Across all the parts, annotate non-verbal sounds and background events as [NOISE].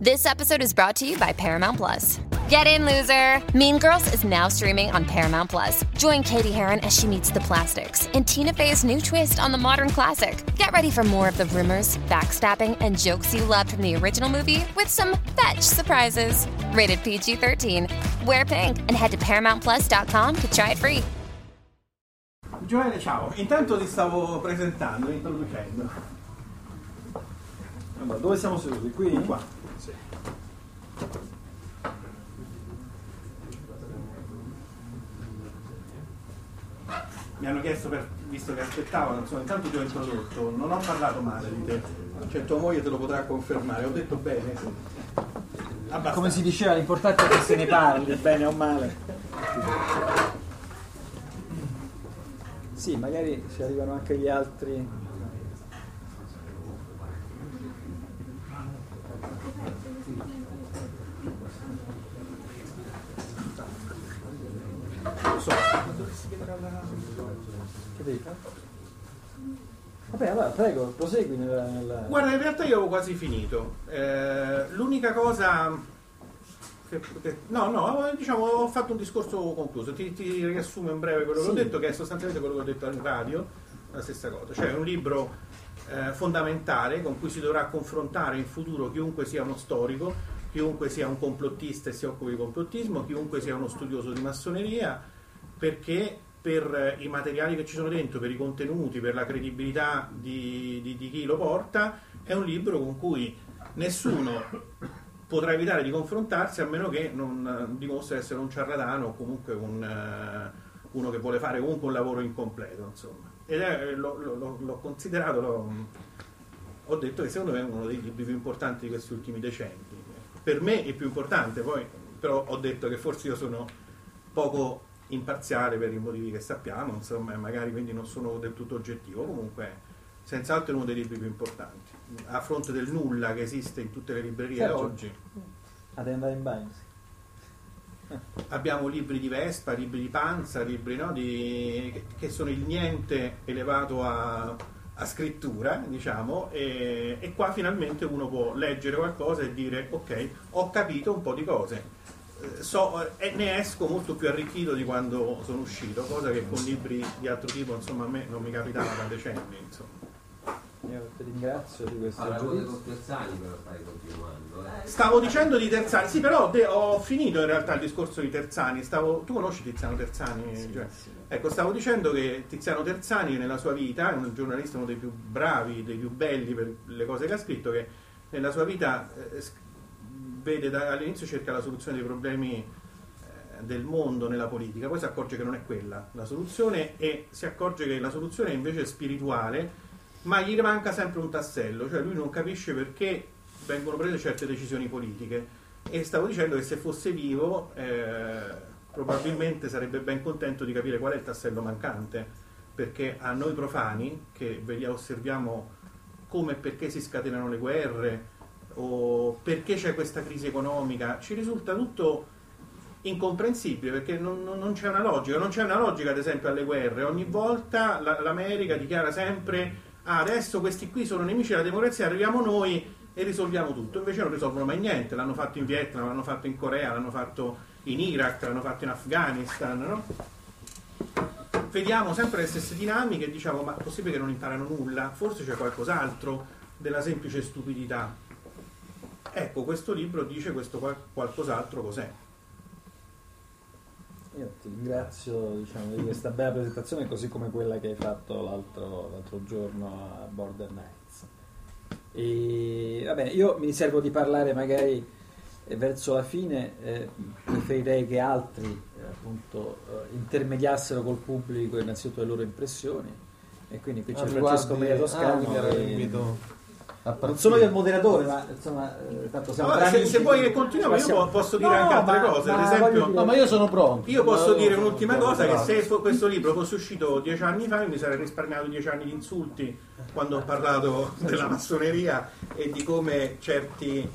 This episode is brought to you by Paramount Plus. Get in, loser! Mean Girls is now streaming on Paramount Plus. Join Katie Heron as she meets the plastics in Tina Fey's new twist on the modern classic. Get ready for more of the rumors, backstabbing, and jokes you loved from the original movie with some fetch surprises. Rated PG 13. Wear pink and head to ParamountPlus.com to try it free. Giovanni, ciao. Intanto ti stavo presentando, introducendo. Allora, dove siamo seduti? Qui? Qua. Mi hanno chiesto, per, visto che aspettavano, insomma, intanto ti ho introdotto, non ho parlato male di te, cioè tua moglie te lo potrà confermare, ho detto bene. Abbastanza. Come si diceva, l'importante è che se ne parli, bene o male. Sì, magari ci arrivano anche gli altri. Lo so, dovresti chiedere alla... Vabbè, allora prego, prosegui nella. nella- Guarda, in realtà io avevo quasi finito. Eh, l'unica cosa. Che, che- no, no, diciamo, ho fatto un discorso concluso. Ti, ti riassumo in breve quello che ho Sì. detto, che è sostanzialmente quello che ho detto in radio, la stessa cosa. Cioè, è un libro eh, fondamentale con cui si dovrà confrontare in futuro chiunque sia uno storico, chiunque sia un complottista e si occupi di complottismo, chiunque sia uno studioso di massoneria, perché per eh, i materiali che ci sono dentro, per i contenuti, per la credibilità di, di- di chi lo porta, è un libro con cui nessuno potrà evitare di confrontarsi a meno che non eh, dimostri essere un ciarlatano o comunque un, eh, uno che vuole fare comunque un lavoro incompleto. Insomma. Ed è, l'ho, l'ho- l'ho considerato, l'ho- ho detto che secondo me è uno dei libri più importanti di questi ultimi decenni. Per me il più importante, poi però ho detto che forse io sono poco imparziale per i motivi che sappiamo, insomma, magari quindi non sono del tutto oggettivo. Comunque, senz'altro è uno dei libri più importanti. A fronte del nulla che esiste in tutte le librerie Sergio. oggi, Ad andare in bagno. sì. abbiamo libri di Vespa, libri di Panza, libri no, di- che- che sono il niente elevato a, a scrittura, diciamo, e, e qua finalmente uno può leggere qualcosa e dire ok, ho capito un po' di cose. Eh, So, e ne esco molto più arricchito di quando sono uscito, cosa che con libri di altro tipo insomma a me non mi capitava da decenni. Insomma. Io ti ringrazio di questo Alla cosa giudizio. con Terzani però stai continuando. Eh. Stavo dicendo di Terzani, sì, però de- ho finito in realtà il discorso di Terzani. Stavo, tu conosci Tiziano Terzani? Cioè, ecco, stavo dicendo che Tiziano Terzani nella sua vita è un giornalista, uno dei più bravi, dei più belli per le cose che ha scritto, che nella sua vita eh, vede da- all'inizio cerca la soluzione dei problemi eh, del mondo nella politica, poi si accorge che non è quella la soluzione e si accorge che la soluzione invece è spirituale, ma gli manca sempre un tassello, cioè lui non capisce perché vengono prese certe decisioni politiche. E stavo dicendo che se fosse vivo eh, probabilmente sarebbe ben contento di capire qual è il tassello mancante, perché a noi profani che osserviamo come e perché si scatenano le guerre o perché c'è questa crisi economica, ci risulta tutto incomprensibile perché non, non- non c'è una logica, non c'è una logica ad esempio alle guerre, ogni volta la- l'America dichiara sempre "Ah, adesso questi qui sono nemici della democrazia, arriviamo noi e risolviamo tutto, invece non risolvono mai niente, l'hanno fatto in Vietnam, l'hanno fatto in Corea, l'hanno fatto in Iraq, l'hanno fatto in Afghanistan, no? Vediamo sempre le stesse dinamiche e diciamo ma è possibile che non imparano nulla? Forse c'è qualcos'altro della semplice stupidità. Ecco, questo libro dice questo qual- qualcos'altro cos'è. Io ti ringrazio diciamo, di questa bella presentazione, così come quella che hai fatto l'altro, l'altro giorno a Border Nights. E, va bene, io mi riservo di parlare magari eh, verso la fine, eh, preferirei che altri eh, appunto eh, intermediassero col pubblico innanzitutto le loro impressioni. E quindi qui c'è Ah, Francesco Maria ah, Toscano. era e-. Non sono io il moderatore, ma insomma, eh, tanto siamo Allora, se, se vuoi che continuiamo, io posso dire No, anche altre ma- cose. ma Ad esempio, dire- No, ma io sono pronto. Io posso No, dire un'ultima cosa, che se questo libro fosse uscito dieci anni fa io mi sarei risparmiato dieci anni di insulti quando ho parlato [LAUGHS] della massoneria e di come certi,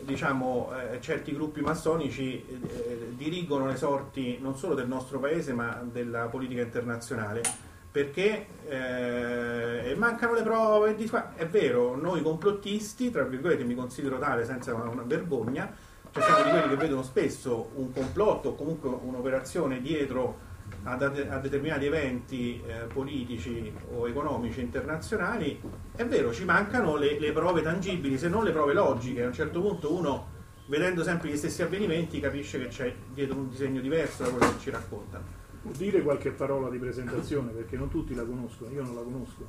diciamo, eh, certi gruppi massonici eh, dirigono le sorti non solo del nostro paese ma della politica internazionale. Perché eh, mancano le prove, è vero, noi complottisti, tra virgolette mi considero tale senza una, una vergogna, cioè siamo di quelli che vedono spesso un complotto o comunque un'operazione dietro a, a determinati eventi eh, politici o economici internazionali, è vero, ci mancano le, le prove tangibili, se non le prove logiche. A un certo punto uno, vedendo sempre gli stessi avvenimenti, capisce che c'è dietro un disegno diverso da quello che ci raccontano. Dire qualche parola di presentazione perché non tutti la conoscono, io non la conosco.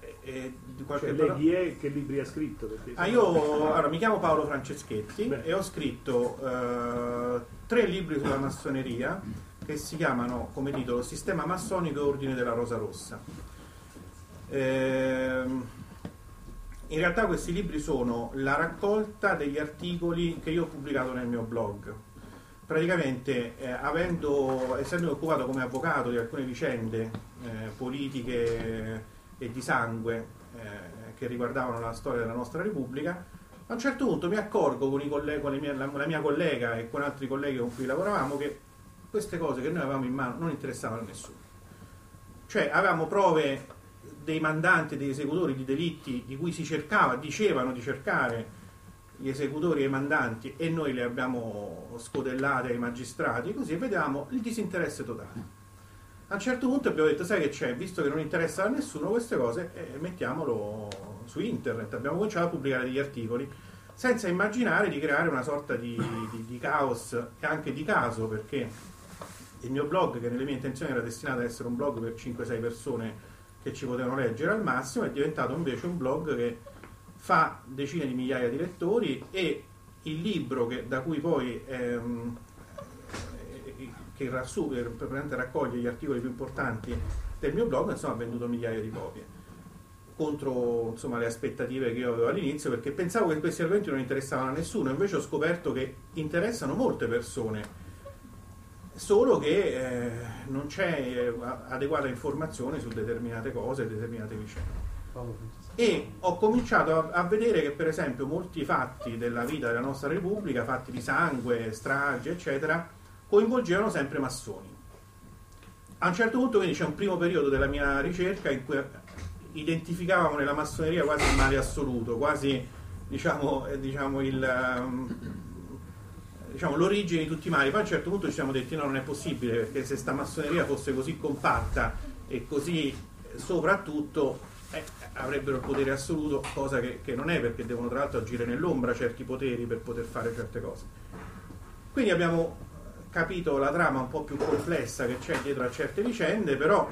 E- e di qualche Cioè, lei chi è, che libri ha scritto? Perché Ah, io allora, mi chiamo Paolo Franceschetti Beh. e ho scritto eh, tre libri sulla massoneria che si chiamano come titolo Sistema massonico e Ordine della Rosa Rossa. Ehm, in realtà questi libri sono la raccolta degli articoli che io ho pubblicato nel mio blog. Praticamente, eh, avendo, essendo occupato come avvocato di alcune vicende eh, politiche e di sangue eh, che riguardavano la storia della nostra Repubblica, a un certo punto mi accorgo con, i colle- con mie- la, la mia collega e con altri colleghi con cui lavoravamo che queste cose che noi avevamo in mano non interessavano a nessuno. Cioè avevamo prove dei mandanti, degli esecutori di delitti di cui si cercava, dicevano di cercare gli esecutori e i mandanti e noi le abbiamo scodellate ai magistrati, così vedevamo il disinteresse totale. A un certo punto abbiamo detto, sai che c'è, visto che non interessa a nessuno queste cose, eh, mettiamolo su internet. Abbiamo cominciato a pubblicare degli articoli senza immaginare di creare una sorta di, di- di caos e anche di caso, perché il mio blog, che nelle mie intenzioni era destinato ad essere un blog per 5-6 persone che ci potevano leggere al massimo, è diventato invece un blog che fa decine di migliaia di lettori e il libro che- da cui poi ehm, eh, che eh, praticamente raccoglie gli articoli più importanti del mio blog, insomma, ha venduto migliaia di copie. Contro insomma, le aspettative che io avevo all'inizio perché pensavo che questi argomenti non interessavano a nessuno invece ho scoperto che interessano molte persone. Solo che eh, non c'è eh, adeguata informazione su determinate cose determinate vicende e ho cominciato a, a vedere che per esempio molti fatti della vita della nostra Repubblica, fatti di sangue, stragi, eccetera, coinvolgevano sempre massoni. A un certo punto quindi c'è un primo periodo della mia ricerca in cui identificavamo nella massoneria quasi il male assoluto, quasi diciamo, eh, diciamo il, ehm, diciamo, l'origine di tutti i mali. Poi a un certo punto ci siamo detti no, non è possibile, perché se sta massoneria fosse così compatta e così eh, soprattutto eh, avrebbero il potere assoluto, cosa che, che non è perché devono tra l'altro agire nell'ombra certi poteri per poter fare certe cose. Quindi abbiamo capito la trama un po' più complessa che c'è dietro a certe vicende, però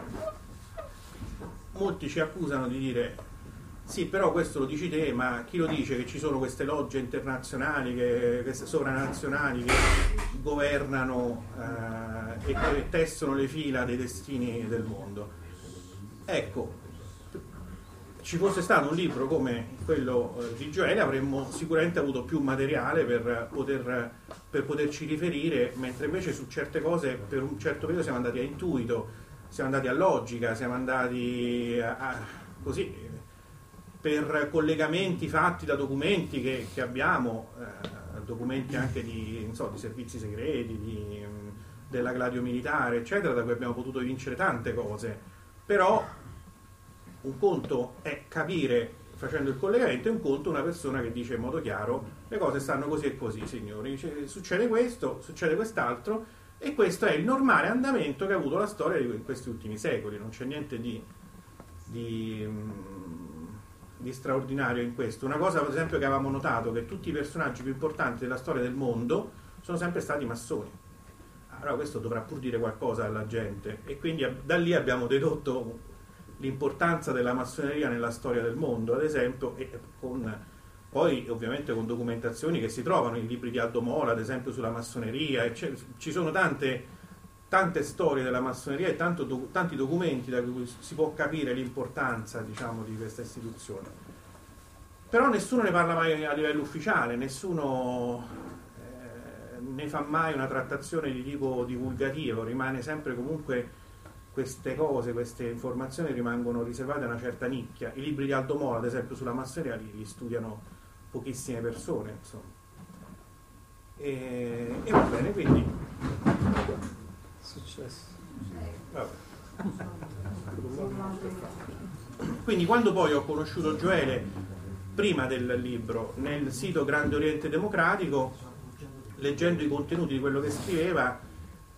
molti ci accusano di dire sì, però questo lo dici te, ma chi lo dice che ci sono queste logge internazionali, che, queste sovranazionali che governano eh, e che tessono le fila dei destini del mondo? Ecco, ci fosse stato un libro come quello eh, di Gioele avremmo sicuramente avuto più materiale per, poter, per poterci riferire, mentre invece su certe cose per un certo periodo siamo andati a intuito, siamo andati a logica, siamo andati a, a- così per collegamenti fatti da documenti che, che abbiamo, eh, documenti anche di, so, di servizi segreti, di, della gladio militare, eccetera, da cui abbiamo potuto vincere tante cose. Però un conto è capire facendo il collegamento e un conto una persona che dice in modo chiaro le cose stanno così e così signori. Dice, succede questo, succede quest'altro e questo è il normale andamento che ha avuto la storia in questi ultimi secoli. Non c'è niente di, di, di straordinario in questo. Una cosa per esempio che avevamo notato che tutti i personaggi più importanti della storia del mondo sono sempre stati massoni. Allora questo dovrà pur dire qualcosa alla gente e quindi da lì abbiamo dedotto l'importanza della massoneria nella storia del mondo, ad esempio, e con, poi ovviamente con documentazioni che si trovano in libri di Aldo Mora, ad esempio sulla massoneria, e c'è- ci sono tante, tante storie della massoneria e tanto tanti documenti da cui si può capire l'importanza diciamo, di questa istituzione. Però nessuno ne parla mai a livello ufficiale, nessuno eh, ne fa mai una trattazione di tipo divulgativo, rimane sempre comunque queste cose, queste informazioni rimangono riservate a una certa nicchia. I libri di Aldo Moro, ad esempio, sulla massoneria li, li studiano pochissime persone, insomma. E, e va bene, quindi... Successo. Quindi quando poi ho conosciuto Gioele, prima del libro, nel sito Grande Oriente Democratico, leggendo i contenuti di quello che scriveva,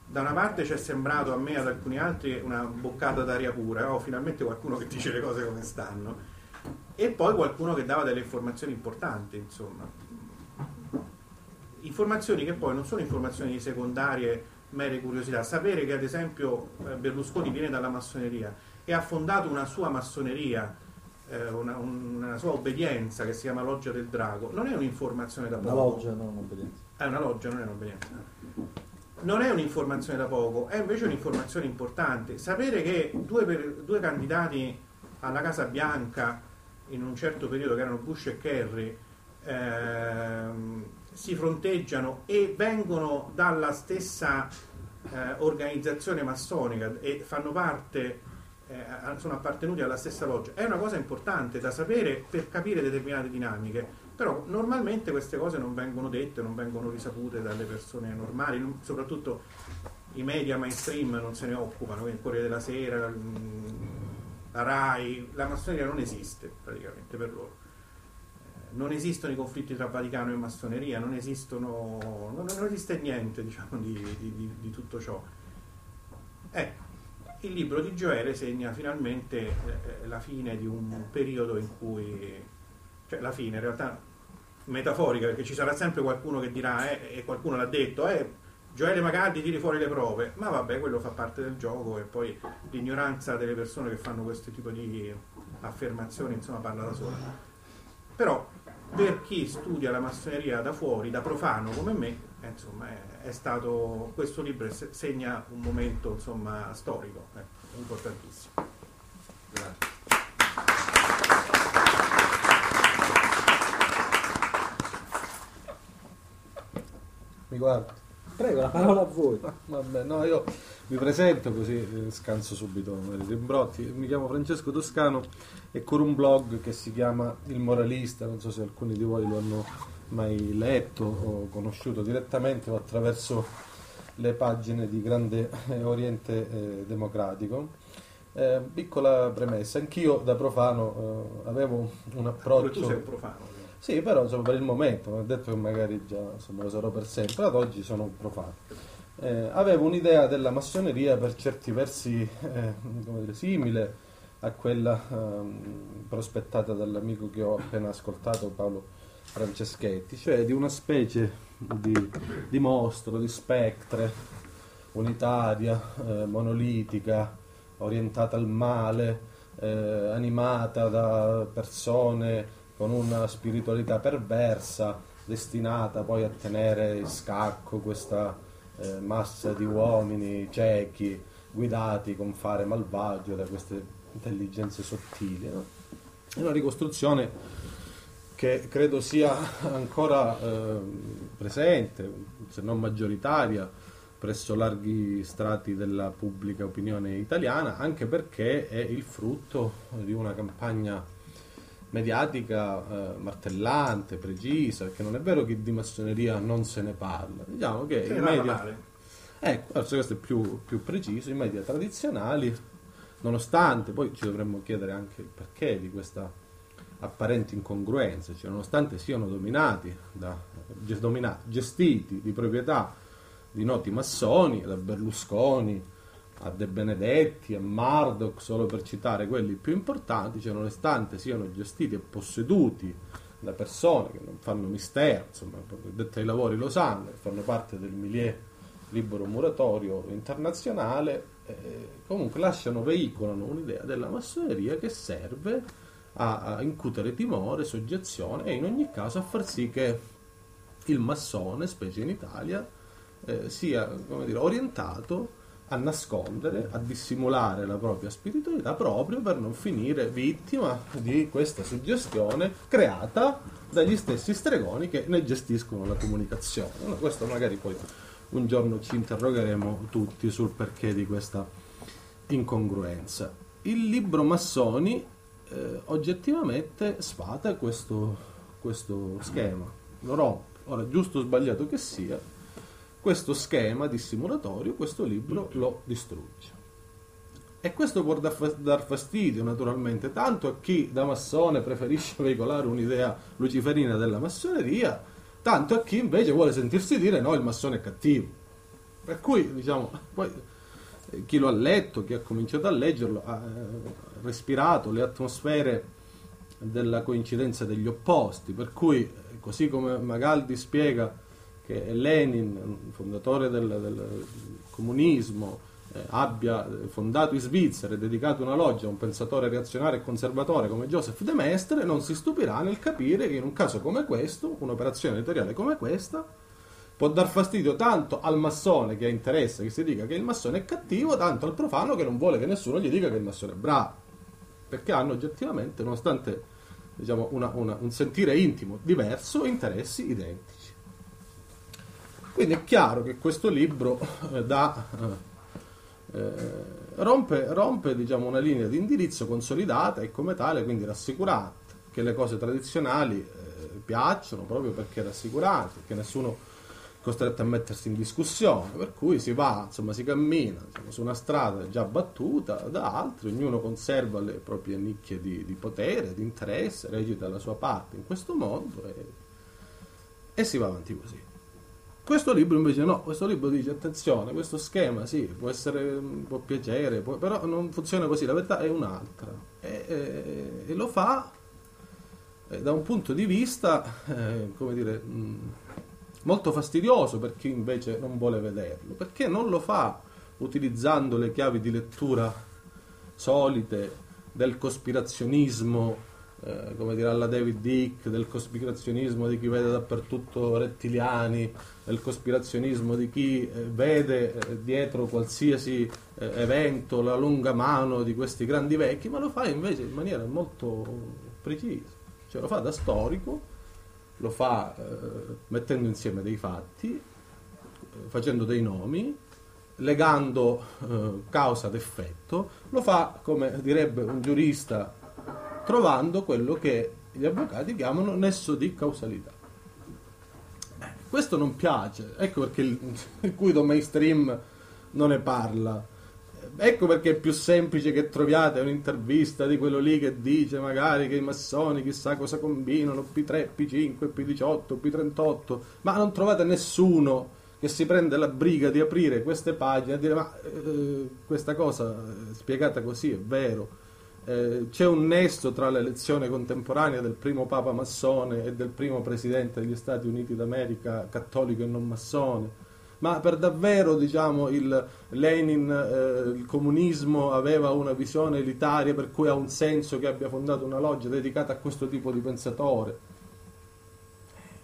da una parte ci è sembrato a me e ad alcuni altri una boccata d'aria pura, oh, finalmente qualcuno che dice le cose come stanno, e poi qualcuno che dava delle informazioni importanti, insomma. Informazioni che poi non sono informazioni secondarie, mere curiosità. Sapere che ad esempio eh, Berlusconi viene dalla massoneria e ha fondato una sua massoneria, eh, una, una sua obbedienza che si chiama Loggia del Drago, non è un'informazione da Una poco. loggia, non un'obbedienza. È una loggia, non è un'obbedienza. Non è un'informazione da poco, è invece un'informazione importante. Sapere che due, per- due candidati alla Casa Bianca in un certo periodo, che erano Bush e Kerry, ehm, si fronteggiano e vengono dalla stessa eh, organizzazione massonica e fanno parte, eh, sono appartenuti alla stessa loggia, è una cosa importante da sapere per capire determinate dinamiche. Però normalmente queste cose non vengono dette, non vengono risapute dalle persone normali, non- soprattutto i media mainstream non se ne occupano, il Corriere della Sera, la RAI, la massoneria non esiste praticamente per loro. Eh, Non esistono i conflitti tra Vaticano e massoneria, non, esistono, non, non esiste niente diciamo, di, di- di- tutto ciò. Ecco, il libro di Gioele segna finalmente eh, la fine di un periodo in cui cioè la fine in realtà metaforica perché ci sarà sempre qualcuno che dirà eh, e qualcuno l'ha detto eh, Gioele Magaldi tiri fuori le prove. Ma vabbè quello fa parte del gioco e poi l'ignoranza delle persone che fanno questo tipo di affermazioni insomma parla da sola. Però per chi studia la massoneria da fuori da profano come me eh, insomma è, è stato questo libro se- segna un momento insomma storico ecco, importantissimo. Grazie. Mi guardi? Prego, la parola a voi. Vabbè, no, io mi presento così eh, scanso subito i rimbrotti. Mi chiamo Francesco Toscano e con un blog che si chiama Il Moralista, non so se alcuni di voi lo hanno mai letto o conosciuto direttamente o attraverso le pagine di Grande eh, Oriente eh, Democratico. Eh, piccola premessa, anch'io da profano eh, avevo un Pure tu approccio... sei un profano Sì, però insomma, per il momento, non è detto che magari già insomma, lo sarò per sempre, ad oggi sono un profano. Eh, avevo un'idea della massoneria per certi versi eh, dire, simile a quella ehm, prospettata dall'amico che ho appena ascoltato, Paolo Franceschetti, cioè di una specie di, di mostro, di spectre, unitaria, eh, monolitica, orientata al male, eh, animata da persone con una spiritualità perversa, destinata poi a tenere in scacco questa eh, massa di uomini ciechi, guidati con fare malvagio da queste intelligenze sottili. no? È una ricostruzione che credo sia ancora eh, presente, se non maggioritaria, presso larghi strati della pubblica opinione italiana, anche perché è il frutto di una campagna mediatica eh, martellante, precisa, perché non è vero che di massoneria non se ne parla. Diciamo che i media... Ecco, forse questo è più, più preciso, i media tradizionali, nonostante, poi ci dovremmo chiedere anche il perché di questa apparente incongruenza, cioè nonostante siano dominati, da, dominati, gestiti di proprietà di noti massoni, da Berlusconi a De Benedetti, a Murdoch, solo per citare quelli più importanti, cioè nonostante siano gestiti e posseduti da persone che non fanno mistero, insomma, detti ai lavori lo sanno, che fanno parte del milieu libero muratorio internazionale, eh, comunque lasciano, veicolano un'idea della massoneria che serve a, a incutere timore, soggezione e in ogni caso a far sì che il massone, specie in Italia, eh, sia dire, orientato a nascondere, a dissimulare la propria spiritualità proprio per non finire vittima di questa suggestione creata dagli stessi stregoni che ne gestiscono la comunicazione. No, questo magari poi un giorno ci interrogheremo tutti sul perché di questa incongruenza. Il libro Massoni eh, oggettivamente sfata questo, questo schema, lo rompe. Ora, giusto o sbagliato che sia, questo schema dissimulatorio, questo libro lo distrugge. E questo può dar dar fastidio naturalmente, tanto a chi da massone preferisce [LAUGHS] veicolare un'idea luciferina della massoneria, tanto a chi invece vuole sentirsi dire no, il massone è cattivo. Per cui, diciamo, poi eh, chi lo ha letto, chi ha cominciato a leggerlo, ha eh, respirato le atmosfere della coincidenza degli opposti, per cui, eh, così come Magaldi spiega che Lenin, fondatore del, del comunismo, eh, abbia fondato in Svizzera e dedicato una loggia a un pensatore reazionario e conservatore come Joseph de Maistre, non si stupirà nel capire che in un caso come questo, un'operazione editoriale come questa, può dar fastidio tanto al massone che ha interesse che si dica che il massone è cattivo, tanto al profano che non vuole che nessuno gli dica che il massone è bravo. Perché hanno oggettivamente, nonostante diciamo, una, una, un sentire intimo diverso, interessi identici. Quindi è chiaro che questo libro eh, dà, eh, eh, rompe, rompe diciamo, una linea di indirizzo consolidata e come tale quindi rassicurante, che le cose tradizionali eh, piacciono proprio perché rassicuranti, che nessuno è costretto a mettersi in discussione, per cui si va, insomma si cammina insomma, su una strada già battuta da altri, ognuno conserva le proprie nicchie di, di potere, di interesse, recita la sua parte in questo mondo e, e si va avanti così. Questo libro invece no, questo libro dice attenzione, questo schema sì, può essere, può piacere, può, però non funziona così, la verità è un'altra. E, e, e lo fa eh, da un punto di vista, eh, come dire, mh, molto fastidioso per chi invece non vuole vederlo, perché non lo fa utilizzando le chiavi di lettura solite del cospirazionismo eh, come dire alla David Dick, del cospirazionismo di chi vede dappertutto rettiliani, del cospirazionismo di chi eh, vede eh, dietro qualsiasi eh, evento la lunga mano di questi grandi vecchi, ma lo fa invece in maniera molto precisa, cioè lo fa da storico, lo fa mettendo insieme dei fatti, facendo dei nomi, legando causa ad effetto, lo fa come direbbe un giurista trovando quello che gli avvocati chiamano nesso di causalità. Questo non piace, ecco perché il, [LAUGHS] il guido mainstream non ne parla. Ecco perché è più semplice che troviate un'intervista di quello lì che dice magari che i massoni chissà cosa combinano, P3, P5, P18, P38, ma non trovate nessuno che si prende la briga di aprire queste pagine e dire ma eh, questa cosa eh, spiegata così è vero eh, c'è un nesso tra l'elezione contemporanea del primo Papa massone e del primo Presidente degli Stati Uniti d'America cattolico e non massone. Ma per davvero diciamo, il Lenin, eh, il comunismo aveva una visione elitaria per cui ha un senso che abbia fondato una loggia dedicata a questo tipo di pensatore?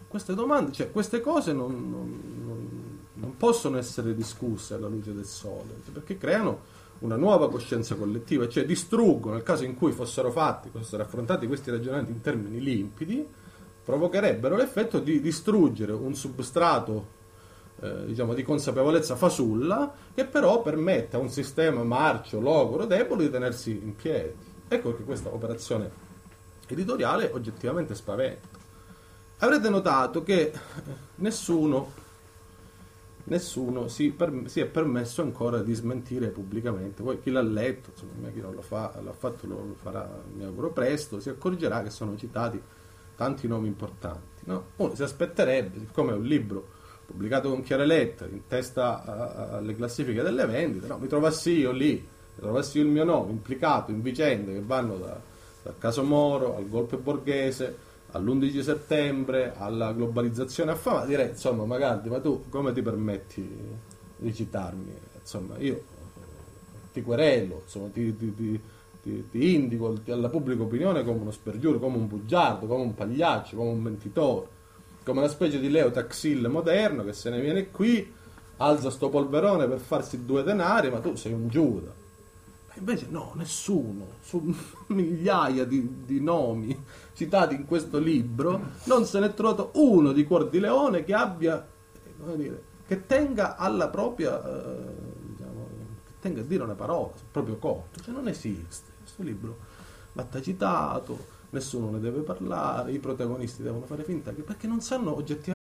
Queste domande, cioè queste cose non, non, non, non possono essere discusse alla luce del sole, perché creano una nuova coscienza collettiva, cioè distruggono, nel caso in cui fossero fatti, fossero affrontati questi ragionamenti in termini limpidi, provocherebbero l'effetto di distruggere un substrato eh, diciamo, di consapevolezza fasulla che però permette a un sistema marcio, logoro, debole di tenersi in piedi. Ecco che questa operazione editoriale oggettivamente spaventa. Avrete notato che nessuno nessuno si, per, si, è permesso ancora di smentire pubblicamente. Poi chi l'ha letto, insomma, chi non lo fa, l'ha fatto lo farà, mi auguro presto, si accorgerà che sono citati tanti nomi importanti. No? Uno si aspetterebbe, siccome è un libro pubblicato con chiare lettere, in testa alle classifiche delle vendite, no? mi trovassi io lì, mi trovassi io il mio nome implicato in vicende che vanno da, dal caso Moro al golpe borghese all'11 settembre, alla globalizzazione affamata, direi insomma Magaldi, ma tu come ti permetti di citarmi? Insomma, io ti querelo, insomma, ti, ti, ti, ti, indico alla pubblica opinione come uno spergiuro, come un bugiardo, come un pagliaccio, come un mentitore, come una specie di Leo Taxil moderno che se ne viene qui alza sto polverone per farsi due denari, ma tu sei un Giuda. E invece no, nessuno, su [LAUGHS] migliaia di, di nomi citati in questo libro, non se n'è trovato uno di cuor di leone che abbia, eh, come dire, che tenga alla propria, eh, diciamo, che tenga a dire una parola, proprio corto. Cioè non esiste. Questo libro va tacitato, nessuno ne deve parlare, i protagonisti devono fare finta che perché non sanno oggettivamente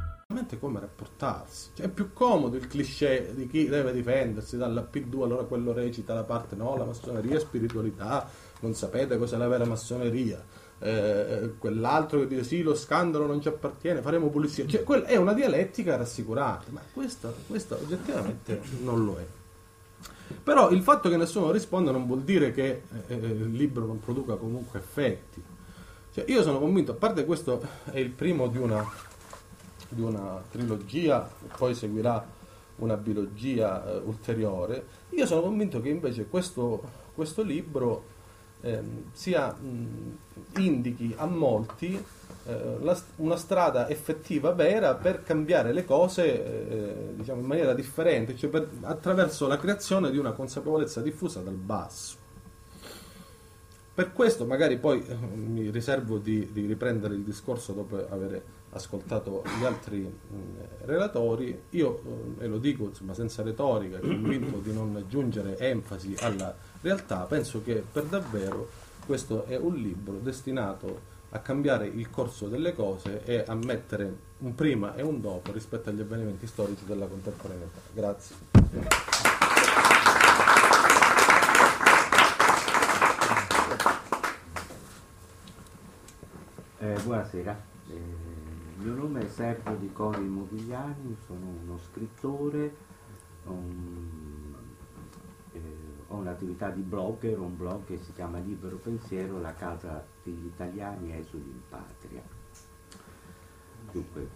Veramente come rapportarsi. Cioè, è più comodo il cliché di chi deve difendersi dalla P2, allora quello recita la parte no, la massoneria è spiritualità, non sapete cos'è la vera massoneria. Eh, quell'altro che dice sì, lo scandalo non ci appartiene, faremo pulizia. Cioè, quella è una dialettica rassicurante, ma questa, questa oggettivamente non lo è. Però il fatto che nessuno risponda non vuol dire che eh, il libro non produca comunque effetti. Cioè, io sono convinto, a parte questo è il primo di una di una trilogia, poi seguirà una bilogia eh, ulteriore. Io sono convinto che invece questo, questo libro ehm, sia, mh, indichi a molti eh, la, una strada effettiva, vera, per cambiare le cose eh, diciamo, in maniera differente, cioè per, attraverso la creazione di una consapevolezza diffusa dal basso. Per questo magari poi eh, mi riservo di, di riprendere il discorso dopo aver ascoltato gli altri mh, relatori, io, eh, e lo dico insomma, senza retorica, convinto di non aggiungere enfasi alla realtà, penso che per davvero questo è un libro destinato a cambiare il corso delle cose e a mettere un prima e un dopo rispetto agli avvenimenti storici della contemporaneità. Grazie. Eh, buonasera, eh, il mio nome è Sergio Di Cori Modigliani, sono uno scrittore, un- eh, ho un'attività di blogger, un blog che si chiama Libero Pensiero, la casa degli italiani esuli in patria. Dunque,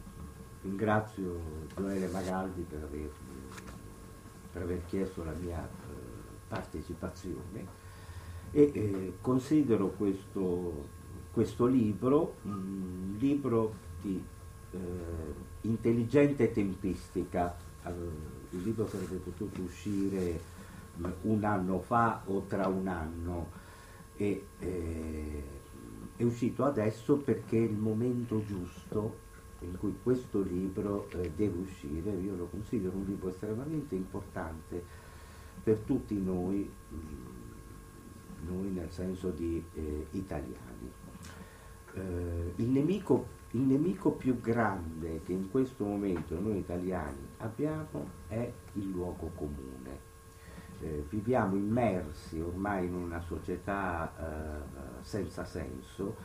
ringrazio Gioele Magaldi per aver, per aver chiesto la mia eh, partecipazione e eh, considero questo, questo libro un libro di eh, intelligente tempistica. Il libro sarebbe potuto uscire mh, un anno fa o tra un anno e eh, è uscito adesso perché è il momento giusto in cui questo libro eh, deve uscire. Io lo considero un libro estremamente importante per tutti noi, mh, noi nel senso di eh, italiani. Eh, il, nemico, il nemico più grande che in questo momento noi italiani abbiamo è il luogo comune. Eh, viviamo immersi ormai in una società eh, senza senso,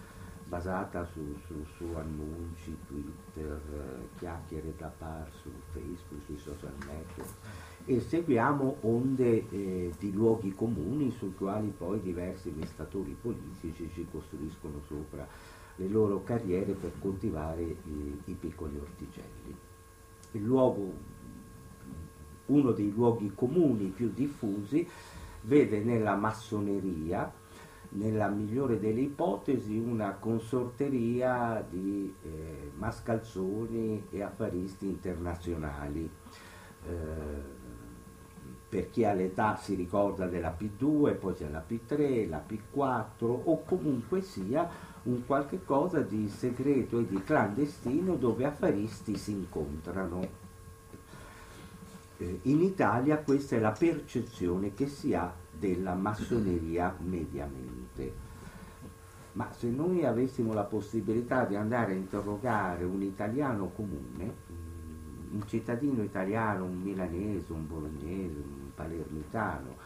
basata su, su- su annunci, Twitter, eh, chiacchiere da par su Facebook, sui social network e seguiamo onde eh, di luoghi comuni sui quali poi diversi mestatori politici ci costruiscono sopra le loro carriere per coltivare i, i piccoli orticelli. Luogo, uno dei luoghi comuni più diffusi vede nella massoneria, nella migliore delle ipotesi, una consorteria di eh, mascalzoni e affaristi internazionali. Eh, per chi ha l'età si ricorda della P2, poi c'è la P3, la P4 o comunque sia un qualche cosa di segreto e di clandestino dove affaristi si incontrano. eh, in Italia questa è la percezione che si ha della massoneria mediamente. Ma se noi avessimo la possibilità di andare a interrogare un italiano comune, mm, un cittadino italiano, un milanese, un bolognese, un palermitano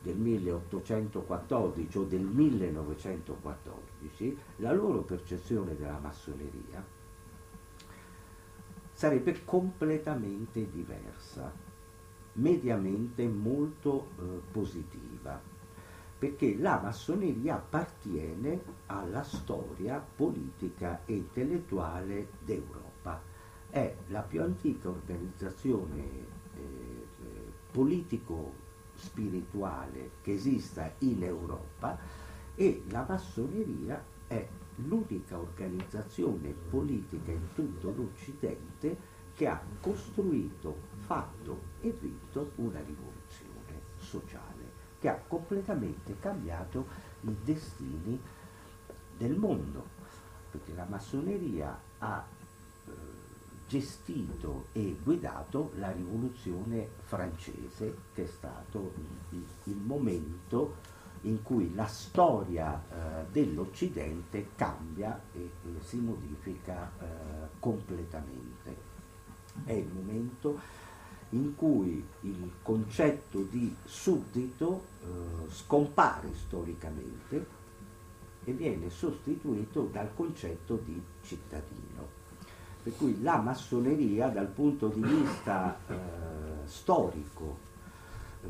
del 1814 o del 1914, la loro percezione della massoneria sarebbe completamente diversa, mediamente molto eh, positiva, perché la massoneria appartiene alla storia politica e intellettuale d'Europa. È la più antica organizzazione eh, politico-spirituale che esista in Europa e la massoneria è l'unica organizzazione politica in tutto l'Occidente che ha costruito, fatto e vinto una rivoluzione sociale che ha completamente cambiato i destini del mondo, perché la massoneria ha eh, gestito e guidato la rivoluzione francese, che è stato il, il momento in cui la storia eh, dell'Occidente cambia e, e si modifica eh, completamente. È il momento in cui il concetto di suddito eh, scompare storicamente e viene sostituito dal concetto di cittadino. Per cui la massoneria dal punto di vista eh, storico, eh,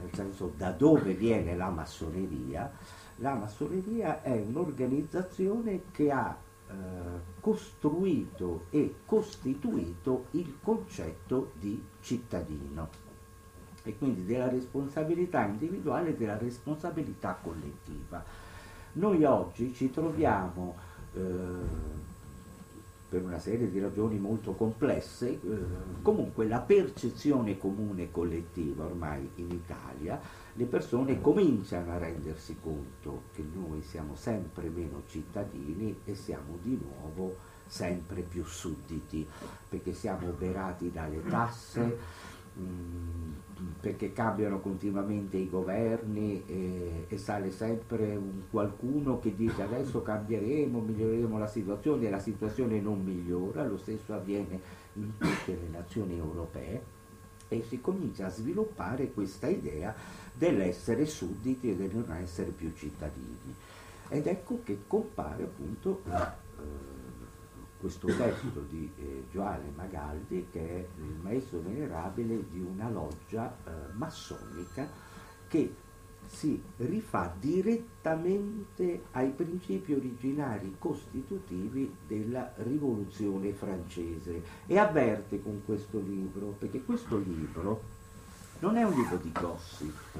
nel senso da dove viene la massoneria, la massoneria è un'organizzazione che ha eh, costruito e costituito il concetto di cittadino e quindi della responsabilità individuale e della responsabilità collettiva. Noi oggi ci troviamo eh, per una serie di ragioni molto complesse, eh, comunque la percezione comune collettiva ormai in Italia, le persone cominciano a rendersi conto che noi siamo sempre meno cittadini e siamo di nuovo sempre più sudditi, perché siamo oberati dalle tasse, perché cambiano continuamente i governi e, e, sale sempre un qualcuno che dice adesso cambieremo, miglioreremo la situazione e la situazione non migliora, lo stesso avviene in tutte le nazioni europee e si comincia a sviluppare questa idea dell'essere sudditi e del non essere più cittadini. Ed ecco che compare appunto la, eh, questo testo di eh, Gioale Magaldi che è il maestro venerabile di una loggia eh, massonica che si rifà direttamente ai principi originari costitutivi della rivoluzione francese e avverte con questo libro, perché questo libro non è un libro di gossip,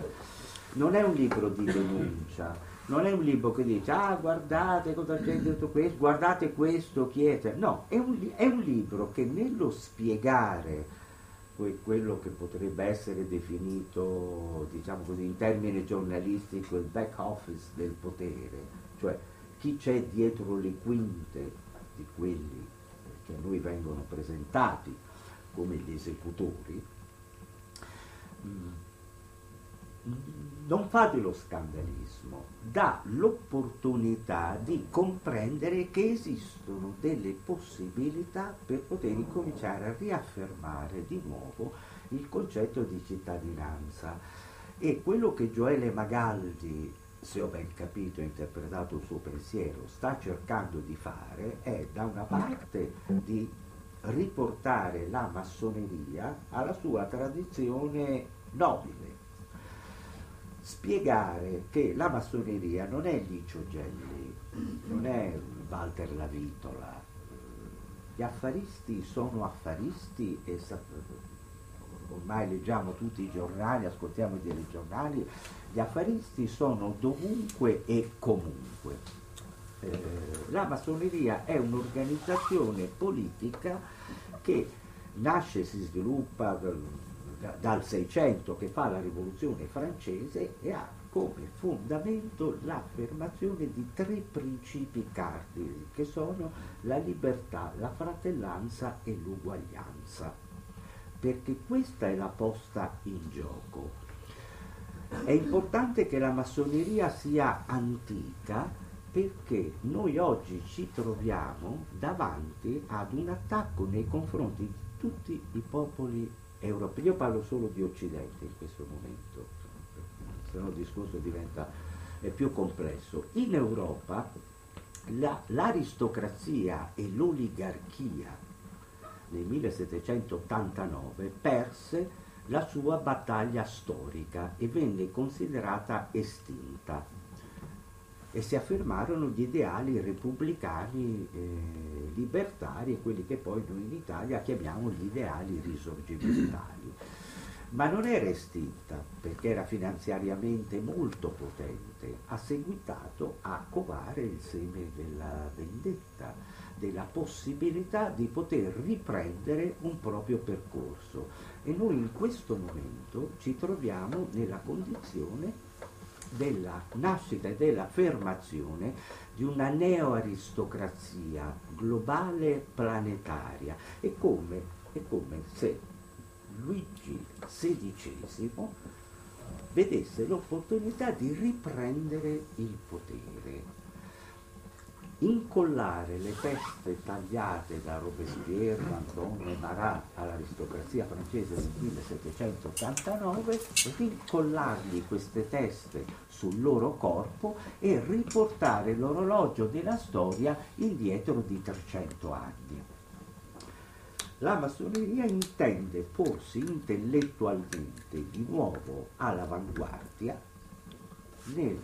non è un libro di denuncia, non è un libro che dice ah guardate cosa c'è dentro questo, guardate questo, chi è, no, è un, è un libro che nello spiegare quello che potrebbe essere definito, diciamo così, in termine giornalistico il back office del potere, cioè chi c'è dietro le quinte di quelli che a noi vengono presentati come gli esecutori, mm, non fa dello scandalismo, dà l'opportunità di comprendere che esistono delle possibilità per poter incominciare a riaffermare di nuovo il concetto di cittadinanza. E quello che Gioele Magaldi, se ho ben capito e interpretato il suo pensiero, sta cercando di fare è da una parte di riportare la massoneria alla sua tradizione nobile, spiegare che la massoneria non è Licio Gelli, non è Walter Lavitola, gli affaristi sono affaristi e ormai leggiamo tutti i giornali, ascoltiamo i telegiornali, gli affaristi sono dovunque e comunque. Eh, la massoneria è un'organizzazione politica che nasce si sviluppa dal 600 che fa la rivoluzione francese e ha come fondamento l'affermazione di tre principi cardini che sono la libertà, la fratellanza e l'uguaglianza. perché questa è la posta in gioco. È importante che la massoneria sia antica perché noi oggi ci troviamo davanti ad un attacco nei confronti di tutti i popoli europei. Io parlo solo di Occidente in questo momento, se no il discorso diventa più complesso. In Europa la- l'aristocrazia e l'oligarchia nel 1789 perse la sua battaglia storica e venne considerata estinta e si affermarono gli ideali repubblicani eh, libertari, quelli che poi noi in Italia chiamiamo gli ideali risorgimentali. Ma non era estinta perché era finanziariamente molto potente, ha seguitato a covare il seme della vendetta, della possibilità di poter riprendere un proprio percorso. E noi in questo momento ci troviamo nella condizione della nascita e dell'affermazione di una neoaristocrazia globale planetaria. È come, è come se Luigi XVI vedesse l'opportunità di riprendere il potere incollare le teste tagliate da Robespierre, Danton e Marat all'aristocrazia francese del 1789, rincollargli queste teste sul loro corpo e riportare l'orologio della storia indietro di 300 anni. La massoneria intende porsi intellettualmente di nuovo all'avanguardia nel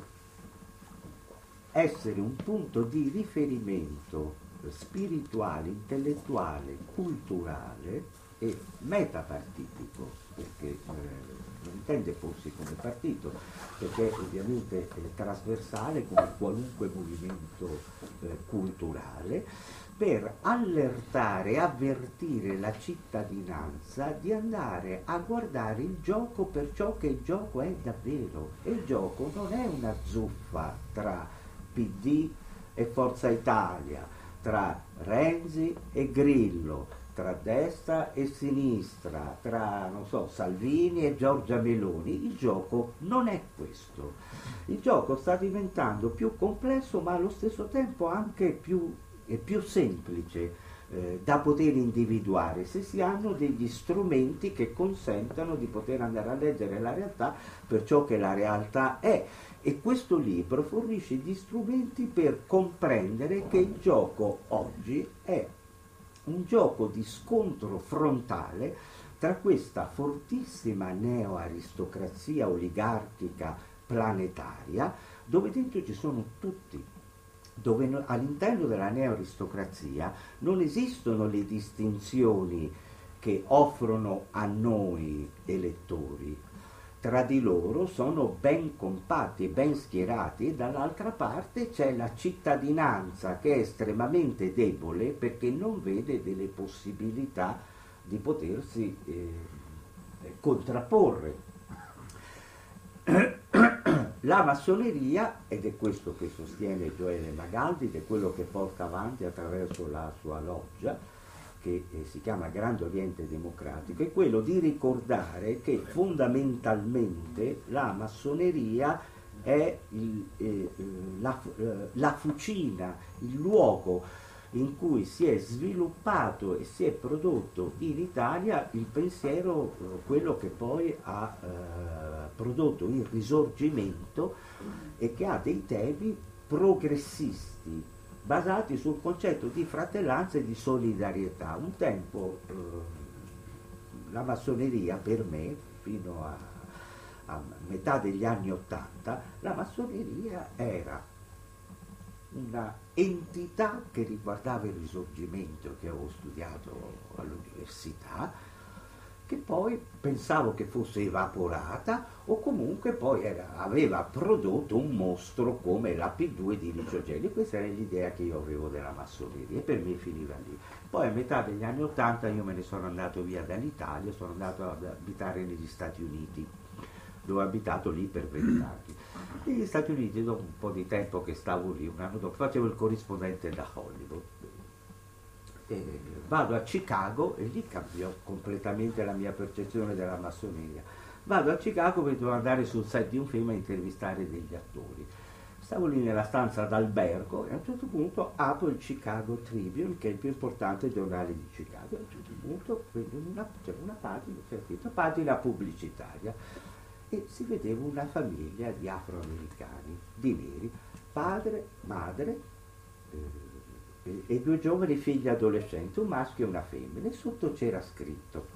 essere un punto di riferimento spirituale, intellettuale, culturale e metapartitico, perché eh, non intende porsi come partito, perché ovviamente è trasversale come qualunque movimento eh, culturale, per allertare avvertire la cittadinanza di andare a guardare il gioco per ciò che il gioco è davvero. E il gioco non è una zuffa tra PD e Forza Italia, tra Renzi e Grillo, tra destra e sinistra, tra so, Salvini e Giorgia Meloni. Il gioco non è questo. Il gioco sta diventando più complesso ma allo stesso tempo anche più più semplice eh, da poter individuare se si hanno degli strumenti che consentano di poter andare a leggere la realtà per ciò che la realtà è. E questo libro fornisce gli strumenti per comprendere che il gioco oggi è un gioco di scontro frontale tra questa fortissima neoaristocrazia oligarchica planetaria, dove dentro ci sono tutti dove no, all'interno della neoaristocrazia non esistono le distinzioni che offrono a noi elettori. Tra di loro sono ben compatti ben schierati e dall'altra parte c'è la cittadinanza che è estremamente debole perché non vede delle possibilità di potersi eh, contrapporre. [COUGHS] La massoneria, ed è questo che sostiene Gioele Magaldi, ed è quello che porta avanti attraverso la sua loggia, che eh, si chiama Grande Oriente Democratico, è quello di ricordare che fondamentalmente la massoneria è il, eh, la, eh, la fucina, il luogo in cui si è sviluppato e si è prodotto in Italia il pensiero, eh, quello che poi ha eh, prodotto il risorgimento e che ha dei temi progressisti basati sul concetto di fratellanza e di solidarietà. Un tempo eh, la massoneria per me, fino a, a metà degli anni Ottanta, la massoneria era una entità che riguardava il risorgimento che avevo studiato all'università, che poi pensavo che fosse evaporata o comunque poi era, aveva prodotto un mostro come la P2 di Licio Gelli. Questa era l'idea che io avevo della massoneria e per me finiva lì. Poi a metà degli anni Ottanta io me ne sono andato via dall'Italia, sono andato ad abitare negli Stati Uniti, dove ho abitato lì per vent'anni negli Stati Uniti, dopo un po' di tempo che stavo lì, un anno dopo, facevo il corrispondente da Hollywood. Eh, vado a Chicago e lì cambiò completamente la mia percezione della massoneria. Vado a Chicago per dovevo andare sul set di un film a intervistare degli attori. Stavo lì nella stanza d'albergo e a un certo punto apro il Chicago Tribune, che è il più importante giornale di Chicago. A un certo punto vedo una, c'era una pagina, c'era scritto pagina pubblicitaria e si vedeva una famiglia di afroamericani, di neri, padre, madre eh, e due giovani figli adolescenti, un maschio e una femmina. E sotto c'era scritto,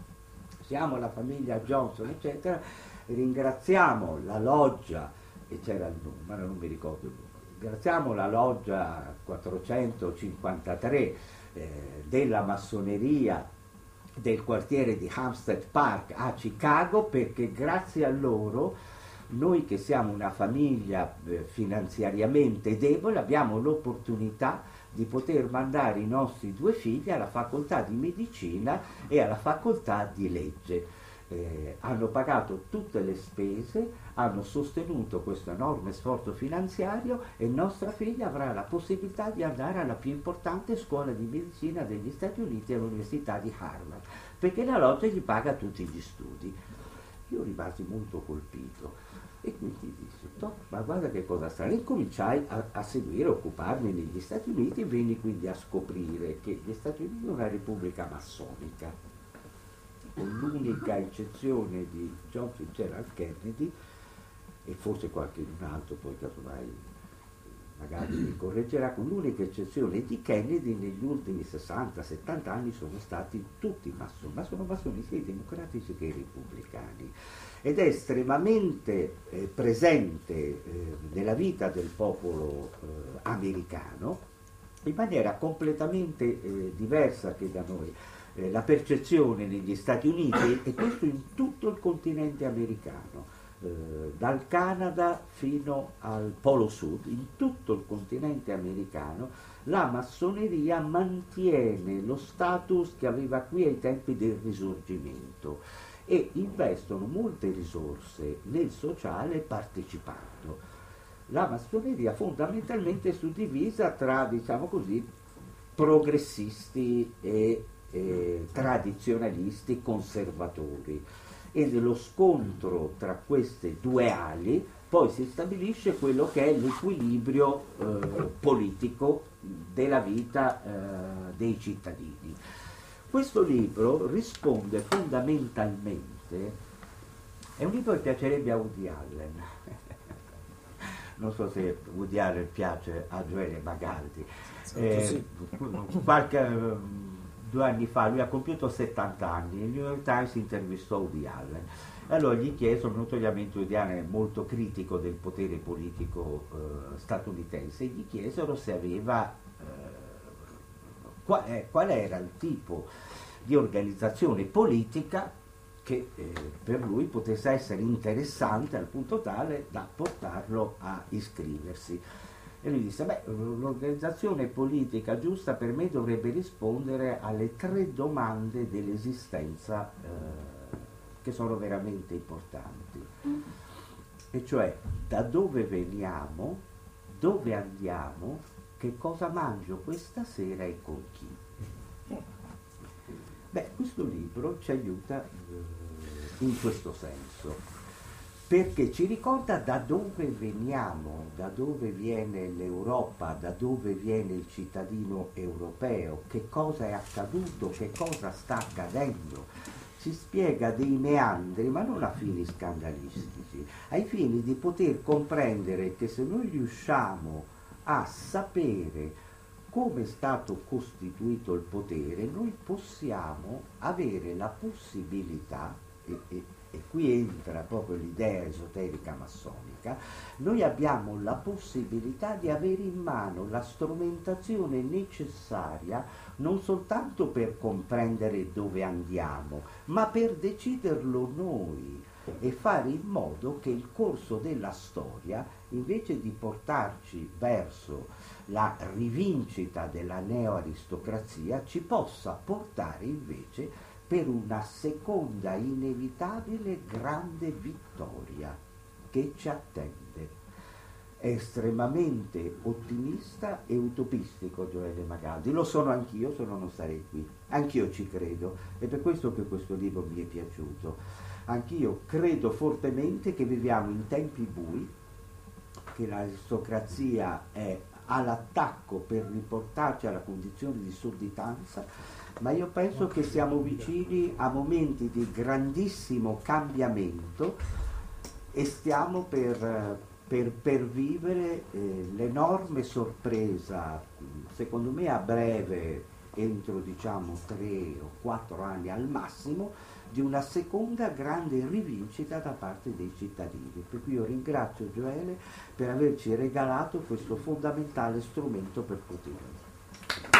siamo la famiglia Johnson, eccetera, ringraziamo la loggia e c'era il numero, non mi ricordo il numero. Ringraziamo la loggia 453 eh, della massoneria del quartiere di Hampstead Park a Chicago perché grazie a loro noi che siamo una famiglia eh, finanziariamente debole abbiamo l'opportunità di poter mandare i nostri due figli alla facoltà di medicina e alla facoltà di legge eh, hanno pagato tutte le spese, hanno sostenuto questo enorme sforzo finanziario e nostra figlia avrà la possibilità di andare alla più importante scuola di medicina degli Stati Uniti all'Università di Harvard, perché la loggia gli paga tutti gli studi. Io rimasi molto colpito e quindi dissi, ma guarda che cosa strana, e cominciai a, a seguire, a occuparmi negli Stati Uniti e venni quindi a scoprire che gli Stati Uniti sono una repubblica massonica con l'unica eccezione di John Fitzgerald Kennedy e forse qualche altro poi casomai magari mi correggerà, con l'unica eccezione di Kennedy negli ultimi 60-70 anni sono stati tutti massoni, ma sono massoni sia i democratici che i repubblicani. Ed è estremamente eh, presente eh, nella vita del popolo eh, americano in maniera completamente eh, diversa che da noi eh, la percezione negli Stati Uniti e questo in tutto il continente americano, eh, dal Canada fino al Polo Sud, in tutto il continente americano, la massoneria mantiene lo status che aveva qui ai tempi del risorgimento e investono molte risorse nel sociale partecipando. La massoneria fondamentalmente è suddivisa tra, diciamo così, progressisti e eh, tradizionalisti conservatori e nello scontro tra queste due ali poi si stabilisce quello che è l'equilibrio eh, politico della vita eh, dei cittadini. Questo libro risponde fondamentalmente, è un libro che piacerebbe a Woody Allen, [LAUGHS] non so se Woody Allen piace a Gioele Magaldi, eh, qualche due anni fa, lui ha compiuto 70 anni, il New York Times intervistò Woody Allen. Allora gli chiesero, notoriamente Woody Allen è molto critico del potere politico eh, statunitense, gli chiesero se aveva, eh, qual, eh, qual, era il tipo di organizzazione politica che eh, per lui potesse essere interessante al punto tale da portarlo a iscriversi. E lui disse, beh, l'organizzazione politica giusta per me dovrebbe rispondere alle tre domande dell'esistenza eh, che sono veramente importanti. E cioè, da dove veniamo, dove andiamo, che cosa mangio questa sera e con chi. Beh, questo libro ci aiuta eh, in questo senso perché ci ricorda da dove veniamo, da dove viene l'Europa, da dove viene il cittadino europeo, che cosa è accaduto, che cosa sta accadendo. Ci spiega dei meandri, ma non a fini scandalistici, ai fini di poter comprendere che se noi riusciamo a sapere come è stato costituito il potere, noi possiamo avere la possibilità, e, e, e qui entra proprio l'idea esoterica massonica, noi abbiamo la possibilità di avere in mano la strumentazione necessaria non soltanto per comprendere dove andiamo, ma per deciderlo noi e fare in modo che il corso della storia, invece di portarci verso la rivincita della neoaristocrazia, ci possa portare invece per una seconda inevitabile grande vittoria che ci attende. è estremamente ottimista e utopistico Gioele Magaldi, lo sono anch'io se no non sarei qui, anch'io ci credo, è per questo che questo libro mi è piaciuto, anch'io credo fortemente che viviamo in tempi bui, che l'aristocrazia è all'attacco per riportarci alla condizione di sudditanza, ma io penso che siamo vicini a momenti di grandissimo cambiamento e stiamo per, per, per vivere eh, l'enorme sorpresa, secondo me a breve, entro diciamo tre o quattro anni al massimo, di una seconda grande rivincita da parte dei cittadini. Per cui io ringrazio Gioele per averci regalato questo fondamentale strumento per poterlo.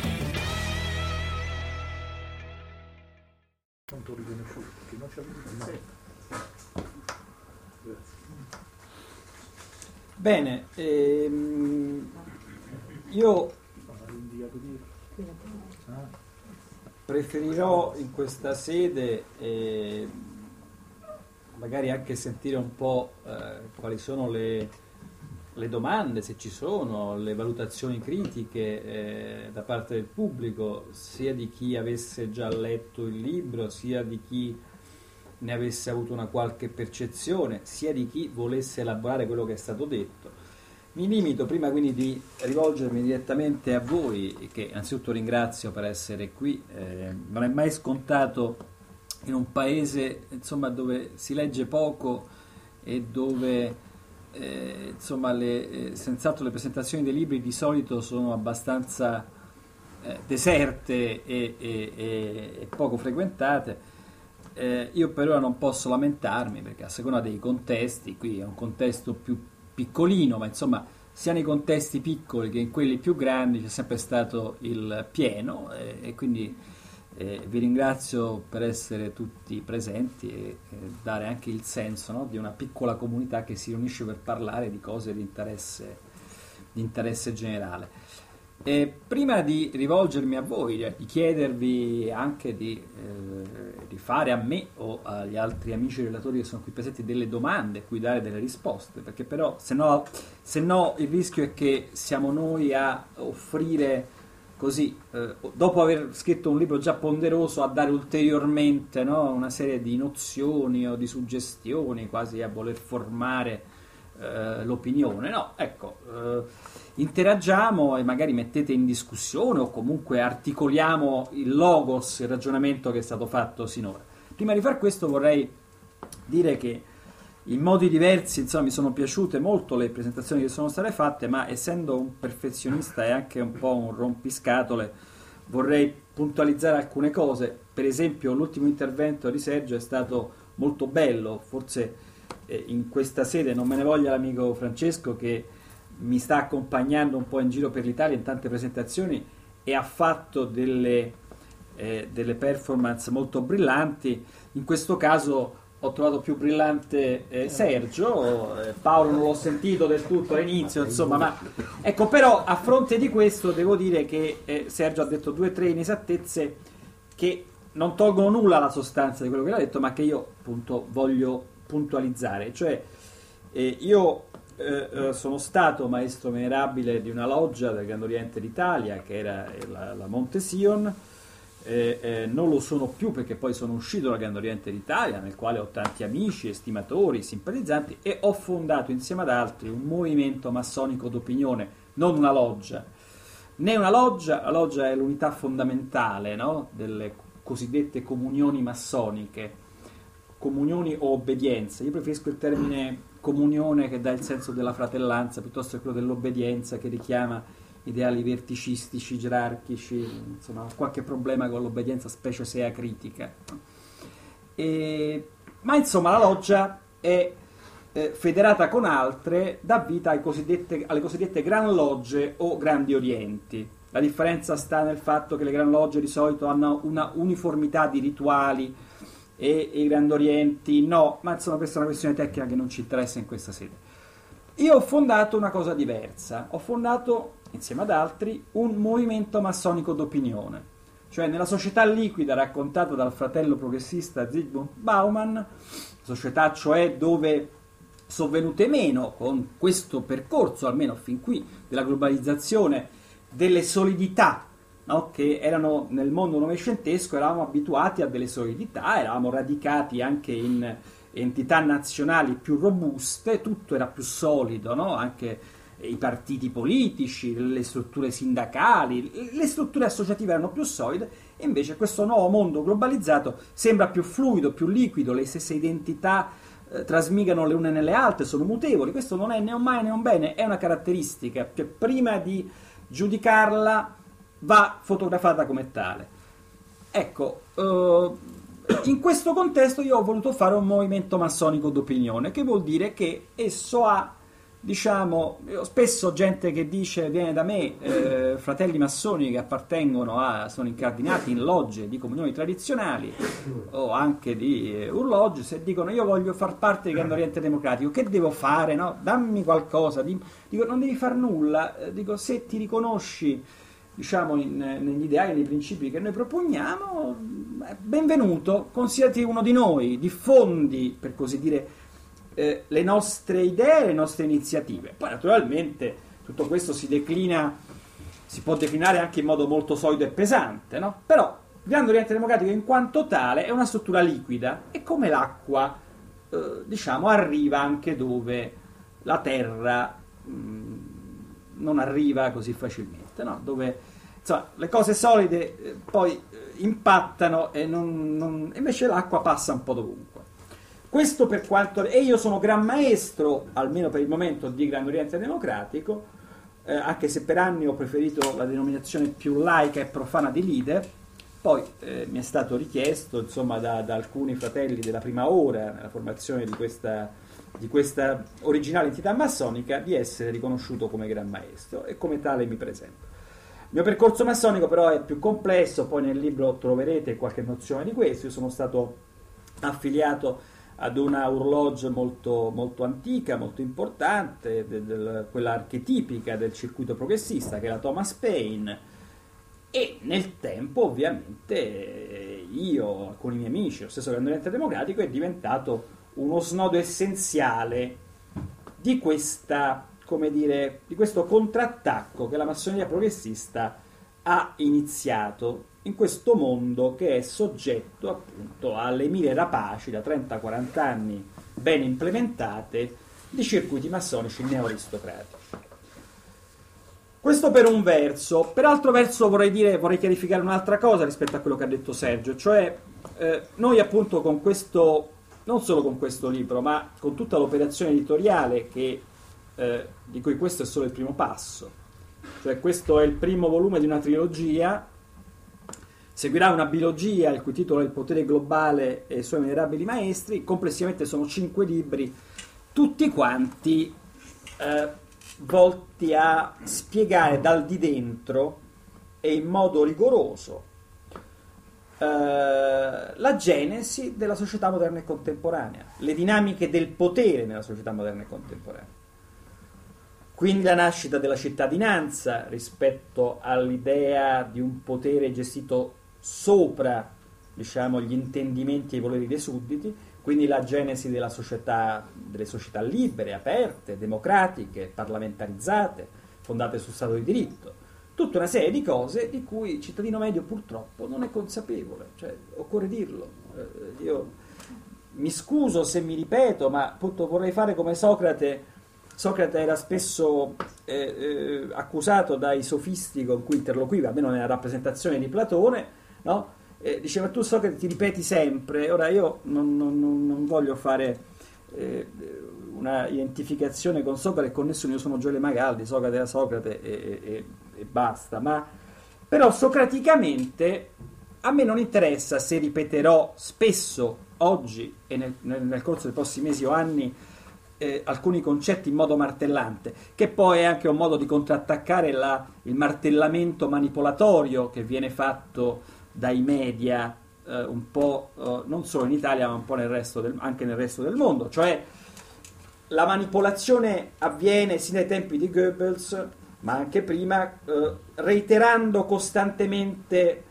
Non t'ho riconosciuto, che non c'avevi il nome. Grazie. Bene, ehm, io preferirò in questa sede eh, magari anche sentire un po' eh, quali sono le, le domande, se ci sono, le valutazioni critiche eh, da parte del pubblico, sia di chi avesse già letto il libro, sia di chi ne avesse avuto una qualche percezione, sia di chi volesse elaborare quello che è stato detto. Mi limito prima quindi di rivolgermi direttamente a voi, che innanzitutto ringrazio per essere qui. Eh, non è mai scontato in un paese insomma, dove si legge poco e dove eh, insomma, le, eh, senz'altro le presentazioni dei libri di solito sono abbastanza eh, deserte e, e- e- poco frequentate. Eh, io per ora non posso lamentarmi perché a seconda dei contesti, qui è un contesto più piccolino, ma insomma sia nei contesti piccoli che in quelli più grandi c'è sempre stato il pieno eh, e quindi eh, vi ringrazio per essere tutti presenti e, e dare anche il senso no, di una piccola comunità che si riunisce per parlare di cose di interesse, di interesse generale. E prima di rivolgermi a voi, di chiedervi anche di, eh, di fare a me o agli altri amici relatori che sono qui presenti delle domande a cui dare delle risposte, perché però se no, se no il rischio è che siamo noi a offrire così, eh, dopo aver scritto un libro già ponderoso, a dare ulteriormente no, una serie di nozioni o di suggestioni, quasi a voler formare eh, l'opinione. No, ecco, eh, interagiamo e magari mettete in discussione o comunque articoliamo il logos, il ragionamento che è stato fatto sinora. Prima di far questo vorrei dire che in modi diversi, insomma, mi sono piaciute molto le presentazioni che sono state fatte, ma essendo un perfezionista e anche un po' un rompiscatole, vorrei puntualizzare alcune cose. Per esempio, l'ultimo intervento di Sergio è stato molto bello, forse eh, in questa sede non me ne voglia l'amico Francesco che mi sta accompagnando un po' in giro per l'Italia in tante presentazioni e ha fatto delle, eh, delle performance molto brillanti. In questo caso ho trovato più brillante eh, Sergio, eh, Paolo non l'ho sentito del tutto all'inizio, insomma, ma ecco, però a fronte di questo devo dire che eh, Sergio ha detto due o tre inesattezze che non tolgono nulla alla sostanza di quello che ha detto, ma che io appunto voglio puntualizzare. Cioè, eh, io eh, eh, sono stato maestro venerabile di una loggia del Grande Oriente d'Italia, che era eh, la, la Monte Sion, eh, eh, non lo sono più perché poi sono uscito dal Grande Oriente d'Italia, nel quale ho tanti amici, estimatori, simpatizzanti, e ho fondato insieme ad altri un movimento massonico d'opinione, non una loggia. Né una loggia, la loggia è l'unità fondamentale no? delle cosiddette comunioni massoniche, comunioni o obbedienze. Io preferisco il termine comunione che dà il senso della fratellanza piuttosto che quello dell'obbedienza che richiama ideali verticistici, gerarchici, insomma, qualche problema con l'obbedienza, specie se acritica. E, ma insomma la loggia è eh, federata con altre, dà vita cosiddette, alle cosiddette gran logge o grandi orienti. La differenza sta nel fatto che le gran logge di solito hanno una uniformità di rituali e, e i grandi orienti no, ma insomma questa è una questione tecnica che non ci interessa in questa sede. Io ho fondato una cosa diversa, ho fondato insieme ad altri, un movimento massonico d'opinione, cioè nella società liquida raccontata dal fratello progressista Zygmunt Bauman, società cioè dove sono venute meno con questo percorso, almeno fin qui, della globalizzazione, delle solidità no? che erano nel mondo novecentesco, eravamo abituati a delle solidità, eravamo radicati anche in entità nazionali più robuste, tutto era più solido, no? anche i partiti politici, le strutture sindacali, le strutture associative erano più solide e invece questo nuovo mondo globalizzato sembra più fluido, più liquido, le stesse identità eh, trasmigano le une nelle altre, sono mutevoli, questo non è né un male né un bene, è una caratteristica che prima di giudicarla va fotografata come tale. Ecco, eh, in questo contesto io ho voluto fare un movimento massonico d'opinione, che vuol dire che esso ha diciamo, spesso gente che dice, viene da me, eh, fratelli massoni che appartengono a, sono incardinati in logge di comunioni tradizionali o anche di eh, urlogge, se dicono io voglio far parte del Grande Oriente Democratico, che devo fare? No? Dammi qualcosa, dico non devi fare nulla, eh, dico se ti riconosci diciamo, in, negli ideali, nei principi che noi proponiamo, eh, benvenuto, considerati uno di noi, diffondi, per così dire, eh, le nostre idee, le nostre iniziative. Poi naturalmente tutto questo si declina, si può declinare anche in modo molto solido e pesante, no? Però il Grande Oriente Democratico in quanto tale è una struttura liquida e come l'acqua, eh, diciamo, arriva anche dove la terra mh, mm, non arriva così facilmente, no? Dove insomma, le cose solide eh, poi eh, impattano e non, non, invece l'acqua passa un po' dovunque. Questo per quanto... E io sono gran maestro, almeno per il momento, di Grande Oriente Democratico, eh, anche se per anni ho preferito la denominazione più laica e profana di leader, poi eh, mi è stato richiesto insomma, da, da, alcuni fratelli della prima ora nella formazione di questa, di questa, originale entità massonica di essere riconosciuto come gran maestro e come tale mi presento. Il mio percorso massonico però è più complesso, poi nel libro troverete qualche nozione di questo, io sono stato affiliato ad una horloge molto, molto antica, molto importante, de, de, quella archetipica del circuito progressista, che è la Thomas Paine. E nel tempo, ovviamente, io, alcuni miei amici, lo stesso Grande Oriente Democratico, è diventato uno snodo essenziale di, questa, dire, di questo contrattacco che la massoneria progressista ha iniziato in questo mondo che è soggetto appunto alle mire rapaci da 30-40 anni ben implementate di circuiti massonici neoaristocratici. Questo per un verso, per altro verso vorrei, dire, vorrei chiarificare un'altra cosa rispetto a quello che ha detto Sergio, cioè eh, noi appunto con questo, non solo con questo libro, ma con tutta l'operazione editoriale che, eh, di cui questo è solo il primo passo, cioè questo è il primo volume di una trilogia Seguirà una biologia il cui titolo è Il potere globale e i suoi venerabili maestri. Complessivamente sono cinque libri, tutti quanti eh, volti a spiegare dal di dentro e in modo rigoroso eh, la genesi della società moderna e contemporanea, le dinamiche del potere nella società moderna e contemporanea. Quindi la nascita della cittadinanza rispetto all'idea di un potere gestito sopra diciamo, gli intendimenti e i voleri dei sudditi, quindi la genesi società, delle società libere, aperte, democratiche, parlamentarizzate, fondate sul Stato di diritto, tutta una serie di cose di cui il cittadino medio purtroppo non è consapevole, cioè occorre dirlo. Eh, io mi scuso se mi ripeto, ma appunto vorrei fare come Socrate. Socrate era spesso eh, eh, accusato dai sofisti con cui interloquiva, almeno nella rappresentazione di Platone, no? Eh, diceva tu Socrate ti ripeti sempre, ora io non, non- non- voglio fare eh, una identificazione con Socrate con nessuno, io sono Gioele Magaldi, Socrate era Socrate e, e- e basta, ma però socraticamente a me non interessa se ripeterò spesso oggi e nel, nel- nel corso dei prossimi mesi o anni eh, alcuni concetti in modo martellante, che poi è anche un modo di contrattaccare la- il martellamento manipolatorio che viene fatto dai media eh, un po' eh, non solo in Italia ma un po' nel del- anche nel resto del mondo, cioè la manipolazione avviene sin dai tempi di Goebbels, ma anche prima, eh, reiterando costantemente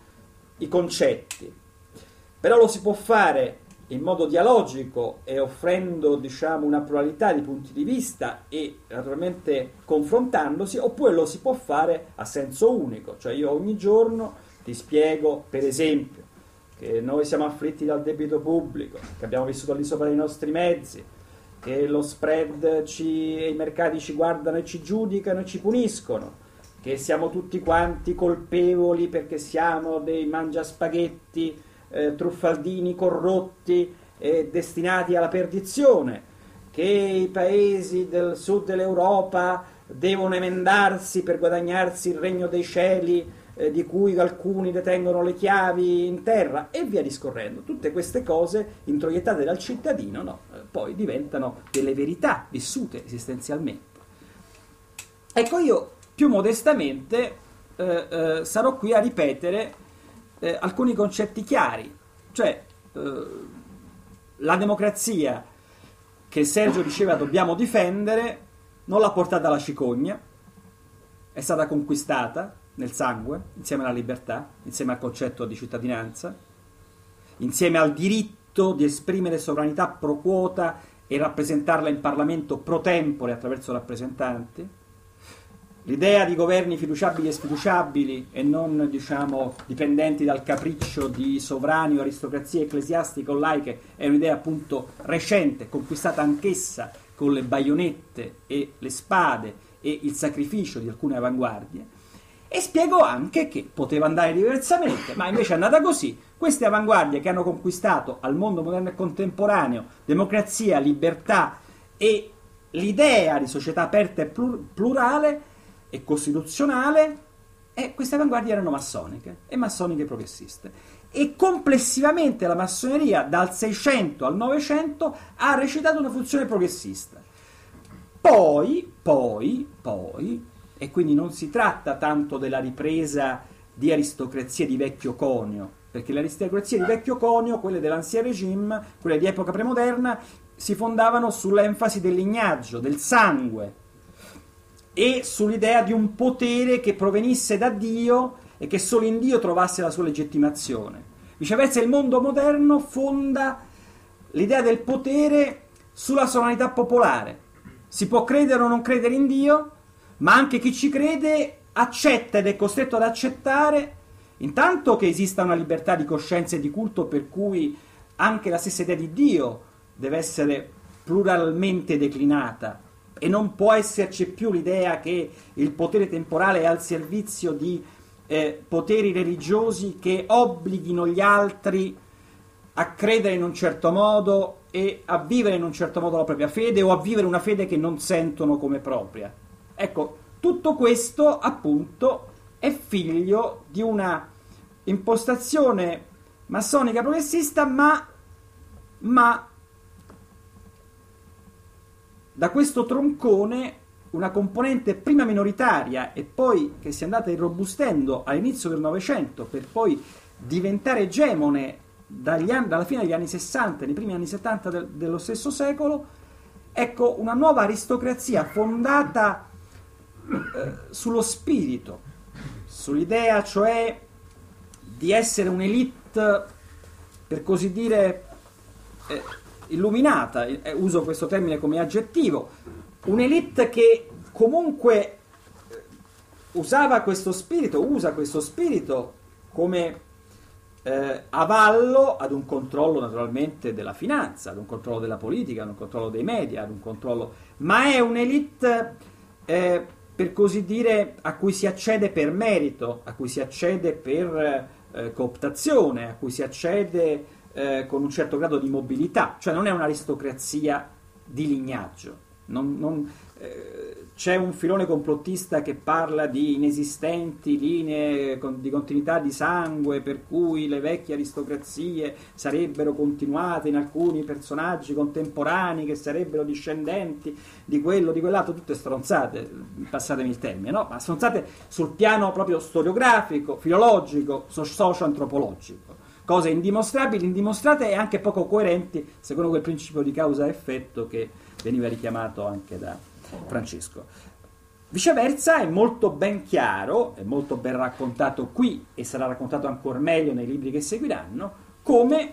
i concetti. Però lo si può fare in modo dialogico e offrendo diciamo, una pluralità di punti di vista e naturalmente confrontandosi, oppure lo si può fare a senso unico, cioè io ogni giorno ti spiego, per esempio, che noi siamo afflitti dal debito pubblico, che abbiamo vissuto di sopra dei nostri mezzi, che lo spread ci, i mercati ci guardano e ci giudicano e ci puniscono, che siamo tutti quanti colpevoli perché siamo dei mangiaspaghetti eh, truffaldini corrotti e destinati alla perdizione, che i paesi del sud dell'Europa devono emendarsi per guadagnarsi il regno dei cieli eh, di cui alcuni detengono le chiavi in terra e via discorrendo. Tutte queste cose introiettate dal cittadino no, eh, poi diventano delle verità vissute esistenzialmente. Ecco, io più modestamente eh, eh, sarò qui a ripetere eh, alcuni concetti chiari, cioè eh, la democrazia che Sergio diceva dobbiamo difendere non l'ha portata la cicogna, è stata conquistata nel sangue, insieme alla libertà, insieme al concetto di cittadinanza, insieme al diritto di esprimere sovranità pro quota e rappresentarla in Parlamento pro tempore attraverso rappresentanti, L'idea di governi fiduciabili e sfiduciabili e non diciamo, dipendenti dal capriccio di sovrani o aristocrazie ecclesiastiche o laiche è un'idea appunto recente, conquistata anch'essa con le baionette e le spade e il sacrificio di alcune avanguardie. E spiego anche che poteva andare diversamente, ma invece è andata così. Queste avanguardie che hanno conquistato al mondo moderno e contemporaneo democrazia, libertà e l'idea di società aperta e plur- plurale e costituzionale, e queste avanguardie erano massoniche e massoniche progressiste. E complessivamente la massoneria dal 600 al 900 ha recitato una funzione progressista. Poi, poi, poi, e quindi non si tratta tanto della ripresa di aristocrazie di vecchio conio, perché le aristocrazie di vecchio conio, quelle dell'ancien regime, quelle di epoca premoderna, si fondavano sull'enfasi del lignaggio, del sangue, e sull'idea di un potere che provenisse da Dio e che solo in Dio trovasse la sua legittimazione. Viceversa, il mondo moderno fonda l'idea del potere sulla sovranità popolare. Si può credere o non credere in Dio, ma anche chi ci crede accetta ed è costretto ad accettare intanto che esista una libertà di coscienza e di culto per cui anche la stessa idea di Dio deve essere pluralmente declinata e non può esserci più l'idea che il potere temporale è al servizio di eh, poteri religiosi che obblighino gli altri a credere in un certo modo e a vivere in un certo modo la propria fede o a vivere una fede che non sentono come propria. Ecco, tutto questo appunto è figlio di una impostazione massonica progressista, ma, ma da questo troncone una componente prima minoritaria e poi che si è andata irrobustendo all'inizio del Novecento per poi diventare egemone dagli dalla fine degli anni 60 nei primi anni 70 del- dello stesso secolo, ecco una nuova aristocrazia fondata eh, sullo spirito, sull'idea cioè di essere un'elite, per così dire, eh, illuminata, eh, uso questo termine come aggettivo, un'elite che comunque eh, usava questo spirito, usa questo spirito come eh, avallo ad un controllo naturalmente della finanza, ad un controllo della politica, ad un controllo dei media, ad un controllo... ma è un'elite, eh, per così dire, a cui si accede per merito, a cui si accede per eh, cooptazione, a cui si accede eh, con un certo grado di mobilità, cioè non è un'aristocrazia di lignaggio. Non, non, eh, c'è un filone complottista che parla di inesistenti linee di continuità di sangue per cui le vecchie aristocrazie sarebbero continuate in alcuni personaggi contemporanei che sarebbero discendenti di quello, di quell'altro, tutte stronzate, passatemi il termine, no? ma stronzate sul piano proprio storiografico, filologico, socio-antropologico. Cose indimostrabili, indimostrate e anche poco coerenti secondo quel principio di causa-effetto che veniva richiamato anche da Francesco. Viceversa è molto ben chiaro, è molto ben raccontato qui e sarà raccontato ancora meglio nei libri che seguiranno, come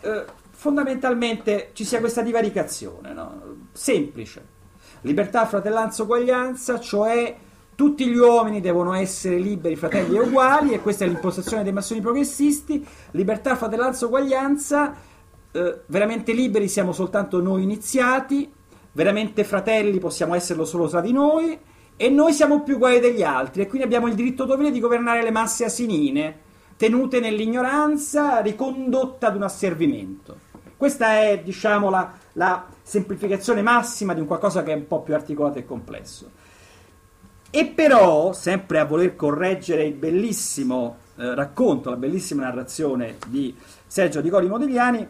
eh, fondamentalmente ci sia questa divaricazione, no? semplice. Libertà, fratellanza, uguaglianza, cioè tutti gli uomini devono essere liberi, fratelli e uguali, e questa è l'impostazione dei massoni progressisti. Libertà, fratellanza, uguaglianza, eh, veramente liberi siamo soltanto noi iniziati, veramente fratelli possiamo esserlo solo tra di noi e noi siamo più uguali degli altri e quindi abbiamo il diritto dovere di governare le masse asinine, tenute nell'ignoranza, ricondotte ad un asservimento. Questa è, diciamo, la, la semplificazione massima di un qualcosa che è un po' più articolato e complesso. E però, sempre a voler correggere il bellissimo eh, racconto, la bellissima narrazione di Sergio Di Cori Modigliani,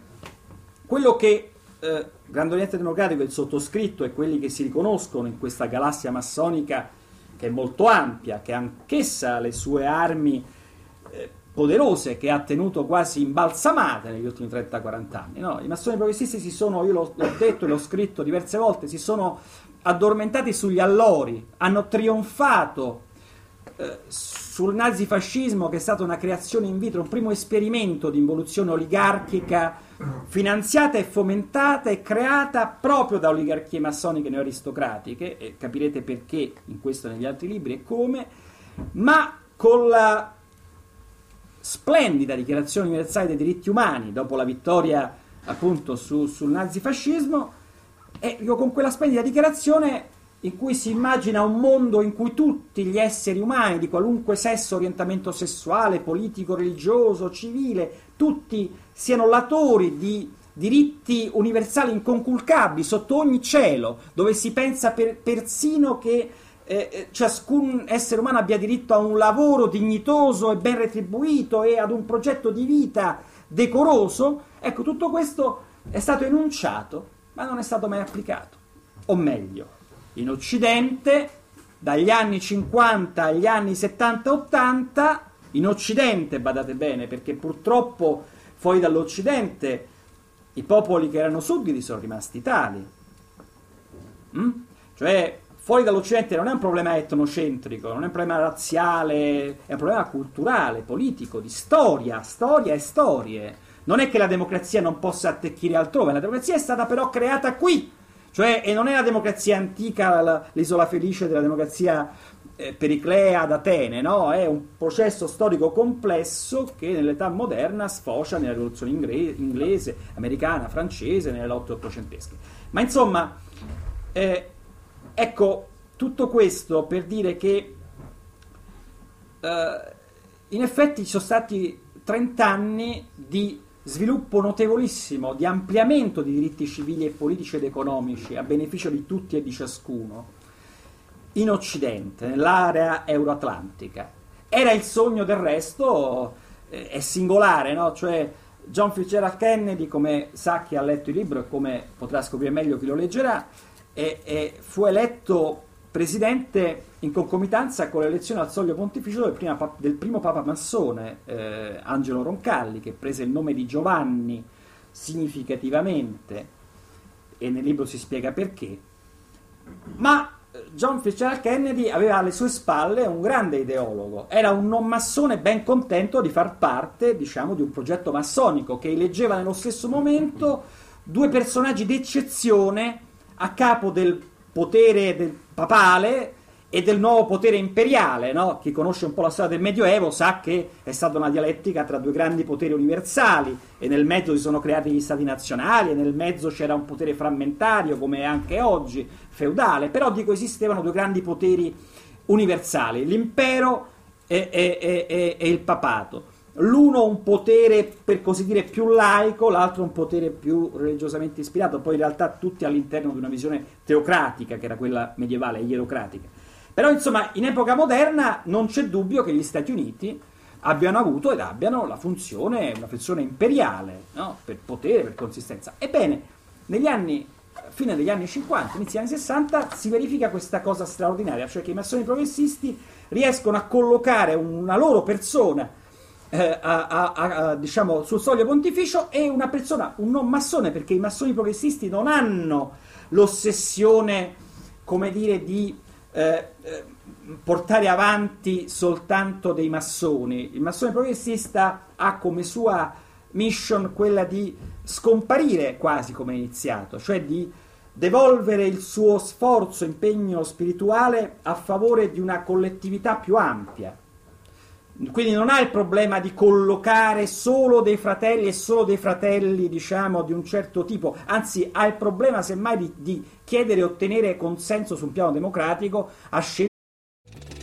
quello che eh, Grande Oriente Democratico, il sottoscritto e quelli che si riconoscono in questa galassia massonica che è molto ampia, che anch'essa ha le sue armi eh, poderose, che ha tenuto quasi imbalsamate negli ultimi 30-40 anni. No? I massoni progressisti si sono, io l'ho, l'ho detto e l'ho scritto diverse volte, si sono addormentati sugli allori, hanno trionfato eh, sul nazifascismo che è stata una creazione in vitro, un primo esperimento di involuzione oligarchica finanziata e fomentata e creata proprio da oligarchie massoniche neoaristocratiche, e capirete perché in questo e negli altri libri e come, ma con la splendida dichiarazione universale dei diritti umani dopo la vittoria appunto su, sul nazifascismo, e con quella splendida dichiarazione in cui si immagina un mondo in cui tutti gli esseri umani di qualunque sesso, orientamento sessuale, politico, religioso, civile, tutti siano latori di diritti universali inconculcabili sotto ogni cielo, dove si pensa per, persino che eh, eh, ciascun essere umano abbia diritto a un lavoro dignitoso e ben retribuito e ad un progetto di vita decoroso, ecco tutto questo è stato enunciato, ma non è stato mai applicato. O meglio, in Occidente, dagli anni 50 agli anni 70-80, in Occidente, badate bene, perché purtroppo fuori dall'Occidente i popoli che erano sudditi sono rimasti tali. Mm? Cioè, fuori dall'Occidente non è un problema etnocentrico, non è un problema razziale, è un problema culturale, politico, di storia, storia e storie. Non è che la democrazia non possa attecchire altrove, la democrazia è stata però creata qui cioè, e non è la democrazia antica, la, l'isola felice della democrazia eh, periclea ad Atene, no? È un processo storico complesso che nell'età moderna sfocia nella rivoluzione inglese, inglese americana, francese, nelle lotte ottocentesche. Ma insomma, eh, ecco, tutto questo per dire che eh, in effetti ci sono stati 30 anni di sviluppo notevolissimo di ampliamento di diritti civili e politici ed economici a beneficio di tutti e di ciascuno in Occidente, nell'area euroatlantica. Era il sogno del resto, eh, è singolare, no? Cioè, John Fitzgerald Kennedy, come sa chi ha letto il libro e come potrà scoprire meglio chi lo leggerà, è, è, fu eletto presidente in concomitanza con l'elezione al soglio pontificio del, prima, del primo papa massone, eh, Angelo Roncalli, che prese il nome di Giovanni significativamente, e nel libro si spiega perché, ma eh, John Fitzgerald Kennedy aveva alle sue spalle un grande ideologo, era un non massone ben contento di far parte, diciamo, di un progetto massonico che eleggeva nello stesso momento due personaggi d'eccezione a capo del potere del papale e del nuovo potere imperiale. No? Chi conosce un po' la storia del Medioevo sa che è stata una dialettica tra due grandi poteri universali e nel mezzo si sono creati gli stati nazionali e nel mezzo c'era un potere frammentario come anche oggi, feudale, però dico esistevano due grandi poteri universali, l'impero e, e, e, e il papato l'uno un potere per così dire più laico, l'altro un potere più religiosamente ispirato, poi in realtà tutti all'interno di una visione teocratica che era quella medievale, ierocratica. Però insomma in epoca moderna non c'è dubbio che gli Stati Uniti abbiano avuto ed abbiano la funzione, una funzione imperiale, no? per potere, per consistenza. Ebbene, negli anni, fine degli anni 50, inizi anni 60, si verifica questa cosa straordinaria, cioè che i massoni progressisti riescono a collocare una loro persona eh, a, a, a, diciamo, sul soglio pontificio e una persona, un non massone, perché i massoni progressisti non hanno l'ossessione, come dire, di eh, eh, portare avanti soltanto dei massoni. Il massone progressista ha come sua mission quella di scomparire quasi come è iniziato, cioè di devolvere il suo sforzo, impegno spirituale a favore di una collettività più ampia. Quindi non ha il problema di collocare solo dei fratelli e solo dei fratelli, diciamo, di un certo tipo, anzi ha il problema semmai di, di chiedere e ottenere consenso su un piano democratico a scegliere.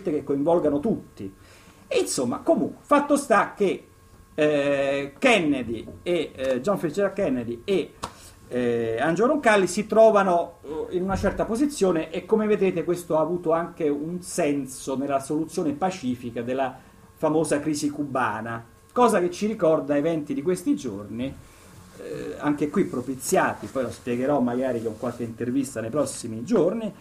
Che coinvolgano tutti. E insomma, comunque, fatto sta che eh, Kennedy e eh, John Fitzgerald Kennedy e eh, Angelo Roncalli si trovano eh, in una certa posizione e come vedete questo ha avuto anche un senso nella soluzione pacifica della famosa crisi cubana, cosa che ci ricorda eventi di questi giorni, eh, anche qui propiziati, poi lo spiegherò magari con qualche intervista nei prossimi giorni,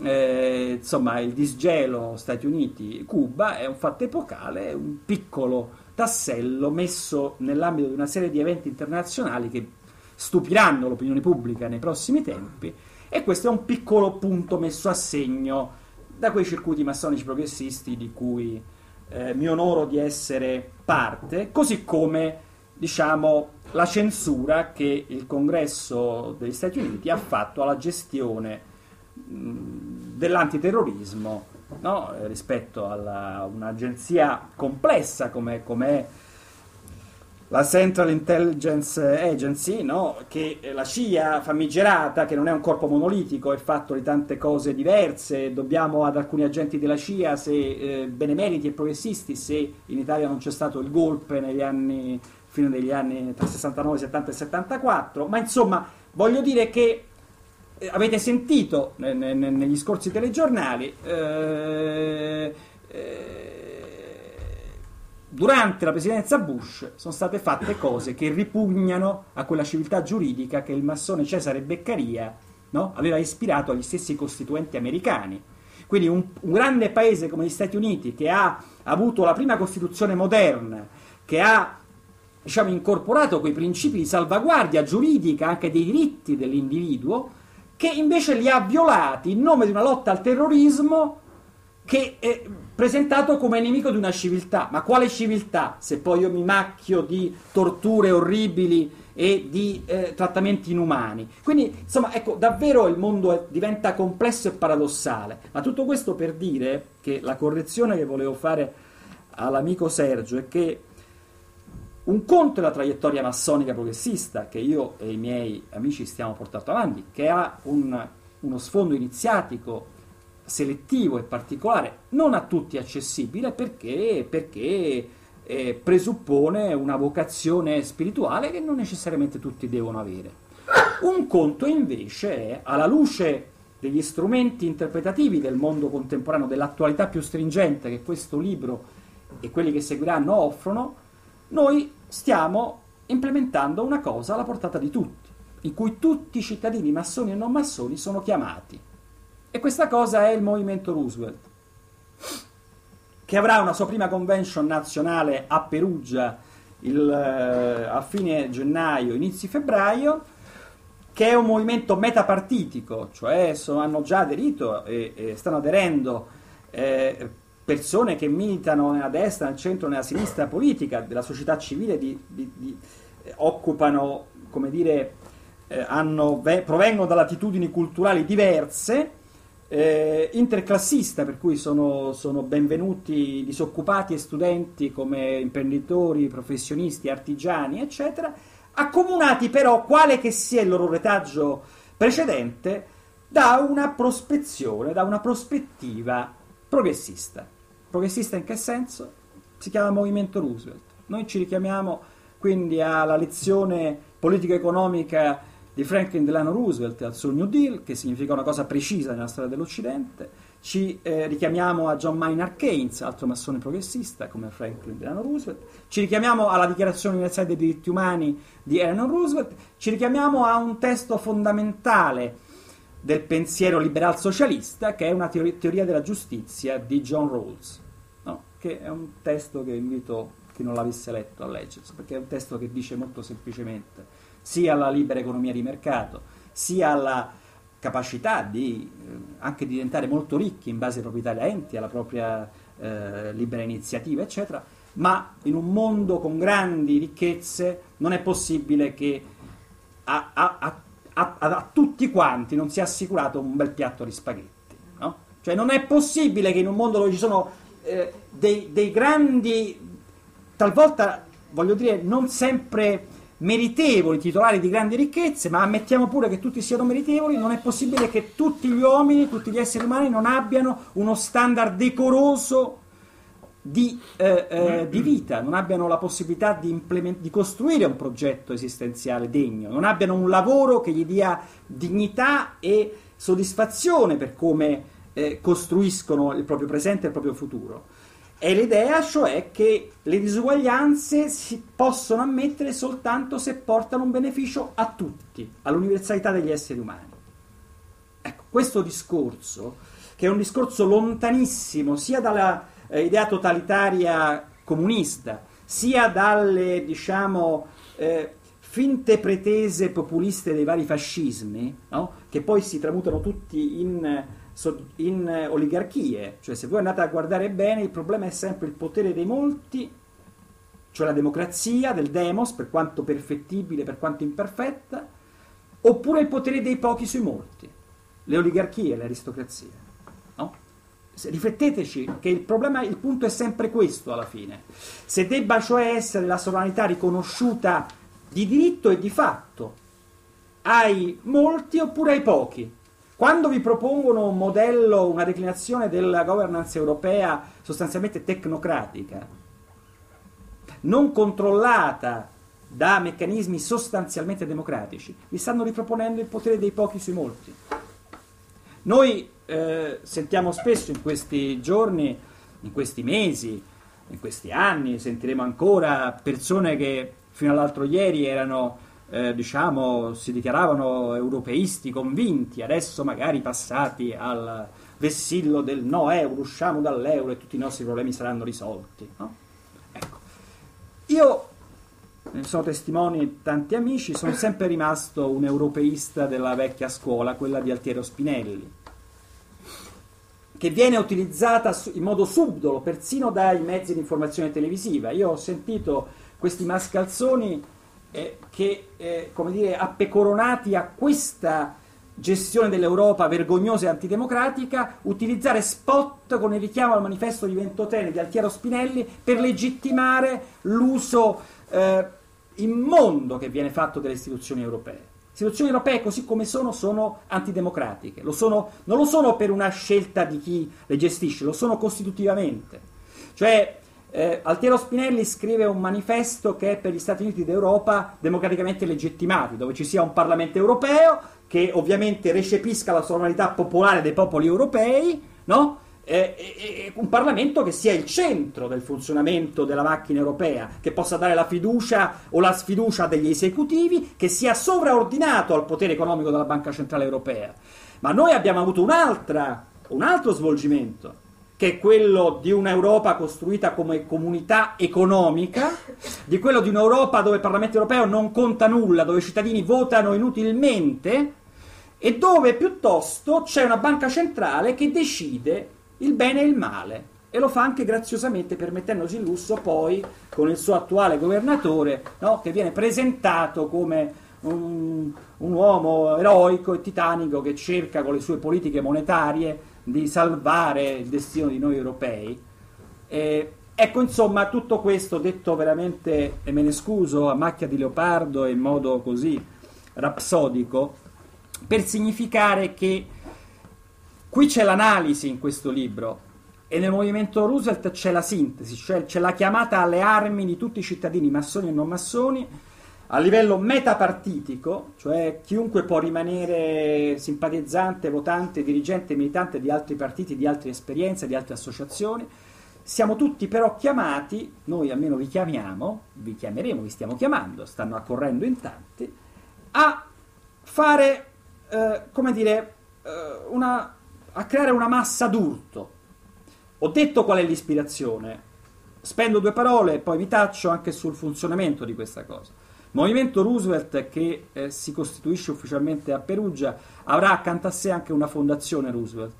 eh, insomma il disgelo Stati Uniti-Cuba è un fatto epocale, un piccolo tassello messo nell'ambito di una serie di eventi internazionali che stupiranno l'opinione pubblica nei prossimi tempi e questo è un piccolo punto messo a segno da quei circuiti massonici progressisti di cui eh, mi onoro di essere parte, così come diciamo la censura che il Congresso degli Stati Uniti ha fatto alla gestione dell'antiterrorismo no? rispetto a un'agenzia complessa come è la Central Intelligence Agency, no? che la CIA famigerata, che non è un corpo monolitico, è fatto di tante cose diverse, dobbiamo ad alcuni agenti della CIA, se eh, benemeriti e progressisti, se in Italia non c'è stato il golpe negli anni, fine degli anni tra 69, 70 e 74, ma insomma voglio dire che eh, avete sentito ne, ne, negli scorsi telegiornali, eh, eh, durante la presidenza Bush sono state fatte cose che ripugnano a quella civiltà giuridica che il massone Cesare Beccaria no, aveva ispirato agli stessi costituenti americani. Quindi un, un grande paese come gli Stati Uniti che ha avuto la prima Costituzione moderna, che ha diciamo, incorporato quei principi di salvaguardia giuridica anche dei diritti dell'individuo, che invece li ha violati in nome di una lotta al terrorismo che è presentato come nemico di una civiltà. Ma quale civiltà se poi io mi macchio di torture orribili e di eh, trattamenti inumani? Quindi, insomma, ecco, davvero il mondo è, diventa complesso e paradossale. Ma tutto questo per dire che la correzione che volevo fare all'amico Sergio è che un conto è la traiettoria massonica progressista che io e i miei amici stiamo portando avanti, che ha un, uno sfondo iniziatico selettivo e particolare, non a tutti accessibile perché, perché eh, presuppone una vocazione spirituale che non necessariamente tutti devono avere. Un conto invece è, alla luce degli strumenti interpretativi del mondo contemporaneo, dell'attualità più stringente che questo libro e quelli che seguiranno offrono, noi stiamo implementando una cosa alla portata di tutti, in cui tutti i cittadini massoni e non massoni sono chiamati. E questa cosa è il movimento Roosevelt, che avrà una sua prima convention nazionale a Perugia il, eh, a fine gennaio, inizi febbraio, che è un movimento metapartitico, cioè sono, hanno già aderito e, e stanno aderendo eh, persone che militano nella destra, nel centro, nella sinistra politica, della società civile, di, di, di, eh, occupano, come dire, eh, hanno, ve, provengono da latitudini culturali diverse, eh, interclassista, per cui sono, sono, benvenuti disoccupati e studenti come imprenditori, professionisti, artigiani, eccetera, accomunati però, quale che sia il loro retaggio precedente, da una prospezione, da una prospettiva progressista. Progressista in che senso? Si chiama Movimento Roosevelt. Noi ci richiamiamo quindi alla lezione politica-economica di Franklin Delano Roosevelt al suo New Deal, che significa una cosa precisa nella storia dell'Occidente. Ci eh, richiamiamo a John Maynard Keynes, altro massone progressista come Franklin Delano Roosevelt. Ci richiamiamo alla Dichiarazione Universale dei diritti umani di Eleanor Roosevelt. Ci richiamiamo a un testo fondamentale del pensiero liberal socialista, che è una teoria della giustizia di John Rawls, no? che è un testo che invito chi non l'avesse letto a leggere, perché è un testo che dice molto semplicemente sia alla libera economia di mercato, sia alla capacità di eh, anche diventare molto ricchi in base ai propri talenti, alla propria eh, libera iniziativa, eccetera, ma in un mondo con grandi ricchezze non è possibile che a, a, a, a tutti quanti non sia assicurato un bel piatto di spaghetti. No? Cioè non è possibile che in un mondo dove ci sono eh, dei, dei grandi, talvolta voglio dire, non sempre meritevoli, titolari di grandi ricchezze, ma ammettiamo pure che tutti siano meritevoli, non è possibile che tutti gli uomini, tutti gli esseri umani non abbiano uno standard decoroso di, eh, eh, di vita, non abbiano la possibilità di, implement- di, costruire un progetto esistenziale degno, non abbiano un lavoro che gli dia dignità e soddisfazione per come eh, costruiscono il proprio presente e il proprio futuro. È l'idea, cioè, che le disuguaglianze si possono ammettere soltanto se portano un beneficio a tutti, all'universalità degli esseri umani. Ecco, questo discorso, che è un discorso lontanissimo sia dalla eh, idea totalitaria comunista, sia dalle, diciamo, eh, finte pretese populiste dei vari fascismi, no? che poi si tramutano tutti in in eh, oligarchie, cioè se voi andate a guardare bene il problema è sempre il potere dei molti, cioè la democrazia del demos, per quanto perfettibile, per quanto imperfetta, oppure il potere dei pochi sui molti, le oligarchie. No? Rifletteteci che il problema, il punto è sempre questo alla fine. Se debba cioè essere la sovranità riconosciuta di diritto e di fatto ai molti oppure ai pochi, quando vi propongono un modello, una declinazione della governance europea sostanzialmente tecnocratica, non controllata da meccanismi sostanzialmente democratici, vi stanno riproponendo il potere dei pochi sui molti. Noi eh, sentiamo spesso in questi giorni, in questi mesi, in questi anni, sentiremo ancora persone che fino all'altro ieri erano eh, diciamo, si dichiaravano europeisti convinti, adesso magari passati al vessillo del no euro, usciamo dall'euro e tutti i nostri problemi saranno risolti. No? Ecco. Io, ne sono testimoni tanti amici, sono sempre rimasto un europeista della vecchia scuola, quella di Altiero Spinelli, che viene utilizzata in modo subdolo persino dai mezzi di informazione televisiva. Io ho sentito questi mascalzoni eh, che, eh, come dire, appecoronati a questa gestione dell'Europa vergognosa e antidemocratica, utilizzare spot con il richiamo al manifesto di Ventotene di Altiero Spinelli per legittimare l'uso eh, immondo che viene fatto delle istituzioni europee. Istituzioni europee, così come sono, sono antidemocratiche. Lo sono, non lo sono per una scelta di chi le gestisce, lo sono costitutivamente. Cioè, Eh, Altiero Spinelli scrive un manifesto che è per gli Stati Uniti d'Europa democraticamente legittimati, dove ci sia un Parlamento europeo che ovviamente recepisca la sovranità popolare dei popoli europei, no? Eh, e- e- un Parlamento che sia il centro del funzionamento della macchina europea, che possa dare la fiducia o la sfiducia degli esecutivi, che sia sovraordinato al potere economico della Banca Centrale Europea. Ma noi abbiamo avuto un altro svolgimento, che è quello di un'Europa costruita come comunità economica, di quello di un'Europa dove il Parlamento europeo non conta nulla, dove i cittadini votano inutilmente e dove piuttosto c'è una banca centrale che decide il bene e il male e lo fa anche graziosamente permettendosi il lusso poi con il suo attuale governatore no, che viene presentato come un, un uomo eroico e titanico che cerca con le sue politiche monetarie di salvare il destino di noi europei. E, ecco, insomma, tutto questo detto veramente, e me ne scuso, a macchia di leopardo e in modo così rapsodico, per significare che qui c'è l'analisi in questo libro e nel movimento Roosevelt c'è la sintesi, cioè c'è la chiamata alle armi di tutti i cittadini massoni e non massoni a livello metapartitico, cioè chiunque può rimanere simpatizzante, votante, dirigente, militante di altri partiti, di altre esperienze, di altre associazioni, siamo tutti però chiamati, noi almeno vi chiamiamo, vi chiameremo, vi stiamo chiamando, stanno accorrendo in tanti, a fare, eh, come dire, eh, una, a creare una massa d'urto. Ho detto qual è l'ispirazione, spendo due parole e poi vi taccio anche sul funzionamento di questa cosa. Movimento Roosevelt che eh, si costituisce ufficialmente a Perugia avrà accanto a sé anche una fondazione Roosevelt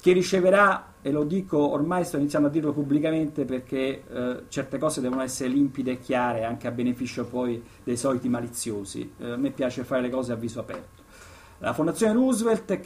che riceverà, e lo dico ormai sto iniziando a dirlo pubblicamente perché eh, certe cose devono essere limpide e chiare anche a beneficio poi dei soliti maliziosi. Eh, a me piace fare le cose a viso aperto. La fondazione Roosevelt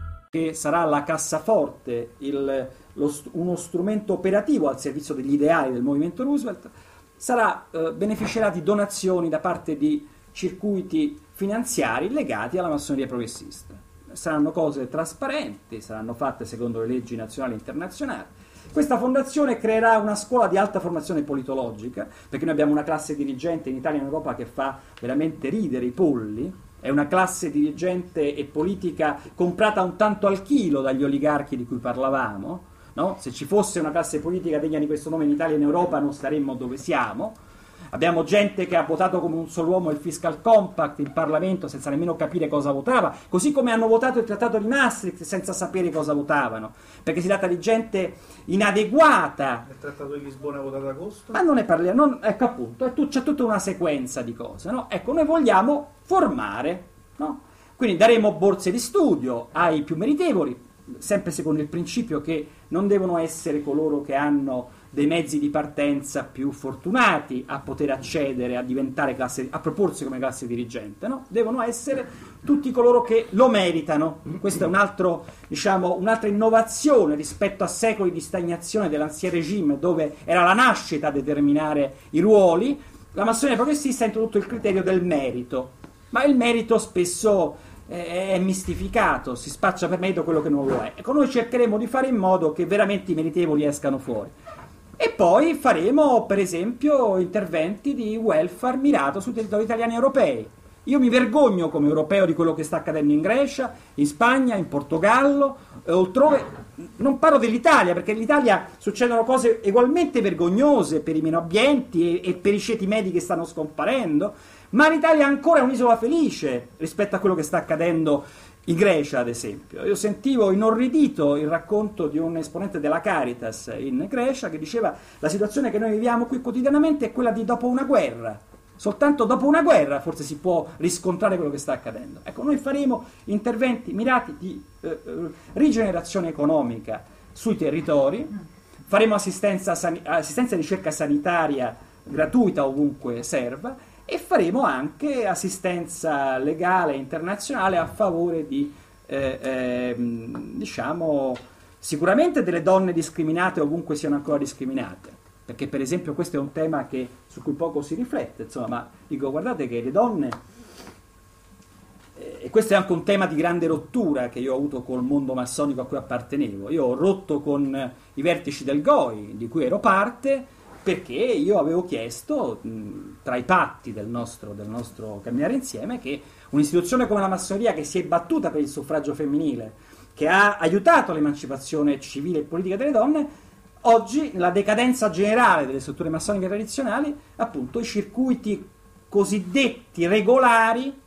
Che sarà la cassaforte, il, lo uno strumento operativo al servizio degli ideali del movimento Roosevelt, sarà, eh, beneficerà di donazioni da parte di circuiti finanziari legati alla massoneria progressista. Saranno cose trasparenti, saranno fatte secondo le leggi nazionali e internazionali. Questa fondazione creerà una scuola di alta formazione politologica, perché noi abbiamo una classe dirigente in Italia e in Europa che fa veramente ridere i polli, è una classe dirigente e politica comprata un tanto al chilo dagli oligarchi di cui parlavamo. No? Se ci fosse una classe politica degna di questo nome in Italia e in Europa non staremmo dove siamo. Abbiamo gente che ha votato come un solo uomo il Fiscal Compact in Parlamento senza nemmeno capire cosa votava, così come hanno votato il Trattato di Maastricht senza sapere cosa votavano, perché si tratta di gente inadeguata. Il trattato di Lisbona votato ad agosto? Ma non ne parliamo, non- ecco appunto, tu- c'è tutta una sequenza di cose. No? Ecco, noi vogliamo formare, no? quindi daremo borse di studio ai più meritevoli, sempre secondo il principio che non devono essere coloro che hanno dei mezzi di partenza più fortunati a poter accedere a diventare classe, a proporsi come classe dirigente, no? devono essere tutti coloro che lo meritano. Questa è un altro, diciamo, un'altra innovazione rispetto a secoli di stagnazione dell'ancien regime, dove era la nascita a determinare i ruoli. La massoneria progressista ha introdotto il criterio del merito, ma il merito spesso eh, è mistificato, si spaccia per merito quello che non lo è. Ecco, noi cercheremo di fare in modo che veramente i meritevoli escano fuori. E poi faremo, per esempio, interventi di welfare mirato sui territori italiani e europei. Io mi vergogno come europeo di quello che sta accadendo in Grecia, in Spagna, in Portogallo, e altrove. Non parlo dell'Italia, perché in Italia succedono cose ugualmente vergognose per i meno abbienti e, e per i ceti medi che stanno scomparendo, ma l'Italia ancora è un'isola felice rispetto a quello che sta accadendo in Grecia, ad esempio. Io sentivo inorridito il racconto di un esponente della Caritas in Grecia che diceva la situazione che noi viviamo qui quotidianamente è quella di dopo una guerra. Soltanto dopo una guerra forse si può riscontrare quello che sta accadendo. Ecco, noi faremo interventi mirati di eh, eh, rigenerazione economica sui territori, faremo assistenza, sani- assistenza e ricerca sanitaria gratuita ovunque serva e faremo anche assistenza legale internazionale a favore di, eh, ehm, diciamo, sicuramente delle donne discriminate ovunque siano ancora discriminate. Perché per esempio questo è un tema che- su cui poco si riflette, insomma, ma dico guardate che le donne eh, e questo è anche un tema di grande rottura che io ho avuto col mondo massonico a cui appartenevo. Io ho rotto con eh, i vertici del GOI, di cui ero parte, perché io avevo chiesto, mh, tra i patti del nostro, del nostro camminare insieme, che un'istituzione come la massoneria, che si è battuta per il suffragio femminile, che ha aiutato l'emancipazione civile e politica delle donne, oggi, nella decadenza generale delle strutture massoniche tradizionali, appunto i circuiti cosiddetti regolari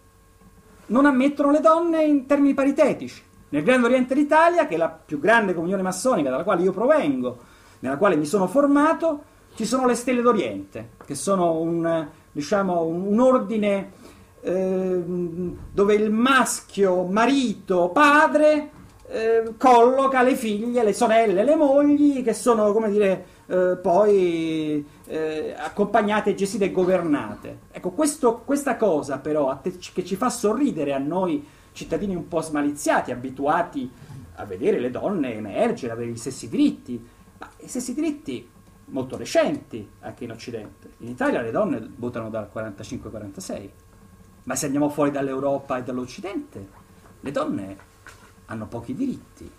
non ammettono le donne in termini paritetici. Nel Grande Oriente d'Italia, che è la più grande comunione massonica dalla quale io provengo, nella quale mi sono formato, ci sono le Stelle d'Oriente, che sono un, eh, diciamo, un, ordine ehm, dove il maschio, marito, padre, eh, colloca le figlie, le sorelle, le mogli, che sono, come dire, eh, poi eh, accompagnate, gestite e governate. Ecco, questo- questa cosa però te- che ci fa sorridere a noi cittadini un po' smaliziati, abituati a vedere le donne emergere, avere gli stessi diritti, ma i stessi diritti molto recenti anche in Occidente. In Italia le donne votano dal 45-46, ma se andiamo fuori dall'Europa e dall'Occidente, le donne hanno pochi diritti,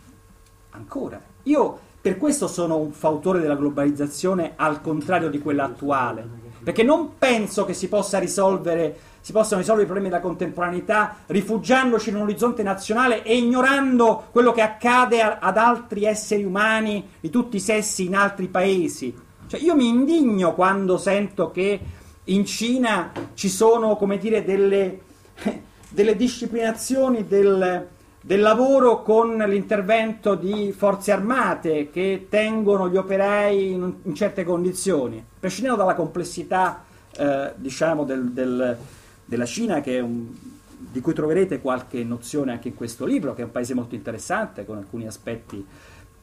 ancora. Io per questo sono un fautore della globalizzazione al contrario di quella attuale, perché non penso che si possa risolvere si possano risolvere i problemi della contemporaneità rifugiandoci in un orizzonte nazionale e ignorando quello che accade a- ad altri esseri umani di tutti i sessi in altri paesi. Cioè, io mi indigno quando sento che in Cina ci sono, come dire, delle, [LAUGHS] delle disciplinazioni del, del lavoro con l'intervento di forze armate che tengono gli operai in, in certe condizioni, prescindendo dalla complessità eh, diciamo del- del- della Cina, un- di cui troverete qualche nozione anche in questo libro, che è un paese molto interessante, con alcuni aspetti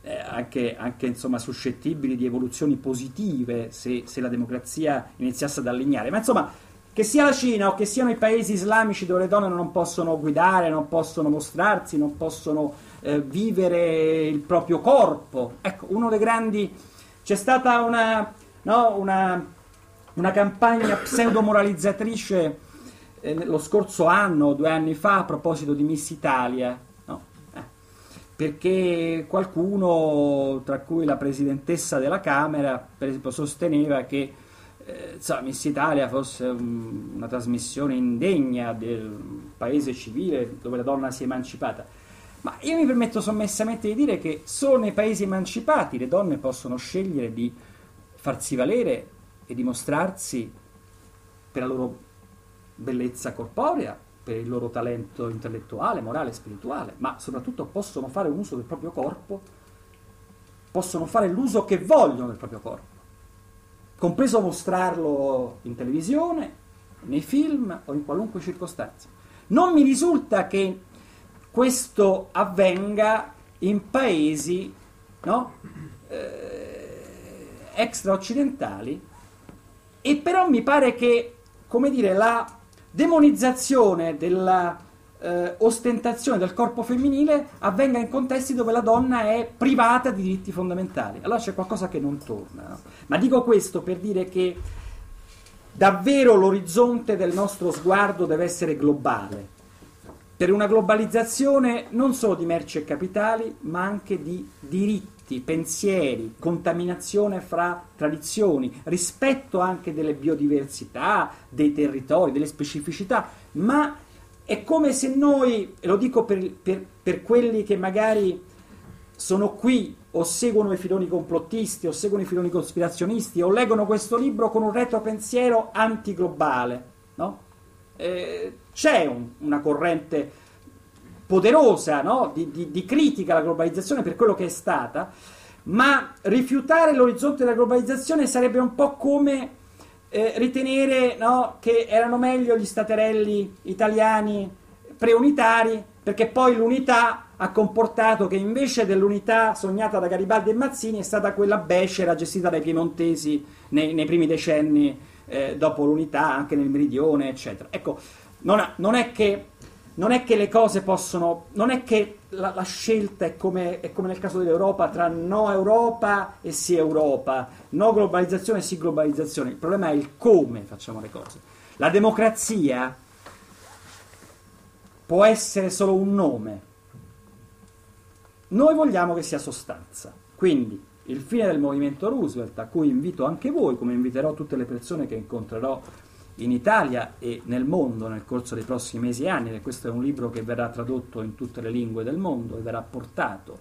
eh, anche, anche, insomma, suscettibili di evoluzioni positive se, se la democrazia iniziasse ad allineare. Ma insomma, che sia la Cina o che siano i paesi islamici dove le donne non possono guidare, non possono mostrarsi, non possono eh, vivere il proprio corpo. Ecco, uno dei grandi... C'è stata una, no, una, una campagna pseudo-moralizzatrice eh, lo scorso anno, due anni fa, a proposito di Miss Italia. no? Eh, perché qualcuno, tra cui la presidentessa della Camera, per esempio, sosteneva che eh, insomma, Miss Italia fosse un- una trasmissione indegna del paese civile dove la donna si è emancipata. Ma io mi permetto sommessamente di dire che solo nei paesi emancipati le donne possono scegliere di farsi valere e dimostrarsi per la loro bellezza corporea, per il loro talento intellettuale, morale, spirituale, ma soprattutto possono fare un uso del proprio corpo, possono fare l'uso che vogliono del proprio corpo compreso mostrarlo in televisione, nei film o in qualunque circostanza. Non mi risulta che questo avvenga in paesi no, eh, extra-occidentali e però mi pare che, come dire, la demonizzazione della eh, del corpo femminile avvenga in contesti dove la donna è privata di diritti fondamentali. Allora c'è qualcosa che non torna. no? Ma dico questo per dire che davvero l'orizzonte del nostro sguardo deve essere globale, per una globalizzazione non solo di merci e capitali, ma anche di diritti, pensieri, contaminazione fra tradizioni, rispetto anche delle biodiversità, dei territori, delle specificità, ma è come se noi, e lo dico per, per- per quelli che magari sono qui o seguono i filoni complottisti o seguono i filoni cospirazionisti o leggono questo libro con un retropensiero antiglobale, no? Eh, c'è un- una corrente poderosa no? di, di- di critica alla globalizzazione per quello che è stata, ma rifiutare l'orizzonte della globalizzazione sarebbe un po' come eh, ritenere no, che erano meglio gli staterelli italiani preunitari perché poi l'unità ha comportato che invece dell'unità sognata da Garibaldi e Mazzini è stata quella becera gestita dai piemontesi nei, nei primi decenni eh, dopo l'unità, anche nel meridione, eccetera. Ecco, non, non è che non è che le cose possono, non è che la, la scelta è come, è come nel caso dell'Europa tra no Europa e sì Europa, no globalizzazione e sì globalizzazione, il problema è il come facciamo le cose. La democrazia può essere solo un nome, noi vogliamo che sia sostanza, quindi il fine del movimento Roosevelt, a cui invito anche voi, come inviterò tutte le persone che incontrerò in Italia e nel mondo nel corso dei prossimi mesi e anni, perché questo è un libro che verrà tradotto in tutte le lingue del mondo e verrà portato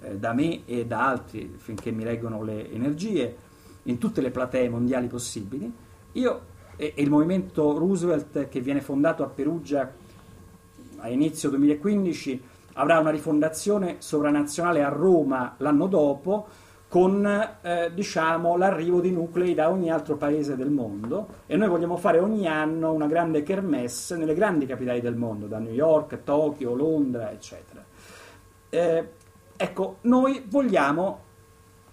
eh, da me e da altri finché mi reggono le energie in tutte le platee mondiali possibili. Io e, e il movimento Roosevelt che viene fondato a Perugia a inizio 2015 avrà una rifondazione sovranazionale a Roma l'anno dopo con eh, diciamo, l'arrivo di nuclei da ogni altro paese del mondo e noi vogliamo fare ogni anno una grande kermesse nelle grandi capitali del mondo, da New York, Tokyo, Londra, eccetera. Eh, ecco, noi vogliamo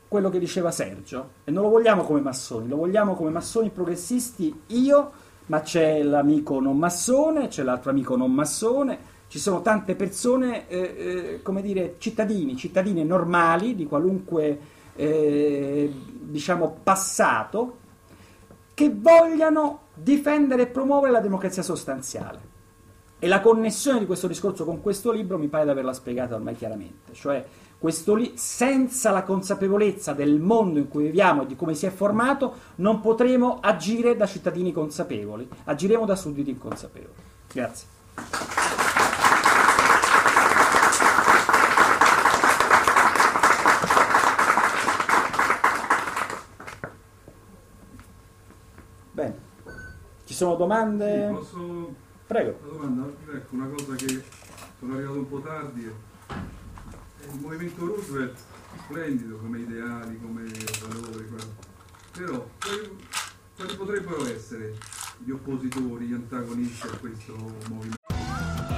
quello che diceva Sergio e non lo vogliamo come massoni, lo vogliamo come massoni progressisti io, ma c'è l'amico non massone, c'è l'altro amico non massone, ci sono tante persone, eh, eh, come dire, cittadini, cittadine normali di qualunque eh, diciamo, passato che vogliano difendere e promuovere la democrazia sostanziale. E la connessione di questo discorso con questo libro mi pare di averla spiegata ormai chiaramente, cioè questo li- senza la consapevolezza del mondo in cui viviamo e di come si è formato non potremo agire da cittadini consapevoli, agiremo da sudditi inconsapevoli. Grazie. Bene, ci sono domande? Sì, posso... Prego. Una domanda, ecco, una cosa che sono arrivato un po' tardi. Il movimento Roosevelt, splendido come ideali, come valori, però quali, quali potrebbero essere gli oppositori, gli antagonisti a questo movimento?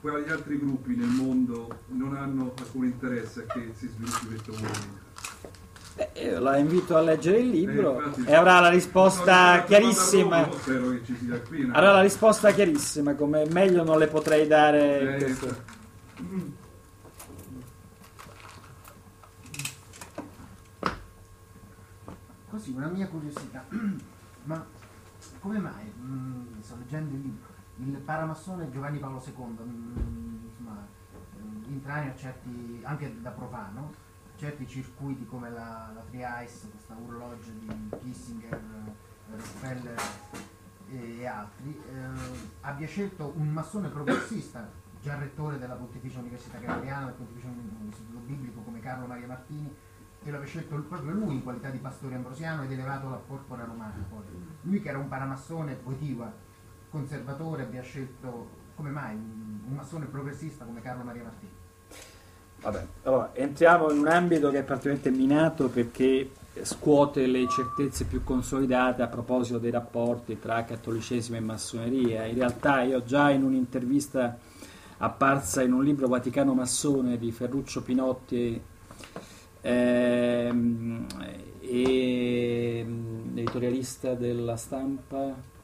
quali altri gruppi nel mondo non hanno alcun interesse a che si sviluppi questo movimento? Beh, io la invito a leggere il libro Eh, infatti- e avrà la risposta chiarissima. no, Spero che ci sia qui. no? Avrà la risposta chiarissima, come meglio non le potrei dare. Eh, questo- Così, una mia curiosità, [CLEARS THROAT] ma come mai, mm, sto leggendo il libro, il paramassone Giovanni Paolo II, mm, insomma, eh, intranea certi, anche da profano, certi circuiti come la, la Triais, questa orologio di Kissinger, Rockefeller e, e altri, eh, abbia scelto un massone progressista, già rettore della Pontificia Università Gregoriana, del Pontificio Istituto Biblico come Carlo Maria Martini, e lo aveva scelto proprio lui in qualità di pastore ambrosiano ed elevato alla porpora romana. Poi. Lui che era un paramassone Wojtyła, conservatore, abbia scelto come mai un, massone progressista come Carlo Maria Martini. Vabbè, allora entriamo in un ambito che è particolarmente minato perché scuote le certezze più consolidate a proposito dei rapporti tra cattolicesimo e massoneria. In realtà io già in un'intervista apparsa in un libro Vaticano Massone di Ferruccio Pinotti ehm, e mm, editorialista della stampa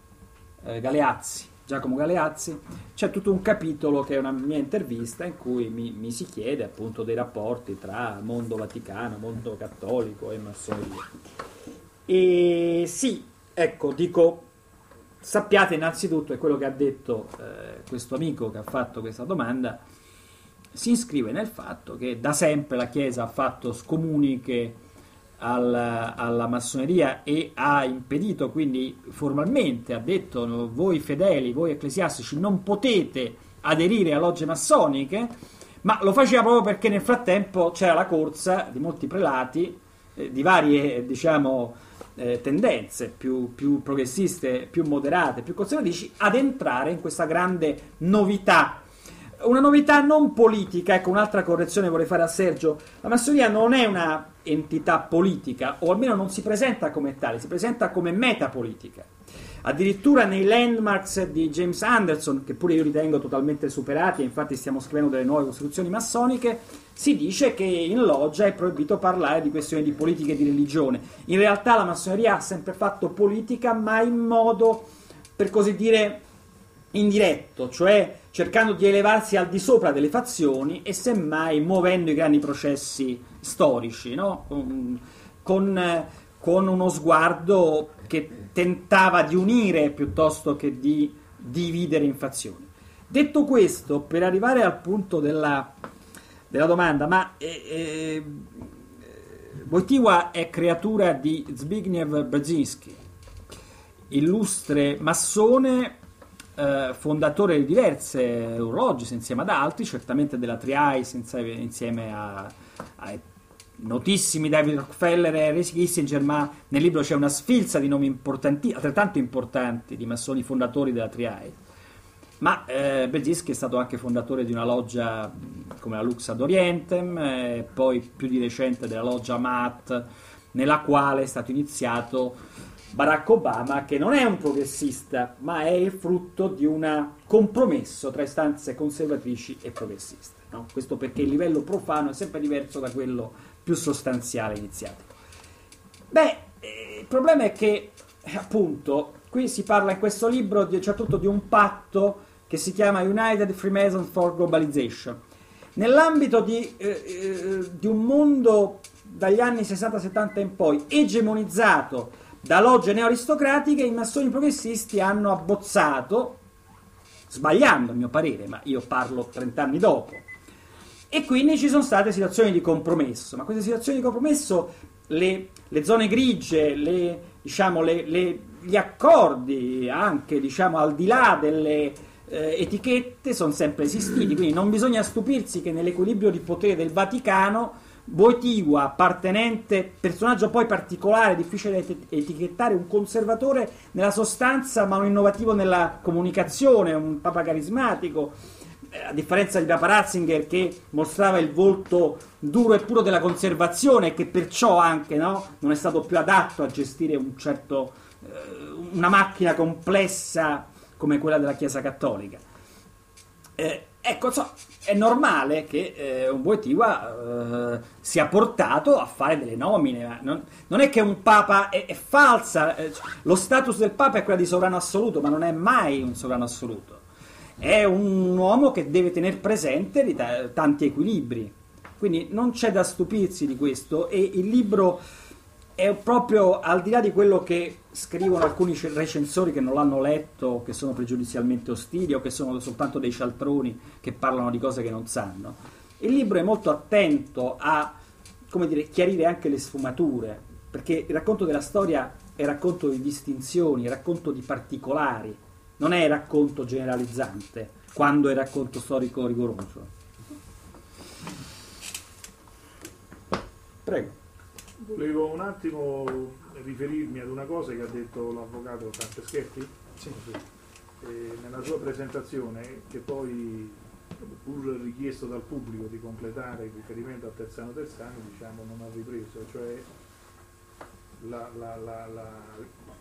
eh, Galeazzi Giacomo Galeazzi, c'è tutto un capitolo che è una mia intervista in cui mi, mi si chiede appunto dei rapporti tra mondo vaticano, mondo cattolico e massoneria. E sì, ecco, dico, sappiate innanzitutto, è quello che ha detto eh, questo amico che ha fatto questa domanda, si iscrive nel fatto che da sempre la Chiesa ha fatto scomuniche alla, alla massoneria e ha impedito, quindi formalmente ha detto voi fedeli, voi ecclesiastici non potete aderire a logge massoniche, ma lo faceva proprio perché nel frattempo c'era la corsa di molti prelati eh, di varie diciamo, eh, tendenze più, più progressiste, più moderate, più conservatrici ad entrare in questa grande novità una novità non politica, ecco un'altra correzione vorrei fare a Sergio, la massoneria non è una entità politica, o almeno non si presenta come tale, si presenta come metapolitica. Addirittura nei landmarks di James Anderson, che pure io ritengo totalmente superati, e infatti stiamo scrivendo delle nuove costituzioni massoniche, si dice che in loggia è proibito parlare di questioni di politica e di religione. In realtà la massoneria ha sempre fatto politica, ma in modo, per così dire, indiretto, cioè cercando di elevarsi al di sopra delle fazioni e semmai muovendo i grandi processi storici, no? con, con, uno sguardo che tentava di unire piuttosto che di dividere in fazioni. Detto questo, per arrivare al punto della, della domanda, ma eh, eh, Wojtyła è creatura di Zbigniew Brzezinski, illustre massone eh, fondatore di diverse orologi insieme ad altri, certamente della Triais insieme a, a notissimi David Rockefeller e Harry Kissinger, ma nel libro c'è una sfilza di nomi importanti, altrettanto importanti di massoni fondatori della Triais. Ma eh, Belzinski è stato anche fondatore di una loggia come la Lux ad Orientem, eh, poi più di recente della loggia MAT, nella quale è stato iniziato Barack Obama, che non è un progressista, ma è il frutto di un compromesso tra istanze conservatrici e progressiste. No? Questo perché il livello profano è sempre diverso da quello più sostanziale iniziatico. Beh, eh, il problema è che, appunto, qui si parla in questo libro di, cioè, tutto di un patto che si chiama United Freemasons for Globalization. Nell'ambito di, eh, eh, di un mondo dagli anni 60-70 in poi egemonizzato da logge neoaristocratiche i massoni progressisti hanno abbozzato, sbagliando a mio parere, ma io parlo 30 anni dopo, e quindi ci sono state situazioni di compromesso, ma queste situazioni di compromesso, le, le zone grigie, le, diciamo, le, gli accordi anche diciamo, al di là delle eh, etichette sono sempre esistiti, quindi non bisogna stupirsi che nell'equilibrio di potere del Vaticano Boitigua, appartenente, personaggio poi particolare, difficile da etichettare, un conservatore nella sostanza ma un innovativo nella comunicazione, un papa carismatico, eh, a differenza di Papa Ratzinger che mostrava il volto duro e puro della conservazione e che perciò anche no, non è stato più adatto a gestire un certo, eh, una macchina complessa come quella della Chiesa Cattolica. Eh, ecco, so, è normale che eh, un Wojtyła eh, sia portato a fare delle nomine. Non, non, è che un papa è, è falsa, eh, lo status del papa è quello di sovrano assoluto, ma non è mai un sovrano assoluto. È un uomo che deve tenere presente t- tanti equilibri. Quindi non c'è da stupirsi di questo e il libro è proprio al di là di quello che scrivono alcuni recensori che non l'hanno letto, che sono pregiudizialmente ostili o che sono soltanto dei cialtroni che parlano di cose che non sanno. Il libro è molto attento a dire, chiarire anche le sfumature, perché il racconto della storia è racconto di distinzioni, è racconto di particolari, non è racconto generalizzante, quando è racconto storico rigoroso. Prego. Volevo un attimo riferirmi ad una cosa che ha detto l'avvocato Franceschetti sì. eh, nella sua presentazione, che poi pur richiesto dal pubblico di completare il riferimento a Terzano Terzani, diciamo non ha ripreso, cioè la, la, la,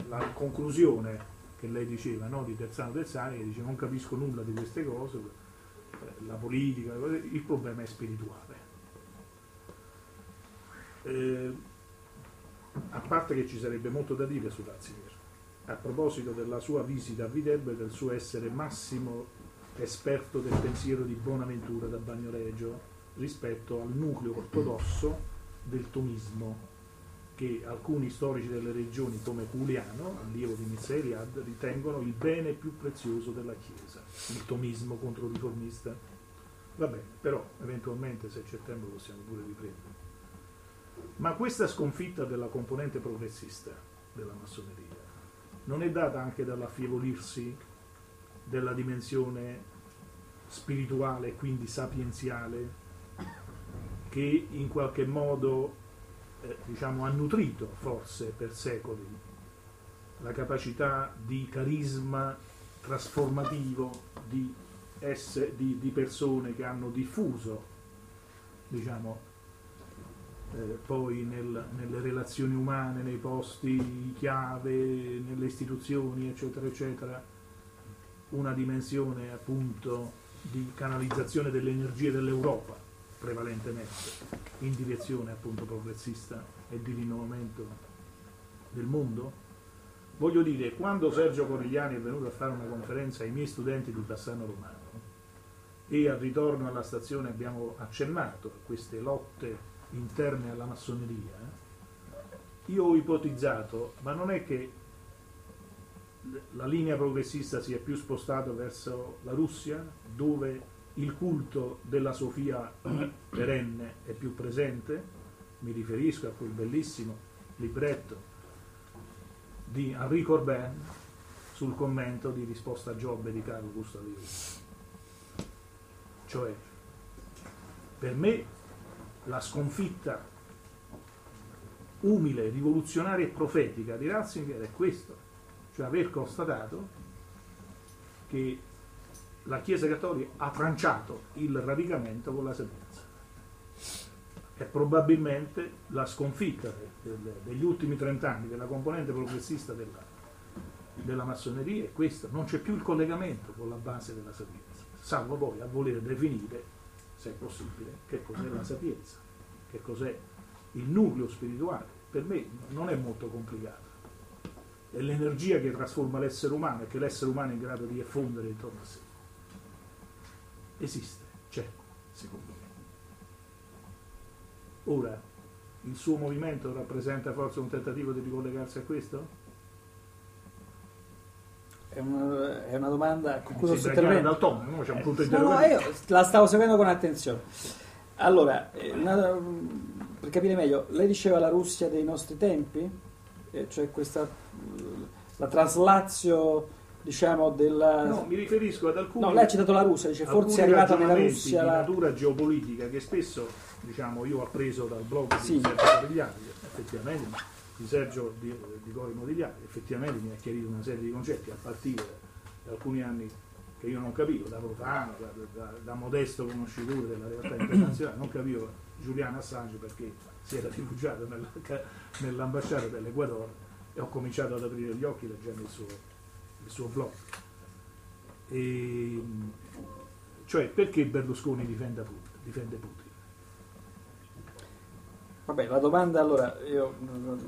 la conclusione che lei diceva no, di Terzano Terzani, che dice non capisco nulla di queste cose, eh, la politica, il problema è spirituale. Eh, a parte che ci sarebbe molto da dire su Ratzinger, a proposito della sua visita a Viterbo e del suo essere massimo esperto del pensiero di Bonaventura da Bagnoregio rispetto al nucleo ortodosso del tomismo che alcuni storici delle regioni come Culiano, allievo di Nizza ritengono il bene più prezioso della Chiesa, il tomismo contro riformista. Va bene, però eventualmente se c'è tempo possiamo pure riprendere. Ma questa sconfitta della componente progressista della massoneria non è data anche dall'affievolirsi della dimensione spirituale quindi sapienziale che in qualche modo eh, diciamo, ha nutrito forse per secoli la capacità di carisma trasformativo di, esse, di, di persone che hanno diffuso diciamo, eh, poi nel, nelle relazioni umane, nei posti chiave, nelle istituzioni, eccetera, eccetera, una dimensione appunto di canalizzazione delle energie dell'Europa prevalentemente in direzione appunto progressista e di rinnovamento del mondo? Voglio dire, quando Sergio Corigliani è venuto a fare una conferenza ai miei studenti di Bassano Romano e al ritorno alla stazione abbiamo accennato a queste lotte interne alla massoneria, io ho ipotizzato, ma non è che la linea progressista sia più spostata verso la Russia, dove il culto della Sofia [CLEARS THROAT] perenne è più presente, mi riferisco a quel bellissimo libretto di Henri Corbin sul commento di risposta a Giobbe di Carlo Gustav Cioè, per me la sconfitta umile, rivoluzionaria e profetica di Ratzinger è questo, cioè aver constatato che la Chiesa Cattolica ha tranciato il radicamento con la sapienza. E probabilmente la sconfitta degli ultimi trent'anni della componente progressista della, della massoneria è questa, non c'è più il collegamento con la base della sapienza, salvo poi a voler definire, se è possibile, che cos'è la sapienza, che cos'è il nucleo spirituale. Per me non è molto complicato. È l'energia che trasforma l'essere umano e che l'essere umano è in grado di effondere intorno a sé esiste, c'è, secondo me. Ora, il suo movimento rappresenta forse un tentativo di ricollegarsi a questo? È una, è una domanda con cui sto intervenendo. dal tono, no? C'è un punto Eh, no, io la stavo seguendo con attenzione. Allora, eh, una- per capire meglio, lei diceva la Russia dei nostri tempi? Eh, cioè questa, eh, la traslazio, diciamo, della... No, mi riferisco ad alcuni. No, lei ha citato la Russia, dice forse è arrivata nella Russia di la... natura geopolitica che spesso diciamo, io ho appreso dal blog Sì. di Sergio Modigliani, che effettivamente di Sergio di, di Cori Modigliani, effettivamente mi ha chiarito una serie di concetti a partire da alcuni anni che io non capivo, da profano, da, da- da modesto conoscitore della realtà internazionale, non capivo Giuliano Assange perché si era rifugiato nella- nell'ambasciata dell'Equador e ho cominciato ad aprire gli occhi leggendo il suo, il suo blog. E, cioè, perché Berlusconi difende Putin? Difende Putin? Vabbè, la domanda allora... Io...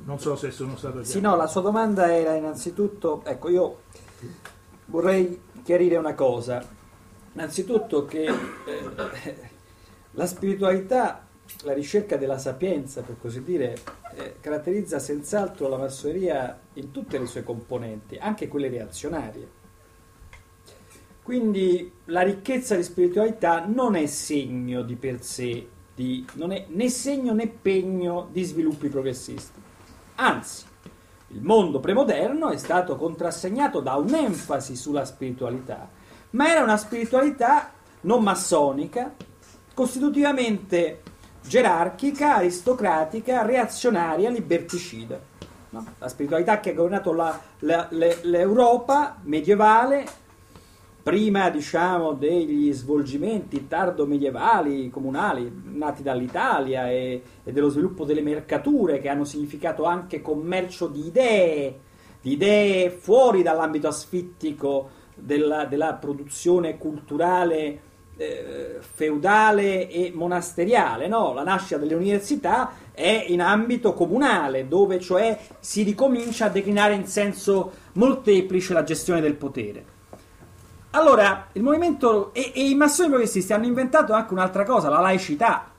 Non so se sono stato Sì, no, la sua domanda era innanzitutto, ecco, io vorrei chiarire una cosa. Innanzitutto che eh, la spiritualità, la ricerca della sapienza, per così dire, eh, caratterizza senz'altro la massoneria in tutte le sue componenti, anche quelle reazionarie. Quindi la ricchezza di spiritualità non è segno di per sé, di, non è né segno né pegno di sviluppi progressisti. Anzi, il mondo premoderno è stato contrassegnato da un'enfasi sulla spiritualità, ma era una spiritualità non massonica, costitutivamente gerarchica, aristocratica, reazionaria, liberticida. no? La spiritualità che ha governato la- la- le- l'Europa medievale prima diciamo degli svolgimenti tardo medievali comunali nati dall'Italia e, e dello sviluppo delle mercature che hanno significato anche commercio di idee, di idee fuori dall'ambito asfittico della, della produzione culturale eh, feudale e monasteriale, no? La nascita delle università è in ambito comunale, dove cioè si ricomincia a declinare in senso molteplice la gestione del potere. Allora, il movimento e, e i massoni progressisti hanno inventato anche un'altra cosa, la laicità,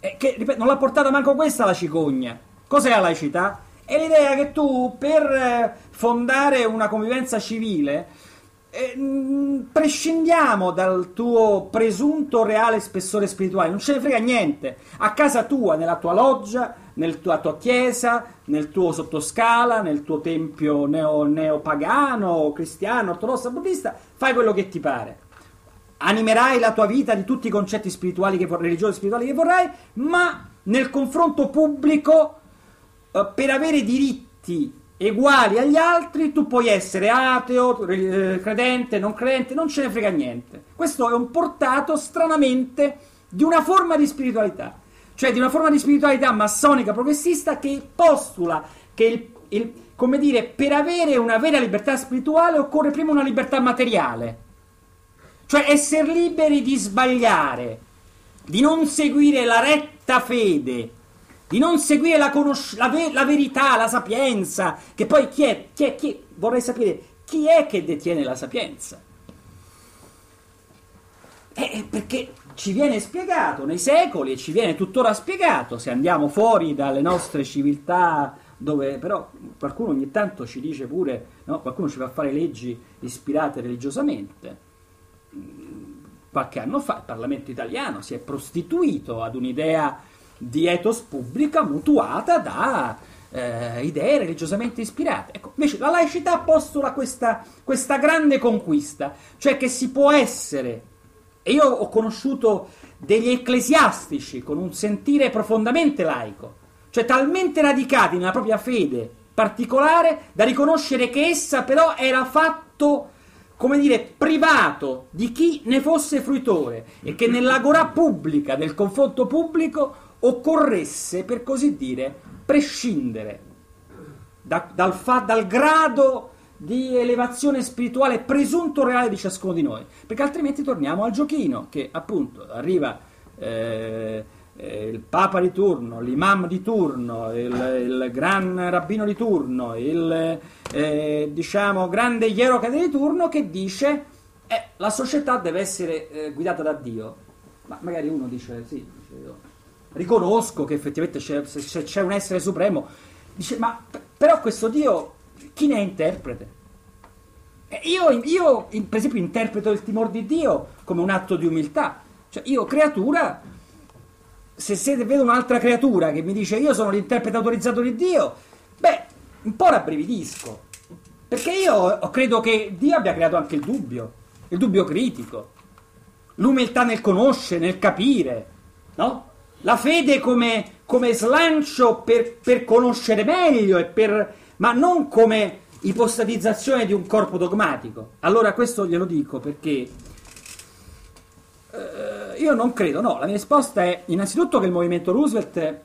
eh, che ripeto, non l'ha portata manco questa la cicogna. Cos'è la laicità? È l'idea che tu per eh, fondare una convivenza civile eh, mh, prescindiamo dal tuo presunto reale spessore spirituale, non ce ne frega niente. A casa tua, nella tua loggia, nella tua chiesa, nel tuo sottoscala, nel tuo tempio neo, neopagano, cristiano, ortodosso, buddista, fai quello che ti pare. Animerai la tua vita di tutti i concetti spirituali che vor- religiosi spirituali che vorrai, ma nel confronto pubblico, eh, per avere diritti uguali agli altri, tu puoi essere ateo, eh, credente, non credente, non ce ne frega niente. Questo è un portato stranamente di una forma di spiritualità, cioè di una forma di spiritualità massonica progressista che postula che il, il, come dire, per avere una vera libertà spirituale occorre prima una libertà materiale, cioè essere liberi di sbagliare, di non seguire la retta fede, di non seguire la, conosc- la, ve- la, verità, la sapienza, che poi chi è, chi è, chi vorrei sapere chi è che detiene la sapienza. Eh, perché ci viene spiegato nei secoli e ci viene tuttora spiegato, se andiamo fuori dalle nostre civiltà, dove però qualcuno ogni tanto ci dice pure, no? qualcuno ci fa fare leggi ispirate religiosamente. Qualche anno fa il Parlamento italiano si è prostituito ad un'idea di ethos pubblica mutuata da eh, idee religiosamente ispirate. Ecco, invece la laicità postula questa, questa grande conquista, cioè che si può essere, e io ho conosciuto degli ecclesiastici con un sentire profondamente laico, cioè talmente radicati nella propria fede particolare da riconoscere che essa però era fatto come dire, privato di chi ne fosse fruitore e che nell'agorà pubblica, del confronto pubblico, occorresse, per così dire, prescindere da, dal, fa, dal grado di elevazione spirituale presunto reale di ciascuno di noi, perché altrimenti torniamo al giochino che appunto arriva eh, il papa di turno, l'imam di turno, il, il gran rabbino di turno, il eh, diciamo grande ierocrate di turno che dice eh, la società deve essere eh, guidata da Dio. Ma magari uno dice sì, dice io riconosco che effettivamente c'è, se c'è un essere supremo, dice, ma però questo Dio chi ne interprete? Io, io, per esempio, interpreto il timore di Dio come un atto di umiltà. Cioè, io, creatura, se, se vedo un'altra creatura che mi dice io sono l'interprete autorizzato di Dio, beh, un po' rabbrividisco. Perché io credo che Dio abbia creato anche il dubbio, il dubbio critico, l'umiltà nel conoscere, nel capire, no? La fede come, come slancio per, per, conoscere meglio, per, ma non come ipostatizzazione di un corpo dogmatico. Allora questo glielo dico perché eh, io non credo, no, la mia risposta è innanzitutto che il movimento Roosevelt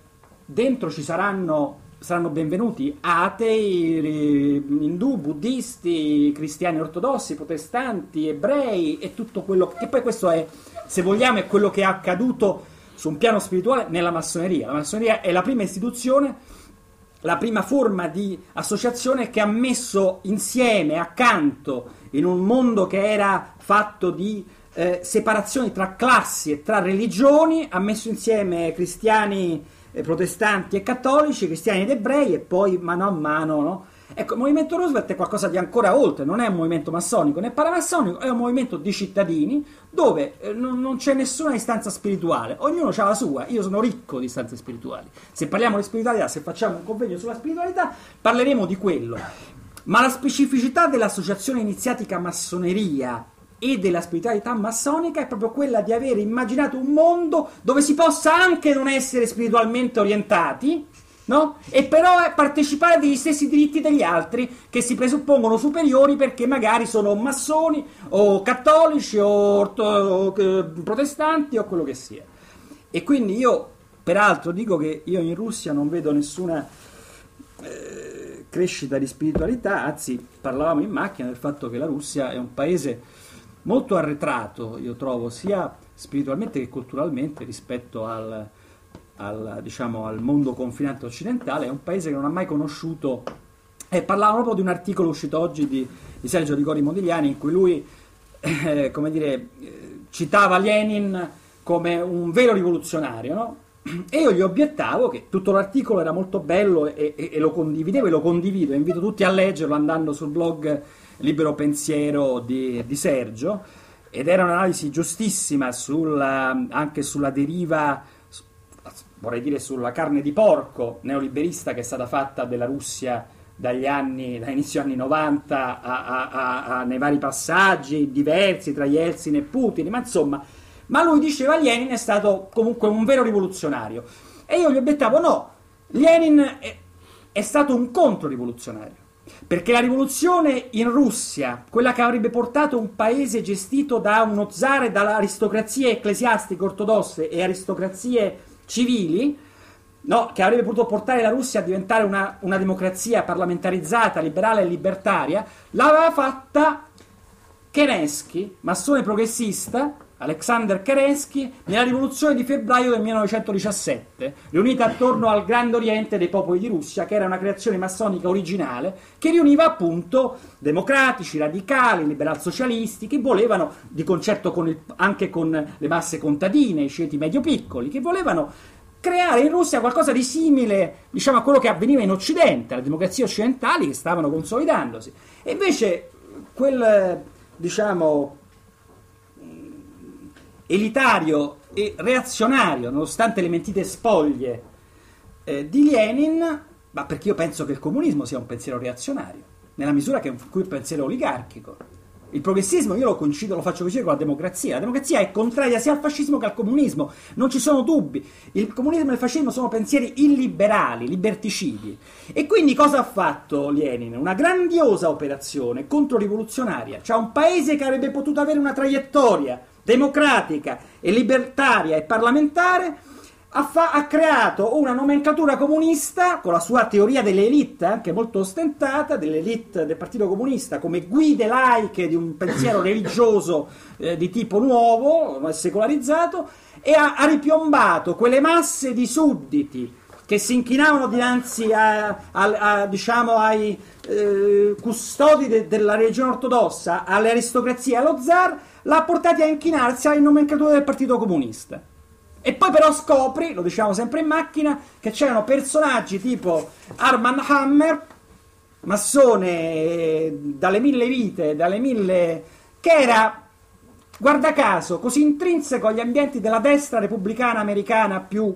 dentro ci saranno, saranno benvenuti atei, indù, buddisti, cristiani ortodossi, protestanti, ebrei e tutto quello che poi questo è, se vogliamo, è quello che è accaduto su un piano spirituale nella massoneria. La massoneria è la prima istituzione, la prima forma di associazione che ha messo insieme, accanto, in un mondo che era fatto di eh, separazioni tra classi e tra religioni, ha messo insieme cristiani, eh, protestanti e cattolici, cristiani ed ebrei e poi mano a mano no, Ecco, il movimento Roosevelt è qualcosa di ancora oltre, non è un movimento massonico né paramassonico, è un movimento di cittadini dove eh, non, non, c'è nessuna istanza spirituale, ognuno ha la sua, io sono ricco di istanze spirituali. Se parliamo di spiritualità, se facciamo un convegno sulla spiritualità, parleremo di quello. Ma la specificità dell'associazione iniziatica massoneria e della spiritualità massonica è proprio quella di aver immaginato un mondo dove si possa anche non essere spiritualmente orientati, no? E però partecipare degli stessi diritti degli altri che si presuppongono superiori perché magari sono massoni o cattolici o, orto, o eh, protestanti o quello che sia. E quindi io, peraltro, dico che io in Russia non vedo nessuna eh, crescita di spiritualità, anzi parlavamo in macchina del fatto che la Russia è un paese molto arretrato, io trovo, sia spiritualmente che culturalmente rispetto al, al, diciamo, al mondo confinante occidentale, è un paese che non ha mai conosciuto. E parlava proprio di un articolo uscito oggi di, di Sergio Rigori Modigliani in cui lui, eh, come dire, eh, citava Lenin come un vero rivoluzionario, no? E io gli obiettavo che tutto l'articolo era molto bello e, e, e lo condividevo e lo condivido. Invito tutti a leggerlo andando sul blog Libero Pensiero di, di Sergio. Ed era un'analisi giustissima sulla, anche sulla deriva, vorrei dire sulla carne di porco neoliberista che è stata fatta della Russia dagli anni, da inizio anni 90 a, a, a, nei vari passaggi diversi tra Yeltsin e Putin, ma insomma ma lui diceva Lenin è stato comunque un vero rivoluzionario. E io gli obiettavo no, Lenin è, è stato un controrivoluzionario. Perché la rivoluzione in Russia, quella che avrebbe portato un paese gestito da uno zar e dalle aristocrazie ortodosse e aristocrazie civili, no, che avrebbe potuto portare la Russia a diventare una, una democrazia parlamentarizzata, liberale e libertaria, l'aveva fatta Kerensky, massone progressista, Alexander Kerensky nella rivoluzione di febbraio del 1917, riunita attorno al Grande Oriente dei popoli di Russia, che era una creazione massonica originale, che riuniva appunto democratici, radicali, liberal-socialisti, che volevano, di concerto con il, anche con le masse contadine, i ceti medio-piccoli, che volevano creare in Russia qualcosa di simile diciamo, a quello che avveniva in Occidente, alle democrazie occidentali che stavano consolidandosi. E invece quel, diciamo, elitario e reazionario, nonostante le mentite spoglie eh, di Lenin, ma perché io penso che il comunismo sia un pensiero reazionario, nella misura che è un, pensiero oligarchico. Il progressismo io lo coincido, lo faccio coincidere con la democrazia. La democrazia è contraria sia al fascismo che al comunismo, non ci sono dubbi. Il comunismo e il fascismo sono pensieri illiberali, liberticidi. E quindi cosa ha fatto Lenin? Una grandiosa operazione controrivoluzionaria. Cioè un paese che avrebbe potuto avere una traiettoria democratica e libertaria e parlamentare, ha, fa- ha, creato una nomenclatura comunista con la sua teoria delle elite, anche molto ostentata, delle elite del Partito Comunista, come guide laiche di un pensiero [COUGHS] religioso eh, di tipo nuovo, secolarizzato, e ha, ha, ripiombato quelle masse di sudditi che si inchinavano dinanzi a, a, a, diciamo, ai eh, custodi de- della religione ortodossa, alle aristocrazie allo zar, l'ha portati a inchinarsi alle nomenclature del Partito Comunista. E poi però scopri, lo diciamo sempre in macchina, che c'erano personaggi tipo Armand Hammer, massone eh, dalle mille vite, dalle mille... che era, guarda caso, così intrinseco agli ambienti della destra repubblicana americana più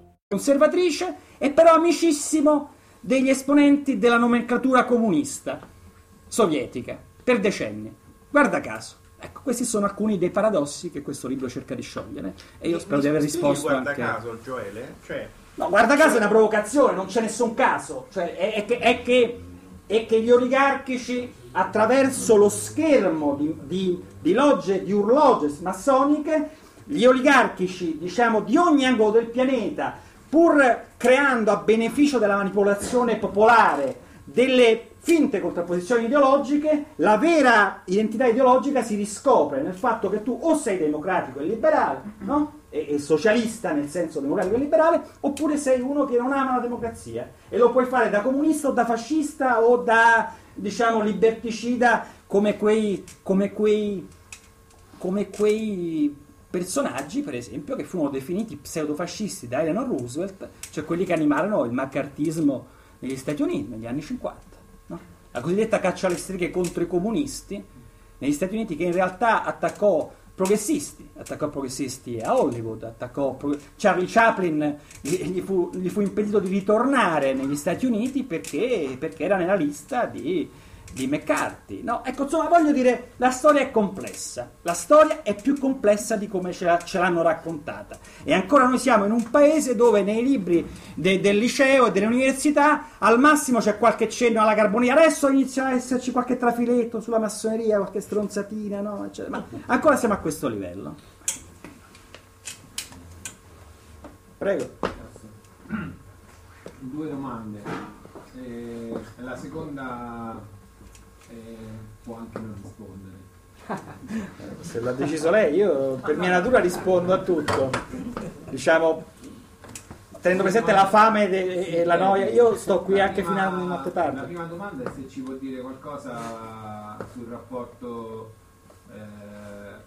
conservatrice e però amicissimo degli esponenti della nomenclatura comunista sovietica per decenni. Guarda caso. Ecco, questi sono alcuni dei paradossi che questo libro cerca di sciogliere e io spero Mi di aver risposto guarda anche caso, Gioele? Cioè, No, guarda caso è una provocazione, non c'è nessun caso. Cioè, è, è che, è che- è che gli oligarchici attraverso lo schermo di, di, di logge, di urloge massoniche, gli oligarchici, diciamo, di ogni angolo del pianeta, pur creando a beneficio della manipolazione popolare delle finte contrapposizioni ideologiche, la vera identità ideologica si riscopre nel fatto che tu o sei democratico e liberale, no? e, e, socialista nel senso democratico e liberale, oppure sei uno che non ama la democrazia e lo puoi fare da comunista o da fascista o da diciamo liberticida come quei, come quei, come quei personaggi, per esempio, che furono definiti pseudofascisti da Eleanor Roosevelt, cioè quelli che animarono il maccartismo negli Stati Uniti negli anni 50 la cosiddetta caccia alle streghe contro i comunisti negli Stati Uniti che in realtà attaccò progressisti, attaccò progressisti a Hollywood, attaccò pro... Charlie Chaplin gli fu, gli fu, impedito di ritornare negli Stati Uniti perché, perché era nella lista di di McCarthy. No? Ecco, insomma, voglio dire, la storia è complessa. La storia è più complessa di come ce, la, ce l'hanno raccontata. E ancora noi siamo in un paese dove nei libri de, del liceo e delle università al massimo c'è qualche cenno alla carbonia. Adesso inizia a esserci qualche trafiletto sulla massoneria, qualche stronzatina, no? Eccetera. Ma ancora siamo a questo livello. Prego. Due domande. Eh, la seconda eh, può anche non rispondere. [LAUGHS] Se l'ha deciso lei, io per mia natura rispondo a tutto. Diciamo, tenendo presente la fame e la noia, io sto qui anche fino a notte tardi. La prima domanda è se ci vuol dire qualcosa sul rapporto eh,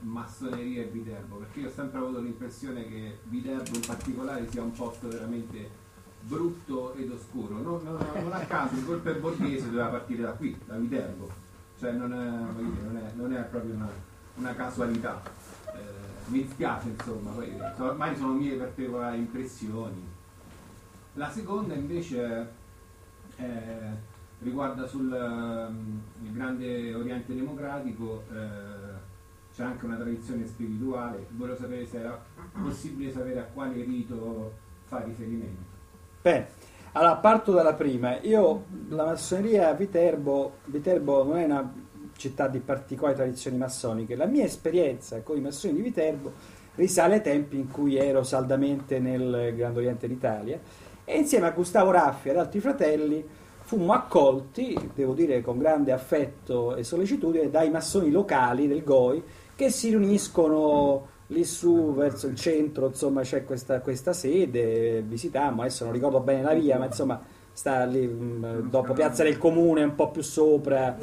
massoneria e Viterbo, perché io ho sempre avuto l'impressione che Viterbo in particolare sia un posto veramente brutto ed oscuro. Non, non, non a caso il golpe borghese doveva partire da qui, da Viterbo, cioè non è, non è, non è proprio una, una casualità. Eh, mi spiace insomma, ormai sono mie particolari impressioni. La seconda invece eh, riguarda sul um, grande Oriente Democratico. Eh, c'è anche una tradizione spirituale, volevo sapere se era possibile sapere a quale rito fa riferimento. Bene, allora parto dalla prima. Io, la massoneria a Viterbo, Viterbo non è una città di particolari tradizioni massoniche. La mia esperienza con i massoni di Viterbo risale ai tempi in cui ero saldamente nel Grande Oriente d'Italia e insieme a Gustavo Raffi e ad altri fratelli fummo accolti, devo dire con grande affetto e sollecitudine, dai massoni locali del GOI che si riuniscono lì su verso il centro insomma c'è questa, questa sede visitammo adesso non ricordo bene la via ma insomma sta lì mh, mm, dopo Piazza del Comune un po' più sopra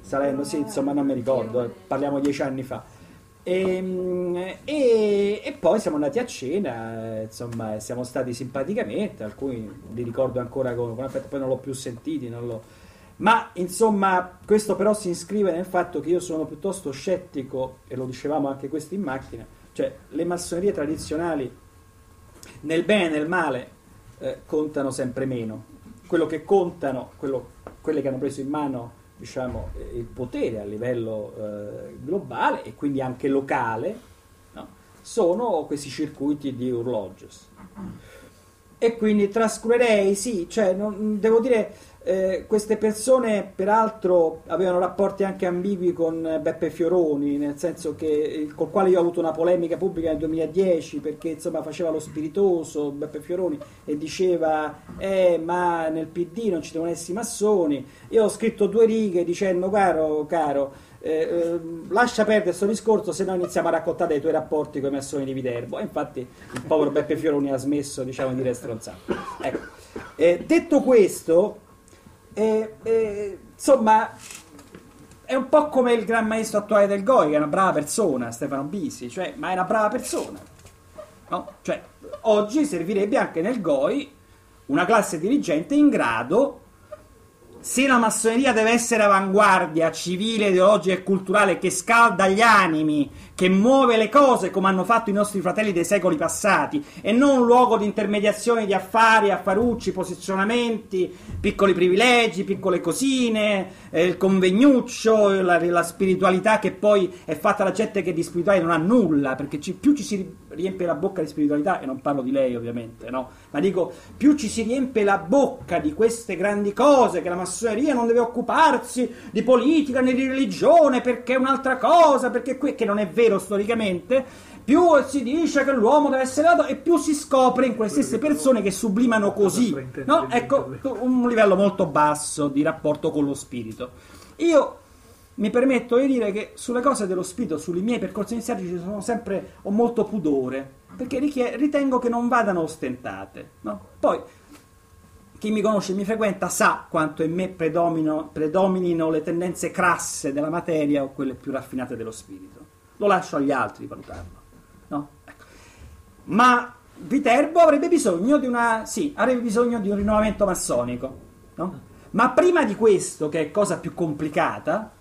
salendo sì insomma non mi ricordo eh, parliamo dieci anni fa. E, mm, e, e, poi siamo andati a cena insomma siamo stati simpaticamente alcuni li ricordo ancora con affetto poi non l'ho più sentiti non l'ho ma insomma, questo però si iscrive nel fatto che io sono piuttosto scettico, e lo dicevamo anche questo in macchina, cioè le massonerie tradizionali nel bene e nel male eh, contano sempre meno. Quello che contano, quello, quelle che hanno preso in mano diciamo, il potere a livello eh, globale e quindi anche locale, no? sono questi circuiti di urloges. E quindi trascurerei, sì, cioè, non, devo dire eh, queste persone peraltro avevano rapporti anche ambigui con Beppe Fioroni, nel senso che eh, col quale io ho avuto una polemica pubblica nel 2010 perché insomma faceva lo spiritoso Beppe Fioroni e diceva eh ma nel PD non ci devono essere i massoni. Io ho scritto due righe dicendo caro, caro eh, eh, lascia perdere questo discorso se no iniziamo a raccontare i tuoi rapporti con i massoni di Viterbo e infatti il povero Beppe Fioroni ha smesso diciamo di dire stronzato ecco. eh, detto questo e, e, insomma, è un po' come il gran maestro attuale del Goi, che è una brava persona, Stefano Bisi, cioè, ma è una brava persona. No? Cioè, oggi servirebbe anche nel Goi una classe dirigente in grado se la massoneria deve essere avanguardia civile, ideologica e culturale che scalda gli animi, che muove le cose come hanno fatto i nostri fratelli dei secoli passati, e non un luogo di intermediazione di affari, affarucci, posizionamenti, piccoli privilegi, piccole cosine, eh, il convegnuccio, la, la, spiritualità che poi è fatta da gente che di spiritualità non ha nulla, perché ci, più ci si riempie la bocca di spiritualità, e non parlo di lei ovviamente, no? ma dico più ci si riempie la bocca di queste grandi cose che la massoneria non deve occuparsi di politica né di religione perché è un'altra cosa, perché qui, che non è vero storicamente, più si dice che l'uomo deve essere dato e più si scopre in quelle stesse persone che sublimano così. No? Ecco, un livello molto basso di rapporto con lo spirito. Io mi permetto di dire che sulle cose dello spirito, sui miei percorsi iniziatici, sono sempre, ho molto pudore, perché ritengo che non vadano ostentate. No? Poi, chi mi conosce e mi frequenta sa quanto in me predominino le tendenze crasse della materia o quelle più raffinate dello spirito. Lo lascio agli altri valutarlo. No? Ecco. Ma Viterbo avrebbe bisogno di una. Sì, avrebbe bisogno di un rinnovamento massonico. No? Ma prima di questo, che è cosa più complicata,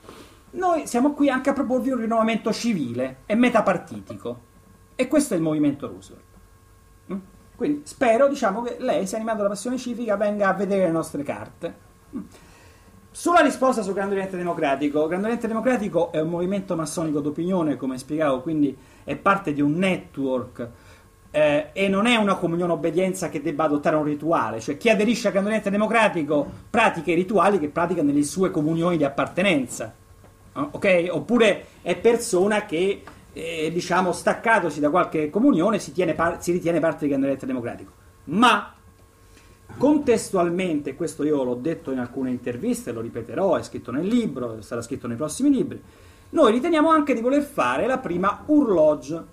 noi siamo qui anche a proporvi un rinnovamento civile e metapartitico. E questo è il movimento Roosevelt. Mm? Quindi spero diciamo, che lei, se animato dalla passione civica, venga a vedere le nostre carte. Sulla risposta sul Grande Oriente Democratico, il Grande Oriente Democratico è un movimento massonico d'opinione, come spiegavo, quindi è parte di un network eh, e non è una comunione obbedienza che debba adottare un rituale, cioè chi aderisce al Grande Oriente Democratico pratica i rituali che pratica nelle sue comunioni di appartenenza, ok? Oppure è persona che, eh, diciamo, staccatosi da qualche comunione si, par- si ritiene parte del Grande Oriente Democratico. Ma Contestualmente, questo io l'ho detto in alcune interviste, lo ripeterò, è scritto nel libro, sarà scritto nei prossimi libri, noi riteniamo anche di voler fare la prima urloggia,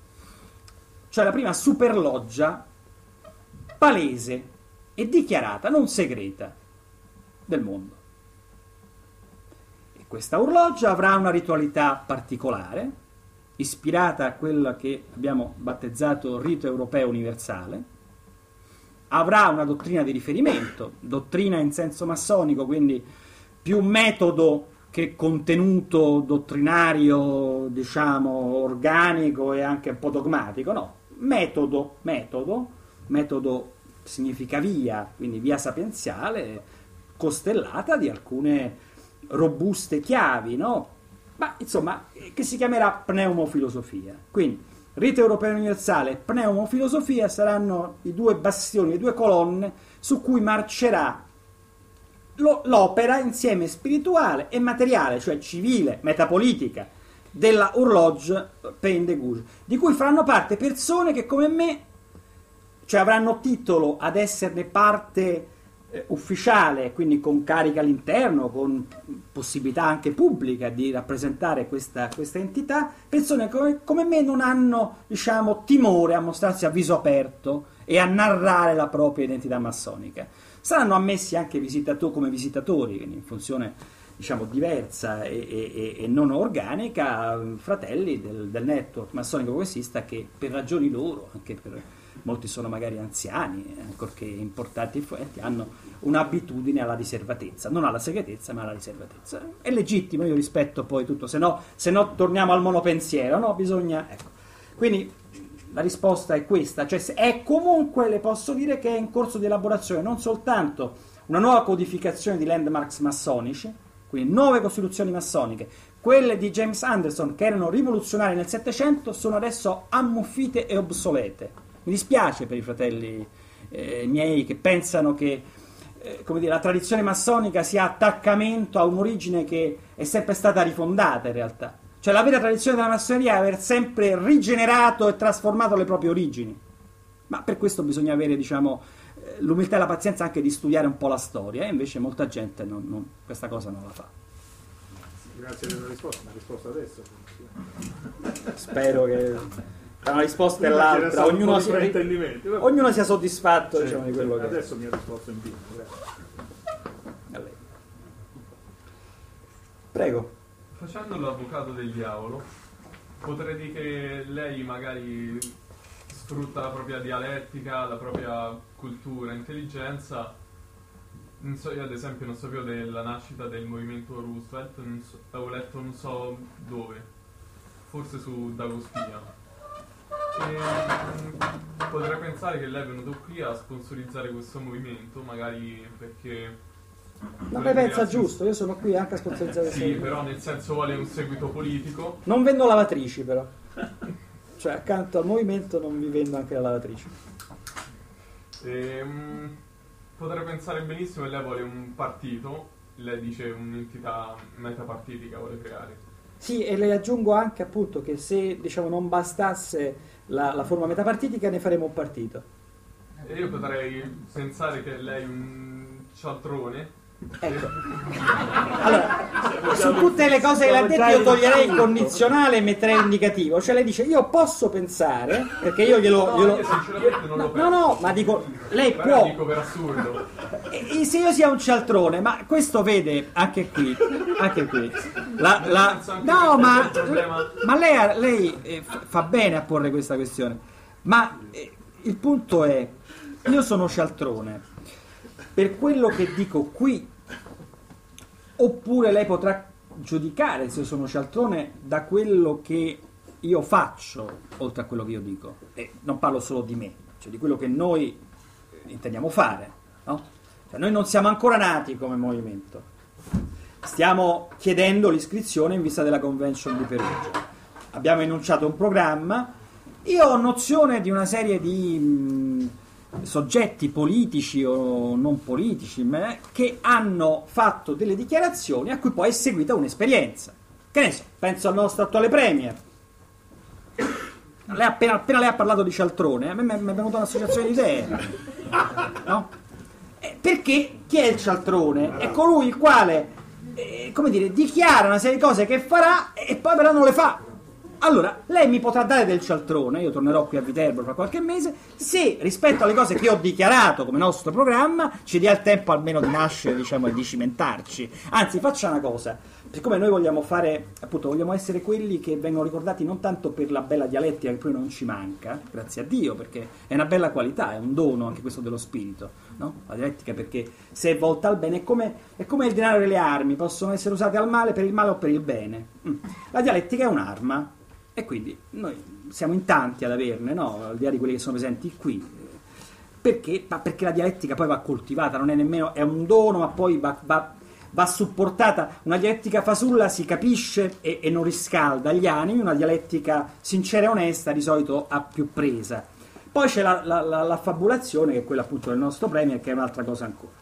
cioè la prima superloggia palese e dichiarata, non segreta, del mondo. E questa urloggia avrà una ritualità particolare, ispirata a quella che abbiamo battezzato rito europeo universale, avrà una dottrina di riferimento, dottrina in senso massonico, quindi più metodo che contenuto dottrinario, diciamo, organico e anche un po' dogmatico, no, metodo, metodo, metodo significa via, quindi via sapienziale, costellata di alcune robuste chiavi, no? Ma insomma, che si chiamerà pneumofilosofia. Quindi Rito europeo universale e pneumofilosofia saranno i due bastioni, le due colonne su cui marcerà lo, l'opera insieme spirituale e materiale, cioè civile, metapolitica, della de Gouges, di cui faranno parte persone che come me cioè avranno titolo ad esserne parte eh, ufficiale, quindi con carica all'interno, con possibilità anche pubblica di rappresentare questa, questa entità, persone come, come, me non hanno diciamo, timore a mostrarsi a viso aperto e a narrare la propria identità massonica. Saranno ammessi anche visitatori, come visitatori, quindi in funzione diciamo, diversa e, e, e, non organica, fratelli del, del network massonico progressista che per ragioni loro, anche per molti sono magari anziani, ancorché importanti e influenti, hanno un'abitudine alla riservatezza, non alla segretezza ma alla riservatezza. È legittimo, io rispetto poi tutto, se no, se no torniamo al monopensiero, no? Bisogna... Ecco. Quindi la risposta è questa, cioè è comunque, le posso dire che è in corso di elaborazione non soltanto una nuova codificazione di landmarks massonici, quindi nuove costituzioni massoniche, quelle di James Anderson che erano rivoluzionarie nel Settecento sono adesso ammuffite e obsolete mi dispiace per i fratelli eh, miei che pensano che eh, come dire, la tradizione massonica sia attaccamento a un'origine che è sempre stata rifondata in realtà. Cioè la vera tradizione della massoneria è aver sempre rigenerato e trasformato le proprie origini. Ma per questo bisogna avere, diciamo, eh, l'umiltà e la pazienza anche di studiare un po' la storia, e invece molta gente non, non, questa cosa non la fa. Grazie per la risposta, ma risposta adesso. Spero che una risposta e l'altra, ognuno, si, ognuno sia soddisfatto diciamo, di quello che adesso mi ha risposto in pieno. Prego. Facendo l'avvocato del diavolo, potrei dire che lei magari sfrutta la propria dialettica, la propria cultura, intelligenza. Non so, io ad esempio non sapevo della nascita del movimento Roosevelt, so, avevo letto non so dove, forse su Dagospia e, potrei pensare che lei è venuto qui a sponsorizzare questo movimento, magari perché... Ma lei pensa giusto, io sono qui anche a sponsorizzare Sì, però nel senso vuole un seguito politico. Non vendo lavatrici però. cioè accanto al movimento non vi vendo anche la lavatrice. E, mh, potrei pensare benissimo che lei vuole un partito lei dice un'entità metapartitica vuole creare. Sì, e le aggiungo anche appunto che se diciamo, non bastasse la, la forma metapartitica ne faremo un partito. E io potrei pensare che lei è un cialtrone. Ecco. Allora, su tutte le cose che l'ha detto io toglierei il condizionale e metterei l'indicativo. Cioè lei dice io posso pensare, perché io glielo... No, glielo- io sinceramente non lo no, penso. no, ma dico, lei Però può... dico per assurdo. E- e se io sia un cialtrone, ma questo vede anche qui, anche qui. La, la- no, ma, ma lei, lei, eh, fa bene a porre questa questione. Ma eh, il punto è, io sono cialtrone. Per quello che dico qui, oppure lei potrà giudicare se io sono cialtrone da quello che io faccio, oltre a quello che io dico. E non parlo solo di me, cioè di quello che noi eh, intendiamo fare. no? Cioè, noi non siamo ancora nati come movimento. Stiamo chiedendo l'iscrizione in vista della convention di Perugia. Abbiamo enunciato un programma. Io ho nozione di una serie di mh, soggetti politici o non politici ma- che hanno fatto delle dichiarazioni a cui poi è seguita un'esperienza. Che ne so, penso al nostro attuale premier. Lei appena, appena lei ha parlato di cialtrone, a me mi è mi è venuta un'associazione di idee. No? Perché chi è il cialtrone? È colui il quale, eh, come dire, dichiara una serie di cose che farà e poi però non le fa. Allora, lei mi potrà dare del cialtrone, io tornerò qui a Viterbo fra qualche mese, se rispetto alle cose che ho dichiarato come nostro programma ci dia il tempo almeno di nascere, diciamo, e di cimentarci. Anzi, faccia una cosa, siccome noi vogliamo fare, appunto, vogliamo essere quelli che vengono ricordati non tanto per la bella dialettica che poi non ci manca, grazie a Dio, perché è una bella qualità, è un dono anche questo dello spirito, no? La dialettica perché se è volta al bene è come, è come il denaro e le armi, possono essere usate al male per il male o per il bene. Mm. La dialettica è un'arma e quindi noi siamo in tanti ad averne, no? Al di là di quelli che sono presenti qui. Perché? Ma perché la dialettica poi va coltivata, non è nemmeno, è un dono, ma poi va, va- va supportata. Una dialettica fasulla si capisce e, e non riscalda gli animi, una dialettica sincera e onesta di solito ha più presa. Poi c'è la, la, la- l'affabulazione, che è quella appunto del nostro premier, che è un'altra cosa ancora.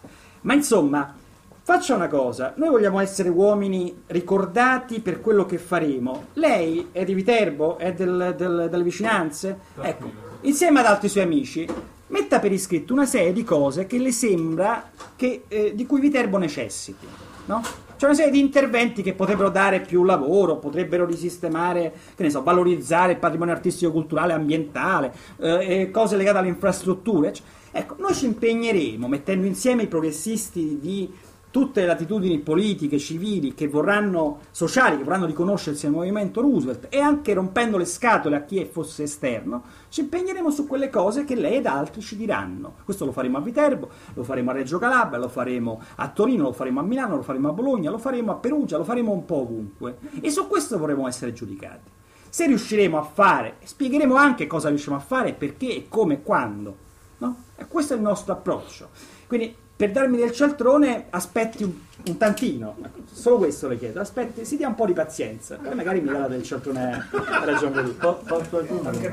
Ma insomma, faccia una cosa, noi vogliamo essere uomini ricordati per quello che faremo. Lei è di Viterbo, è del- del- delle vicinanze? Ecco, insieme ad altri suoi amici, metta per iscritto una serie di cose che le sembra che, eh, di cui Viterbo necessiti. No? C'è una serie di interventi che potrebbero dare più lavoro, potrebbero risistemare, che ne so, valorizzare il patrimonio artistico, culturale, ambientale, eh, cose legate alle infrastrutture. Ecco, noi ci impegneremo mettendo insieme i progressisti di tutte le latitudini politiche, civili, che vorranno, sociali, che vorranno riconoscersi nel movimento Roosevelt e anche rompendo le scatole a chi fosse esterno, ci impegneremo su quelle cose che lei ed altri ci diranno. Questo lo faremo a Viterbo, lo faremo a Reggio Calabria, lo faremo a Torino, lo faremo a Milano, lo faremo a Bologna, lo faremo a Perugia, lo faremo un po' ovunque. E su questo vorremmo essere giudicati. Se riusciremo a fare, spiegheremo anche cosa riusciamo a fare, perché, come e quando. No? E questo è il nostro approccio. Quindi per darmi del cialtrone aspetti un, un tantino, solo questo le chiedo, aspetti, si dia un po' di pazienza, poi magari mi dà del cialtrone a ragione lui. Po- posso aggiungere?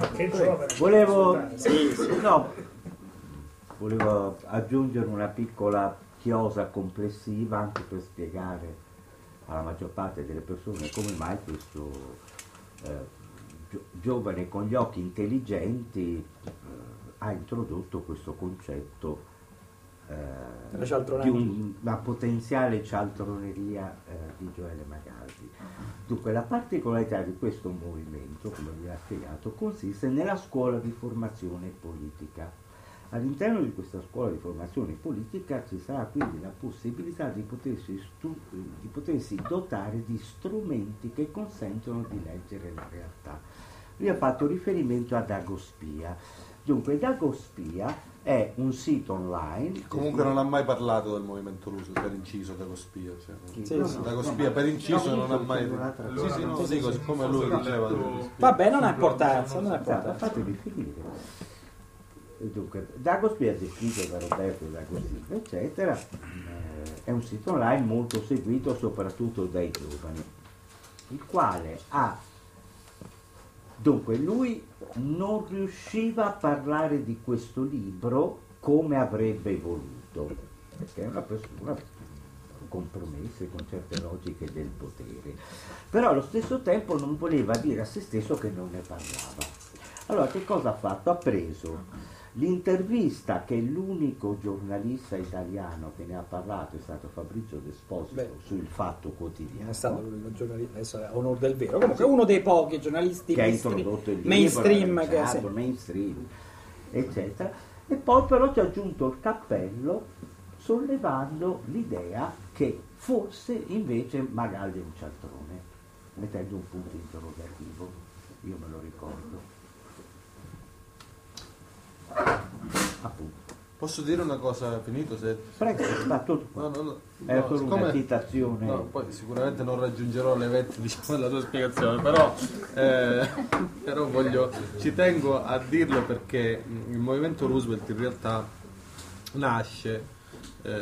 Volevo, Sì, sì. no, volevo aggiungere una piccola chiosa complessiva anche per spiegare alla maggior parte delle persone come mai questo eh, gio- giovane con gli occhi intelligenti eh, ha introdotto questo concetto eh, cialtroneria. di un- una potenziale cialtroneria eh, di Gioele Magaldi. Dunque la particolarità di questo movimento, come vi ha spiegato, consiste nella scuola di formazione politica. All'interno di questa scuola di formazione politica ci sarà quindi la possibilità di potersi, stu- di potersi dotare di strumenti che consentono di leggere la realtà. Lui ha fatto riferimento ad Agospia. Dunque, Dagospia è un sito online. Comunque non ha mai parlato del movimento Roosevelt per inciso Dagospia. Cioè, Sì, sì, no, sì. no, Dagospia no. per inciso No, non ha mai Sì, sì, no, cosa. dico, siccome lui diceva. Vabbè, non ha importanza, non ha importanza. fatevi finire. Dunque, Dagospia, descritto da Roberto D'Agostino, eccetera, eh, è un sito online molto seguito soprattutto dai giovani, il quale ha Dunque, lui non riusciva a parlare di questo libro come avrebbe voluto, perché è una persona compromesse con certe logiche del potere. Però allo stesso tempo non voleva dire a se stesso che non ne parlava. Allora che cosa ha fatto? Ha preso l'intervista che l'unico giornalista italiano che ne ha parlato è stato Fabrizio D'Esposito Beh. sul Fatto Quotidiano. è stato l'unico giornalista, adesso è onore del vero. Comunque uno dei pochi giornalisti che ha introdotto il libro, mainstream ha che lanciato, sì. mainstream, eccetera. E poi però ci ha aggiunto il cappello sollevando l'idea che forse invece Magaldi è un cialtrone, mettendo un punto interrogativo. Io me lo ricordo. Appunto. Posso dire una cosa finito? Se... Prego, sta tutto. No, no, no. È No, solo siccome- una citazione. No, poi sicuramente non raggiungerò le vette [LAUGHS] diciamo, della tua spiegazione, però, eh, [LAUGHS] però voglio, ci tengo a dirlo perché mh, il movimento Roosevelt in realtà nasce ehm,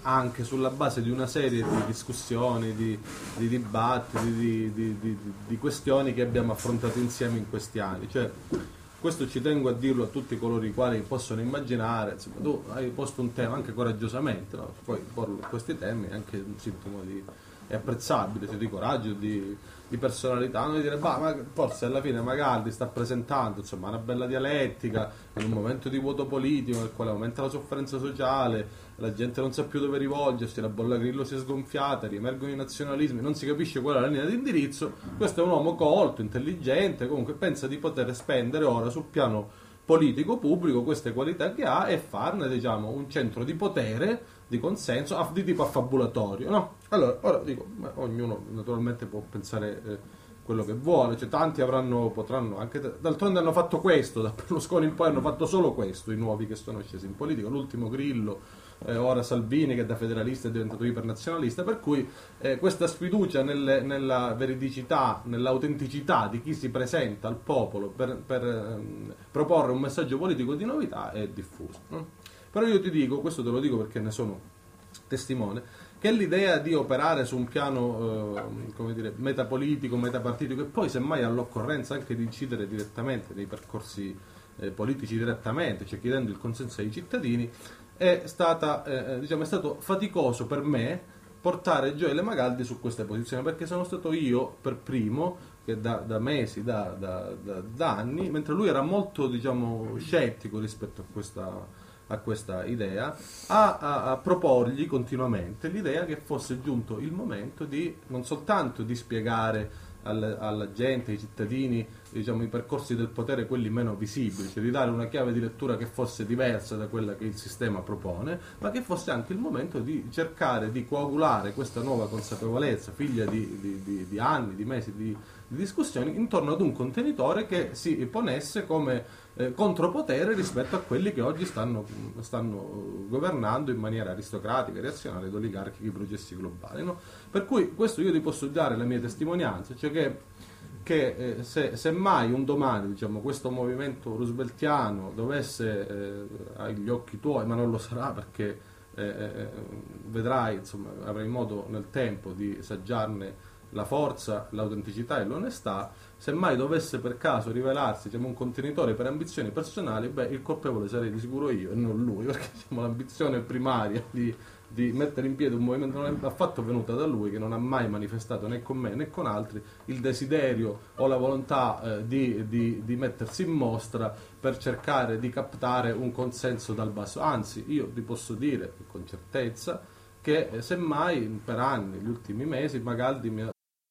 anche sulla base di una serie di discussioni, di, di dibattiti, di, di- di- di questioni che abbiamo affrontato insieme in questi anni. Cioè, questo ci tengo a dirlo a tutti coloro i quali possono immaginare, insomma, tu hai posto un tema anche coraggiosamente, no? poi porlo questi temi è anche un sintomo di è apprezzabile, di coraggio, di, di personalità, non di dire, bah, ma forse alla fine Magaldi sta presentando insomma, una bella dialettica in un momento di vuoto politico nel quale aumenta la sofferenza sociale, la gente non sa più dove rivolgersi, la bolla grillo si è sgonfiata, riemergono i nazionalismi, non si capisce qual è la linea di indirizzo, questo è un uomo colto, intelligente, comunque pensa di poter spendere ora sul piano politico pubblico queste qualità che ha e farne diciamo, un centro di potere, di consenso, di tipo affabulatorio. No? Allora, ora dico, ognuno naturalmente può pensare eh, quello che vuole, cioè, tanti avranno, potranno anche, d'altronde hanno fatto questo, da Berlusconi in poi hanno fatto solo questo, i nuovi che sono scesi in politica, l'ultimo Grillo, eh, ora Salvini che da federalista è diventato ipernazionalista, per cui eh, questa sfiducia nelle- nella veridicità, nell'autenticità di chi si presenta al popolo per, per, ehm, proporre un messaggio politico di novità è diffusa. no? Però io ti dico, questo te lo dico perché ne sono testimone, che l'idea di operare su un piano eh, dire, metapolitico, metapartitico e poi semmai all'occorrenza anche di incidere direttamente nei percorsi eh, politici direttamente, cioè chiedendo il consenso ai cittadini, è, stata, eh, diciamo, è stato faticoso per me portare Gioele Magaldi su queste posizioni perché sono stato io per primo che da, da mesi, da, da- da- da anni, mentre lui era molto diciamo, scettico rispetto a questa, a questa idea, a, a- a proporgli continuamente l'idea che fosse giunto il momento di non soltanto di spiegare al- alla gente, ai cittadini, diciamo, i percorsi del potere, quelli meno visibili, cioè di dare una chiave di lettura che fosse diversa da quella che il sistema propone, ma che fosse anche il momento di cercare di coagulare questa nuova consapevolezza, figlia di, di- di- di anni, di mesi di, di discussioni, intorno ad un contenitore che si ponesse come eh, contropotere rispetto a quelli che oggi stanno, stanno governando in maniera aristocratica, reazionaria ed oligarchica i processi globali. no? Per cui questo io ti posso dare la mia testimonianza, cioè che, che eh, se, se mai un domani diciamo, questo movimento rooseveltiano dovesse eh, agli occhi tuoi, ma non lo sarà perché eh, eh, vedrai, insomma, avrai modo nel tempo di saggiarne la forza, l'autenticità e l'onestà, se mai dovesse per caso rivelarsi diciamo, un contenitore per ambizioni personali, beh, il colpevole sarei di sicuro io e non lui, [LAUGHS] perché diciamo, l'ambizione primaria di, di mettere in piedi un movimento non è affatto venuta da lui, che non ha mai manifestato né con me né con altri il desiderio o la volontà eh, di, di- di mettersi in mostra per cercare di captare un consenso dal basso. Anzi, io ti posso dire con certezza che eh, semmai per anni, gli ultimi mesi, Magaldi mi ha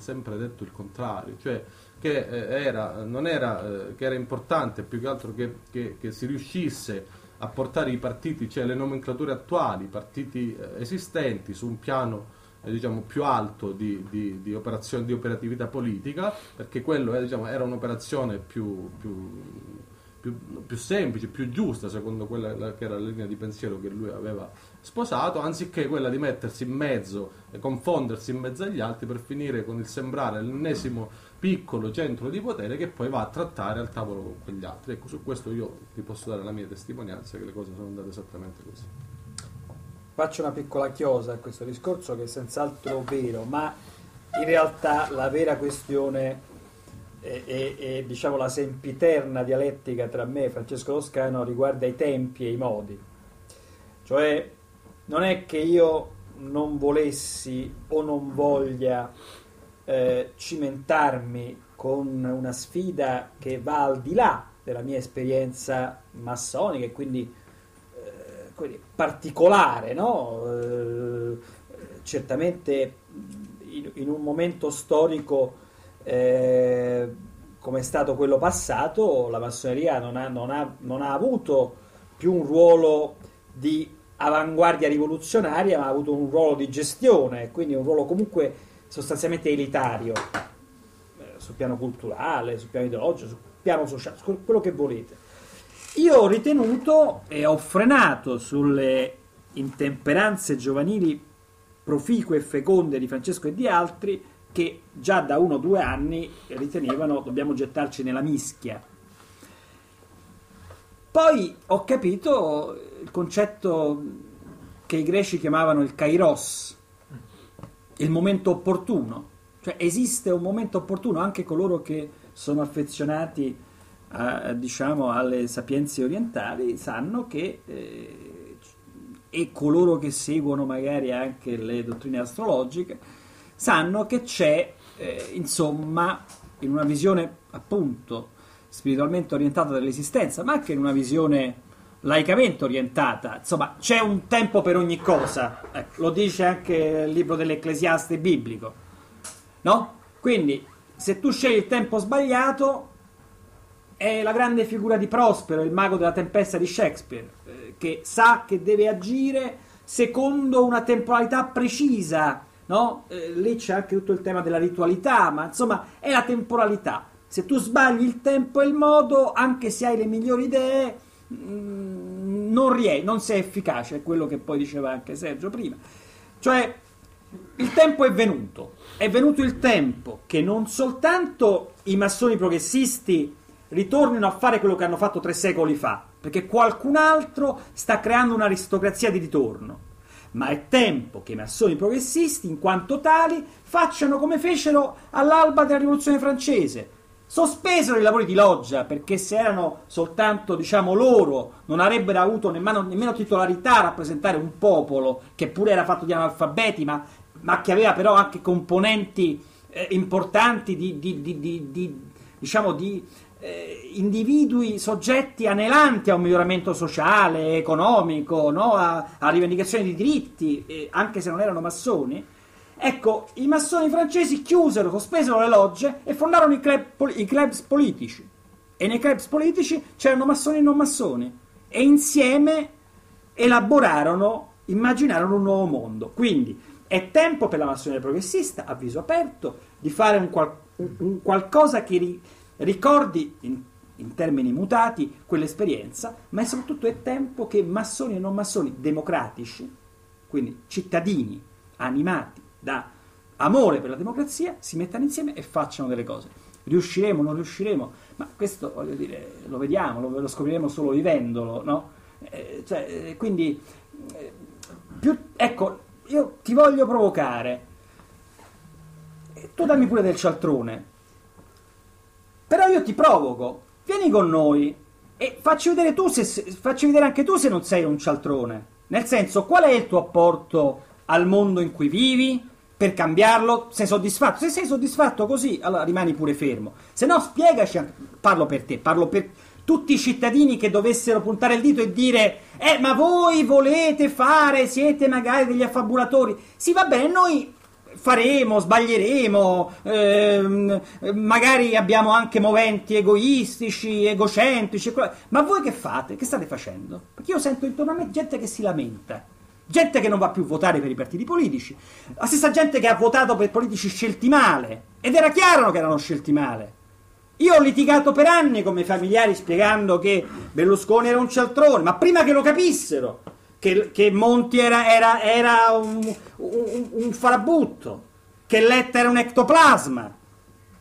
Sempre detto il contrario, cioè che eh, era, era, eh, che era importante più che altro che, che, che, si riuscisse a portare i partiti, cioè le nomenclature attuali, i partiti eh, esistenti su un piano eh, diciamo, più alto di, di, di, di operatività politica, perché quello diciamo, era un'operazione più, più, più, più, semplice, più giusta secondo quella che era la linea di pensiero che lui aveva sposato, anziché quella di mettersi in mezzo e confondersi in mezzo agli altri per finire con il sembrare l'ennesimo piccolo centro di potere che poi va a trattare al tavolo con quegli altri. Ecco, su questo io vi posso dare la mia testimonianza che le cose sono andate esattamente così. Faccio una piccola chiosa a questo discorso che è senz'altro vero, ma in realtà la vera questione e, e, e, diciamo la sempiterna dialettica tra me e Francesco Toscano riguarda i tempi e i modi. Cioè, non è che io non volessi o non voglia eh, cimentarmi con una sfida che va al di là della mia esperienza massonica e quindi, eh, quindi particolare, no? eh, certamente in, in, un momento storico eh, come è stato quello passato, la massoneria non ha, non ha, non ha avuto più un ruolo di avanguardia rivoluzionaria, ma ha avuto un ruolo di gestione, quindi un ruolo comunque sostanzialmente elitario eh, sul piano culturale, sul piano ideologico, sul piano sociale, su quello che volete. Io ho ritenuto e ho frenato sulle intemperanze giovanili proficue e feconde di Francesco e di altri che già da uno o due anni ritenevano dobbiamo gettarci nella mischia. Poi ho capito il concetto che i greci chiamavano il kairos, il momento opportuno. Cioè esiste un momento opportuno anche coloro che sono affezionati a, diciamo, alle sapienze orientali sanno che eh, e coloro che seguono magari anche le dottrine astrologiche sanno che c'è eh, insomma in una visione appunto spiritualmente orientata dell'esistenza ma anche in una visione laicamente orientata. Insomma, c'è un tempo per ogni cosa. Ecco, lo dice anche il libro dell'Ecclesiaste biblico. No? Quindi, se tu scegli il tempo sbagliato, è la grande figura di Prospero, il mago della tempesta di Shakespeare, eh, che sa che deve agire secondo una temporalità precisa. No? Eh, lì c'è anche tutto il tema della ritualità, ma insomma è la temporalità. Se tu sbagli il tempo e il modo, anche se hai le migliori idee, Mm, non, rie- non sei efficace, è quello che poi diceva anche Sergio prima. Cioè, il tempo è venuto, è venuto il tempo che non soltanto i massoni progressisti ritornino a fare quello che hanno fatto tre secoli fa, perché qualcun altro sta creando un'aristocrazia di ritorno, ma è tempo che i massoni progressisti, in quanto tali, facciano come fecero all'alba della rivoluzione francese, sospesero i lavori di loggia perché se erano soltanto diciamo loro non avrebbero avuto nemmeno, nemmeno titolarità a rappresentare un popolo che pure era fatto di analfabeti ma, ma che aveva però anche componenti eh, importanti di, di, di, di diciamo di eh, individui soggetti anelanti a un miglioramento sociale, economico, no? a, a, rivendicazione di diritti, eh, anche se non erano massoni, Ecco, i massoni francesi chiusero, sospesero le logge e fondarono i, club, i clubs politici. E nei clubs politici c'erano massoni e non massoni. E insieme elaborarono, immaginarono un nuovo mondo. Quindi è tempo per la massoneria progressista, a viso aperto, di fare un, qual- un qualcosa che ri- ricordi in, in termini mutati quell'esperienza, ma è soprattutto è tempo che massoni e non massoni democratici, quindi cittadini animati da amore per la democrazia, si mettano insieme e facciano delle cose. Riusciremo, non riusciremo, ma questo voglio dire, lo vediamo, lo, lo scopriremo solo vivendolo, no? Eh, cioè, eh, quindi, eh, più, ecco, io ti voglio provocare. Tu dammi pure del cialtrone. Però io ti provoco. Vieni con noi e facci vedere tu se, facci vedere anche tu se non sei un cialtrone. Nel senso, qual è il tuo apporto al mondo in cui vivi? Per cambiarlo? Sei soddisfatto? Se sei soddisfatto così, allora rimani pure fermo. Se no, spiegaci, parlo per te, parlo per tutti i cittadini che dovessero puntare il dito e dire eh ma voi volete fare, siete magari degli affabulatori. Sì, va bene, noi faremo, sbaglieremo, ehm, magari abbiamo anche moventi egoistici, egocentrici, ma voi che fate? Che state facendo? Perché io sento intorno a me gente che si lamenta, gente che non va più a votare per i partiti politici, la stessa gente che ha votato per politici scelti male, ed era chiaro che erano scelti male. Io ho litigato per anni con i miei familiari spiegando che Berlusconi era un cialtrone, ma prima che lo capissero, che, che Monti era, era- era un, un- un farabutto, che Letta era un ectoplasma,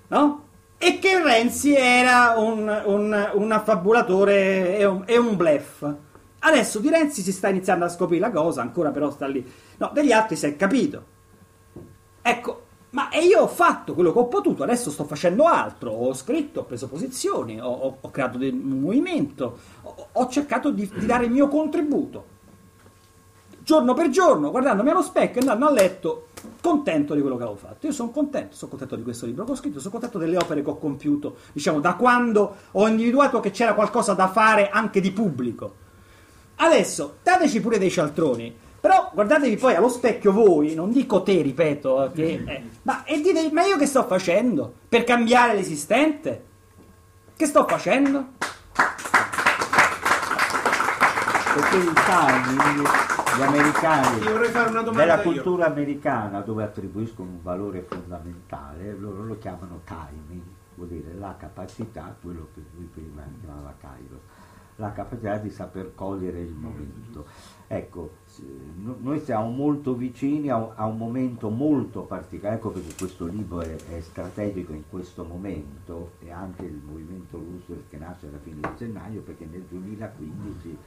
no? E che Renzi era un, un- un affabulatore e un, e un bluff. Adesso di Renzi si sta iniziando a scoprire la cosa, ancora però sta lì. No, degli altri si è capito. Ecco, ma io ho fatto quello che ho potuto, adesso sto facendo altro, ho scritto, ho preso posizioni, ho, ho- ho creato un movimento, ho, ho cercato di, di dare il mio contributo. Giorno per giorno, guardandomi allo specchio e andando a letto, contento di quello che avevo fatto. Io sono contento, sono contento di questo libro che ho scritto, sono contento delle opere che ho compiuto, diciamo, da quando ho individuato che c'era qualcosa da fare anche di pubblico. Adesso, dateci pure dei cialtroni. Però guardatevi poi allo specchio voi, non dico te, ripeto, eh, che, eh, ma, e dite, ma io che sto facendo? Per cambiare l'esistente? Che sto facendo? Perché il timing, gli americani, della io. cultura americana dove attribuiscono un valore fondamentale, loro lo chiamano timing, vuol dire la capacità, quello che lui prima chiamava Kairos, la capacità di saper cogliere il momento. Ecco, noi siamo molto vicini a un, momento molto particolare, ecco perché questo libro è, è strategico in questo momento e anche il movimento Roosevelt che nasce alla fine di gennaio perché nel 2015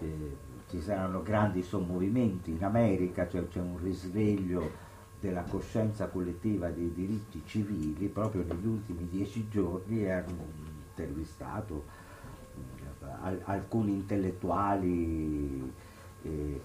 eh, ci saranno grandi sommovimenti. In America, cioè c'è un risveglio della coscienza collettiva dei diritti civili, proprio negli ultimi dieci giorni hanno intervistato eh, al- alcuni intellettuali eh,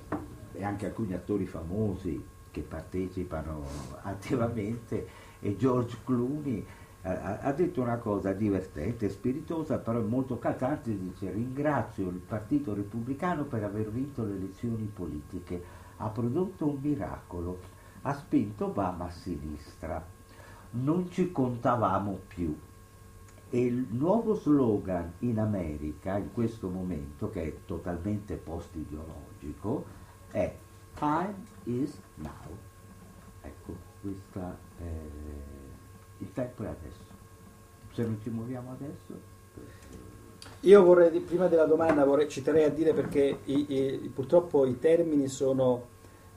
e anche alcuni attori famosi che partecipano attivamente e George Clooney ha, ha detto una cosa divertente, spiritosa, però molto calzante, dice ringrazio il Partito Repubblicano per aver vinto le elezioni politiche, ha prodotto un miracolo, ha spinto Obama a sinistra, non ci contavamo più. E il nuovo slogan in America in questo momento, che è totalmente post-ideologico, è Time is now. Ecco, questa è il tempo è adesso. Se non ci muoviamo adesso, Io vorrei, prima della domanda, vorrei, ci terrei a dire perché i- i- purtroppo i termini sono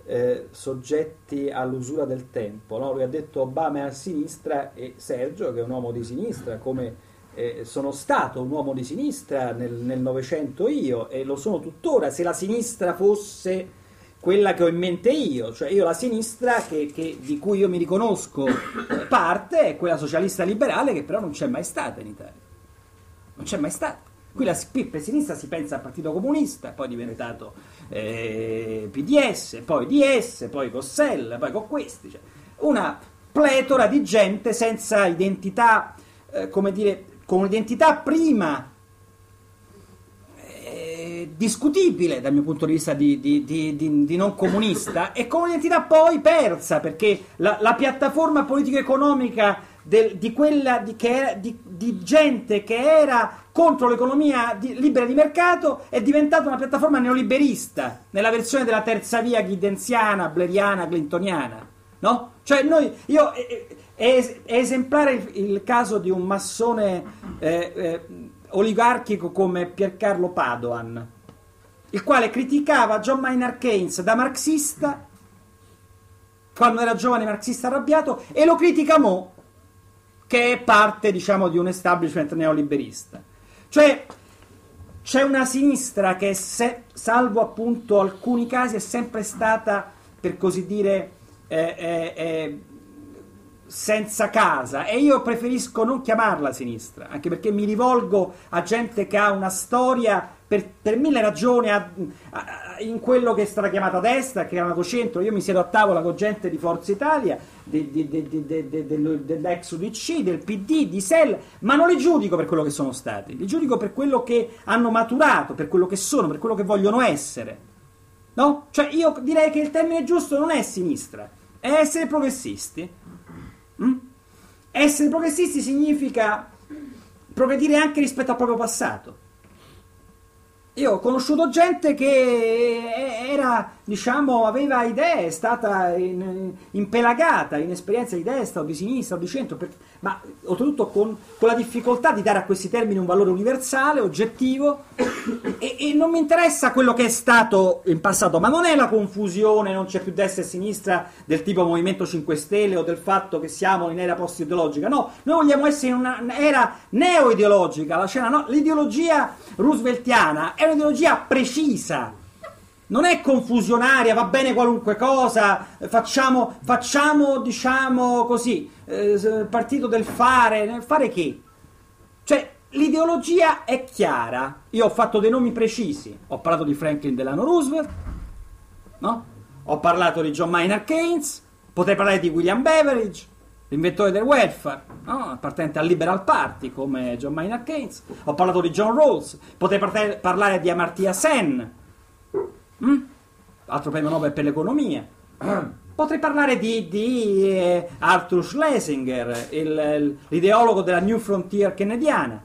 eh, soggetti all'usura del tempo. no? Lui ha detto Obama è a sinistra e Sergio, che è un uomo di sinistra, come eh, sono stato un uomo di sinistra nel Novecento io e lo sono tuttora, se la sinistra fosse quella che ho in mente io, cioè io la sinistra che- che- di cui io mi riconosco parte è quella socialista liberale che però non c'è mai stata in Italia non c'è mai stata. Qui, la, per sinistra si pensa al Partito Comunista, poi è diventato eh, PDS, poi DS, poi Cossella, poi con questi. cioè, una pletora di gente senza identità, eh, come dire, con un'identità prima discutibile dal mio punto di vista di, di- di- di- non comunista e con un'identità poi persa perché la, la piattaforma politico-economica del- di quella di, che era- di- gente che era contro l'economia libera di mercato è diventata una piattaforma neoliberista nella versione della terza via ghidenziana, bleriana, clintoniana no? Cioè noi, io, è, è- è esemplare il, il caso di un massone eh, eh, oligarchico come Piercarlo Padoan, il quale criticava John Maynard Keynes da marxista quando era giovane marxista arrabbiato e lo critica mo che è parte diciamo di un establishment neoliberista. Cioè c'è una sinistra che se- salvo appunto alcuni casi è sempre stata per così dire eh, eh, eh, senza casa e io preferisco non chiamarla sinistra, anche perché mi rivolgo a gente che ha una storia per, per mille ragioni a- a- in quello che è stata chiamata destra, che è chiamato centro. Io mi siedo a tavola con gente di Forza Italia, di- di- di- dell'ex UDC, del PD, di SEL, ma non li giudico per quello che sono stati, li giudico per quello che hanno maturato, per quello che sono, per quello che vogliono essere. No? Cioè io direi che il termine giusto non è sinistra, è essere progressisti. Mm? Essere progressisti significa progredire anche rispetto al proprio passato. Io ho conosciuto gente che era, diciamo, aveva idee, è stata in- impelagata in esperienze di destra o di sinistra o di centro, per- ma oltretutto con, con la difficoltà di dare a questi termini un valore universale, oggettivo, e, e non mi interessa quello che è stato in passato, ma non è la confusione, non c'è più destra e sinistra del tipo Movimento 5 Stelle o del fatto che siamo in era post-ideologica, no, noi vogliamo essere in un'era neo-ideologica, la scena, no, l'ideologia rooseveltiana è un'ideologia precisa, non è confusionaria, va bene qualunque cosa, facciamo, facciamo diciamo così, eh, partito del fare, fare che? Cioè, l'ideologia è chiara. Io ho fatto dei nomi precisi. Ho parlato di Franklin Delano Roosevelt, no? Ho parlato di John Maynard Keynes, potrei parlare di William Beveridge, l'inventore del welfare, no? appartenente al Liberal Party come John Maynard Keynes. Ho parlato di John Rawls, potrei parlare di Amartya Sen, mm? altro premio Nobel per l'economia. [CLEARS THROAT] Potrei parlare di, di, eh, Arthur Schlesinger, il- l'ideologo della New Frontier kennediana.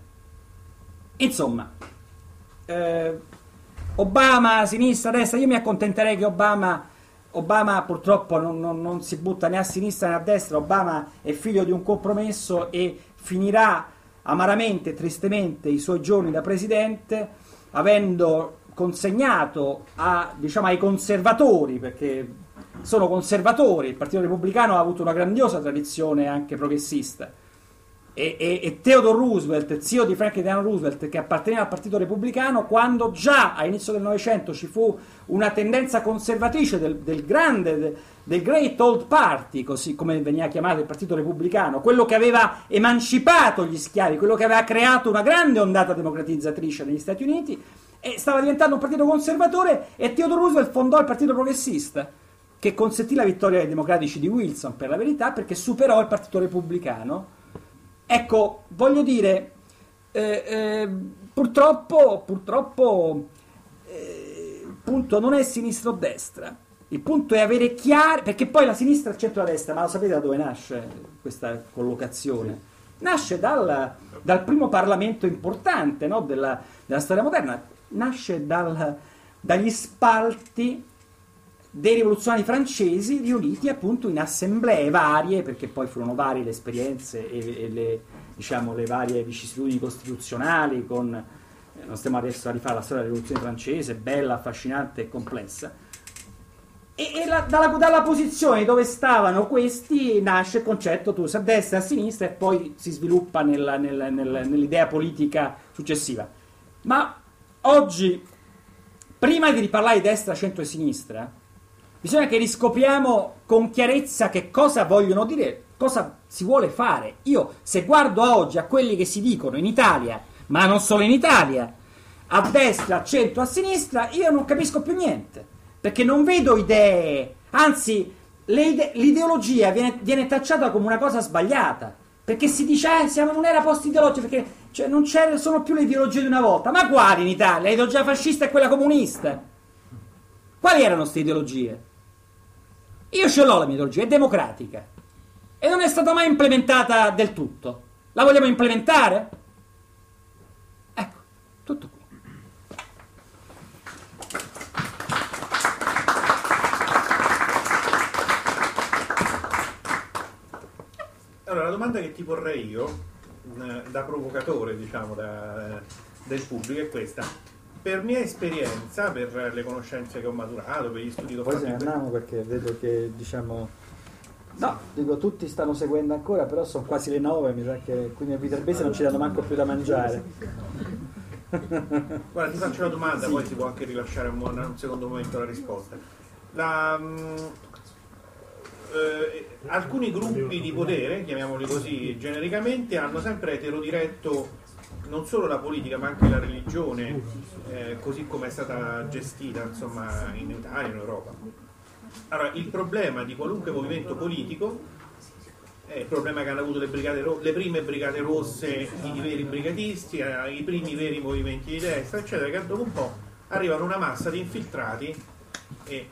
Insomma, eh, Obama, sinistra, destra, io mi accontenterei che Obama, Obama purtroppo non, non- non si butta né a sinistra né a destra, Obama è figlio di un compromesso e finirà amaramente tristemente i suoi giorni da presidente avendo consegnato a, diciamo, ai conservatori, perché sono conservatori, il Partito Repubblicano ha avuto una grandiosa tradizione anche progressista, e, e- e Theodore Roosevelt, zio di Franklin Delano Roosevelt, che apparteneva al Partito Repubblicano, quando già all'inizio del Novecento ci fu una tendenza conservatrice del, del grande, de- del Great Old Party, così come veniva chiamato il Partito Repubblicano, quello che aveva emancipato gli schiavi, quello che aveva creato una grande ondata democratizzatrice negli Stati Uniti, e stava diventando un partito conservatore e Theodore Roosevelt fondò il Partito Progressista, che consentì la vittoria dei democratici di Wilson, per la verità, perché superò il Partito Repubblicano. Ecco, voglio dire, eh, eh, purtroppo, purtroppo eh, il punto non è sinistra o destra, il punto è avere chiaro, perché poi la sinistra e il centro-destra, ma lo sapete da dove nasce questa collocazione? Nasce dal, dal primo Parlamento importante no, della, della storia moderna, nasce dal- dagli spalti dei rivoluzionari francesi riuniti appunto in assemblee varie, perché poi furono varie le esperienze e, e le, diciamo, le varie vicissitudini costituzionali, con, eh, non stiamo adesso a rifare la storia della rivoluzione francese, bella, affascinante e complessa. E, e la- dalla, dalla posizione dove stavano questi nasce il concetto tu a destra a sinistra e poi si sviluppa nella- nella- nella- nell'idea politica successiva. Ma oggi, prima di riparlare di destra, centro e sinistra, bisogna che riscopriamo con chiarezza che cosa vogliono dire, cosa si vuole fare. Io, se guardo oggi a quelli che si dicono in Italia, ma non solo in Italia, a destra, a centro, a sinistra, io non capisco più niente, perché non vedo idee, anzi, ide- l'ideologia viene, viene tacciata come una cosa sbagliata, perché si dice, eh, siamo in un'era post-ideologica, perché cioè, non sono più le ideologie di una volta, ma quali in Italia? L'ideologia fascista e quella comunista? Quali erano queste ideologie? Io ce l'ho la mia ideologia, è democratica. E non è stata mai implementata del tutto. La vogliamo implementare? Ecco, tutto qui. Allora, la domanda che ti porrei io, da provocatore, diciamo, da- del pubblico, è questa. Per mia esperienza, per le conoscenze che ho maturato, per gli studi che ho Poi fatto se ne andiamo perché vedo che diciamo No, dico tutti stanno seguendo ancora, però sono quasi le 9, mi sa che qui nel Viterbese non ci danno manco più da mangiare. [LAUGHS] Guarda, ti faccio una domanda, Sì. poi si può anche rilasciare un, un secondo momento la risposta. La, mm, eh, alcuni gruppi di potere, chiamiamoli così genericamente, hanno sempre eterodiretto non solo la politica ma anche la religione, eh, così come è stata gestita insomma, in Italia e in Europa. Allora, il problema di qualunque movimento politico è il problema che hanno avuto le, ro- le prime brigate rosse, i veri brigatisti, eh, i primi veri movimenti di destra, eccetera, che dopo un po' arrivano una massa di infiltrati e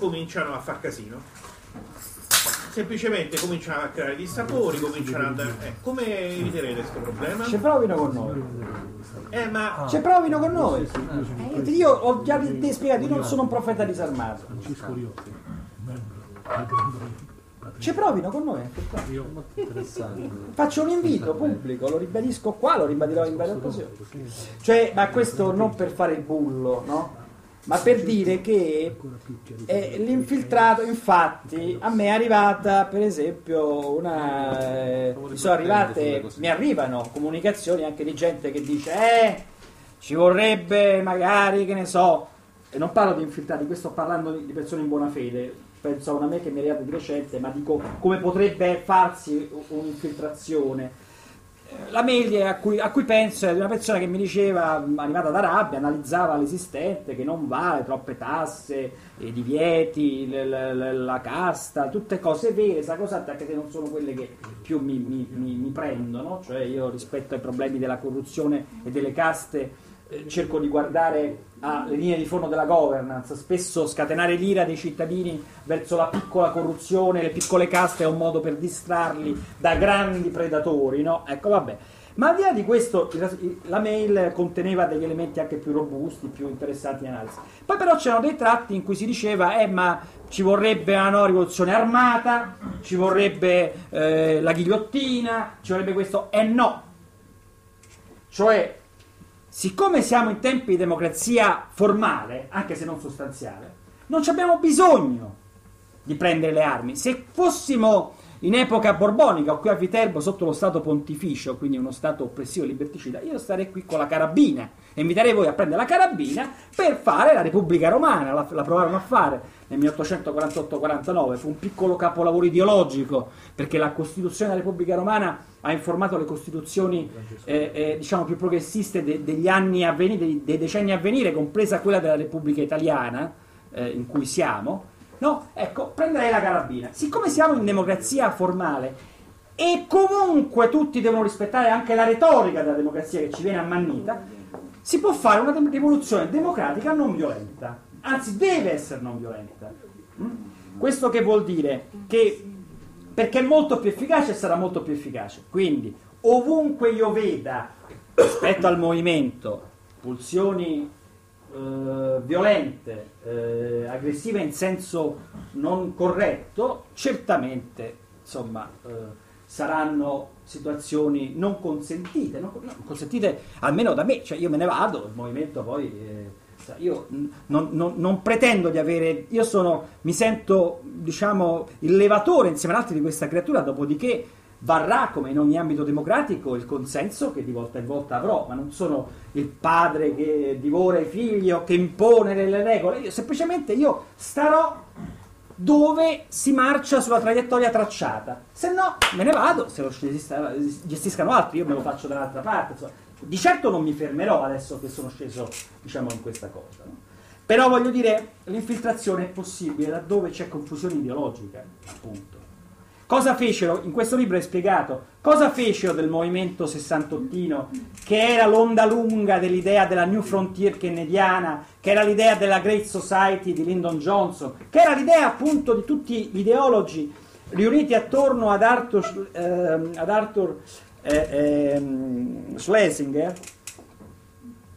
cominciano a far casino. Semplicemente cominciano a creare dissapori, cominciano a... Eh, come eviterete questo problema? Ci provino con noi. Eh, ma... Ci provino con noi. Eh, io ho già di spiegato, io non sono un profeta disarmato. Ci provino con noi. Faccio un invito pubblico, lo ribadisco qua, lo ribadirò in varie occasioni. Cioè, ma questo non per fare il bullo, no? Ma per dire che eh, l'infiltrato, infatti, a me è arrivata per esempio una. eh, mi sono arrivate, mi arrivano comunicazioni anche di gente che dice: Eh, ci vorrebbe magari, che ne so, e non parlo di infiltrati, qui sto parlando di persone in buona fede, penso a una me che mi è arrivata di recente, ma dico come potrebbe farsi un'infiltrazione. La mail a cui, a cui penso è di una persona che mi diceva, mh, arrivata da rabbia, analizzava l'esistente, che non vale, troppe tasse, i divieti, l- l- la casta, tutte cose vere, sacrosante, anche se non sono quelle che più mi, mi- mi- mi prendono, cioè io rispetto ai problemi della corruzione e delle caste eh, cerco di guardare alle linee di fondo della governance, spesso scatenare l'ira dei cittadini verso la piccola corruzione, le piccole caste è un modo per distrarli da grandi predatori, no? Ecco, vabbè. Ma al di là di questo, la mail conteneva degli elementi anche più robusti, più interessanti in analisi. Poi però c'erano dei tratti in cui si diceva, eh ma ci vorrebbe una no, rivoluzione armata, ci vorrebbe eh, la ghigliottina, ci vorrebbe questo, e no. Cioè, siccome siamo in tempi di democrazia formale, anche se non sostanziale, non abbiamo bisogno di prendere le armi. Se fossimo in epoca borbonica qui a Viterbo sotto lo Stato pontificio, quindi uno Stato oppressivo e liberticida, io starei qui con la carabina e inviterei voi a prendere la carabina per fare la Repubblica Romana, la, la provarono a fare nel 1848-49, fu un piccolo capolavoro ideologico perché la Costituzione della Repubblica Romana ha informato le costituzioni eh, eh, diciamo più progressiste de- degli anni a venire, dei, dei decenni a venire, compresa quella della Repubblica Italiana eh, in cui siamo. No, ecco, prenderei la carabina. Siccome siamo in democrazia formale e comunque tutti devono rispettare anche la retorica della democrazia che ci viene ammannita, si può fare una rivoluzione democratica non violenta. Anzi, deve essere non violenta. Mm? Questo che vuol dire? Che perché è molto più efficace sarà molto più efficace. Quindi, ovunque io veda rispetto al movimento pulsioni eh, violente, eh, aggressive in senso non corretto, certamente insomma, eh, saranno situazioni non consentite, non, non consentite almeno da me, cioè io me ne vado, il movimento poi... eh, io non, non- non pretendo di avere, io sono, mi sento diciamo il levatore insieme ad altri di questa creatura, dopodiché varrà come in ogni ambito democratico il consenso che di volta in volta avrò, ma non sono il padre che divora i figli o che impone delle regole, io, semplicemente io starò dove si marcia sulla traiettoria tracciata, se no me ne vado, se lo gestisca- gestiscano altri, io me lo faccio dall'altra parte, insomma. di certo non mi fermerò adesso che sono sceso diciamo in questa cosa. no? Però voglio dire, l'infiltrazione è possibile laddove c'è confusione ideologica, appunto. Cosa fecero? In questo libro è spiegato. Cosa fecero del movimento sessantottino, che era l'onda lunga dell'idea della New Frontier kennediana, che era l'idea della Great Society di Lyndon Johnson, che era l'idea appunto di tutti gli ideologi riuniti attorno ad Arthur, ehm, ad Arthur eh, ehm, Schlesinger,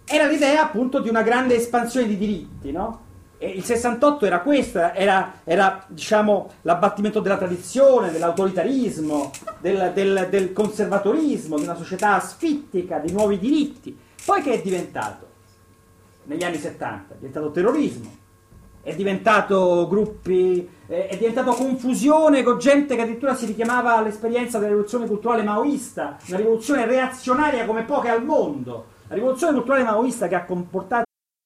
era l'idea appunto di una grande espansione di diritti, no? Il 68 era questo, era, era, diciamo l'abbattimento della tradizione, dell'autoritarismo, del, del- del conservatorismo, di una società asfittica, di nuovi diritti. Poi che è diventato? Negli anni 70 è diventato terrorismo, è diventato gruppi, è diventato confusione con gente che addirittura si richiamava all'esperienza della rivoluzione culturale maoista, una rivoluzione reazionaria come poche al mondo. La rivoluzione culturale maoista che ha comportato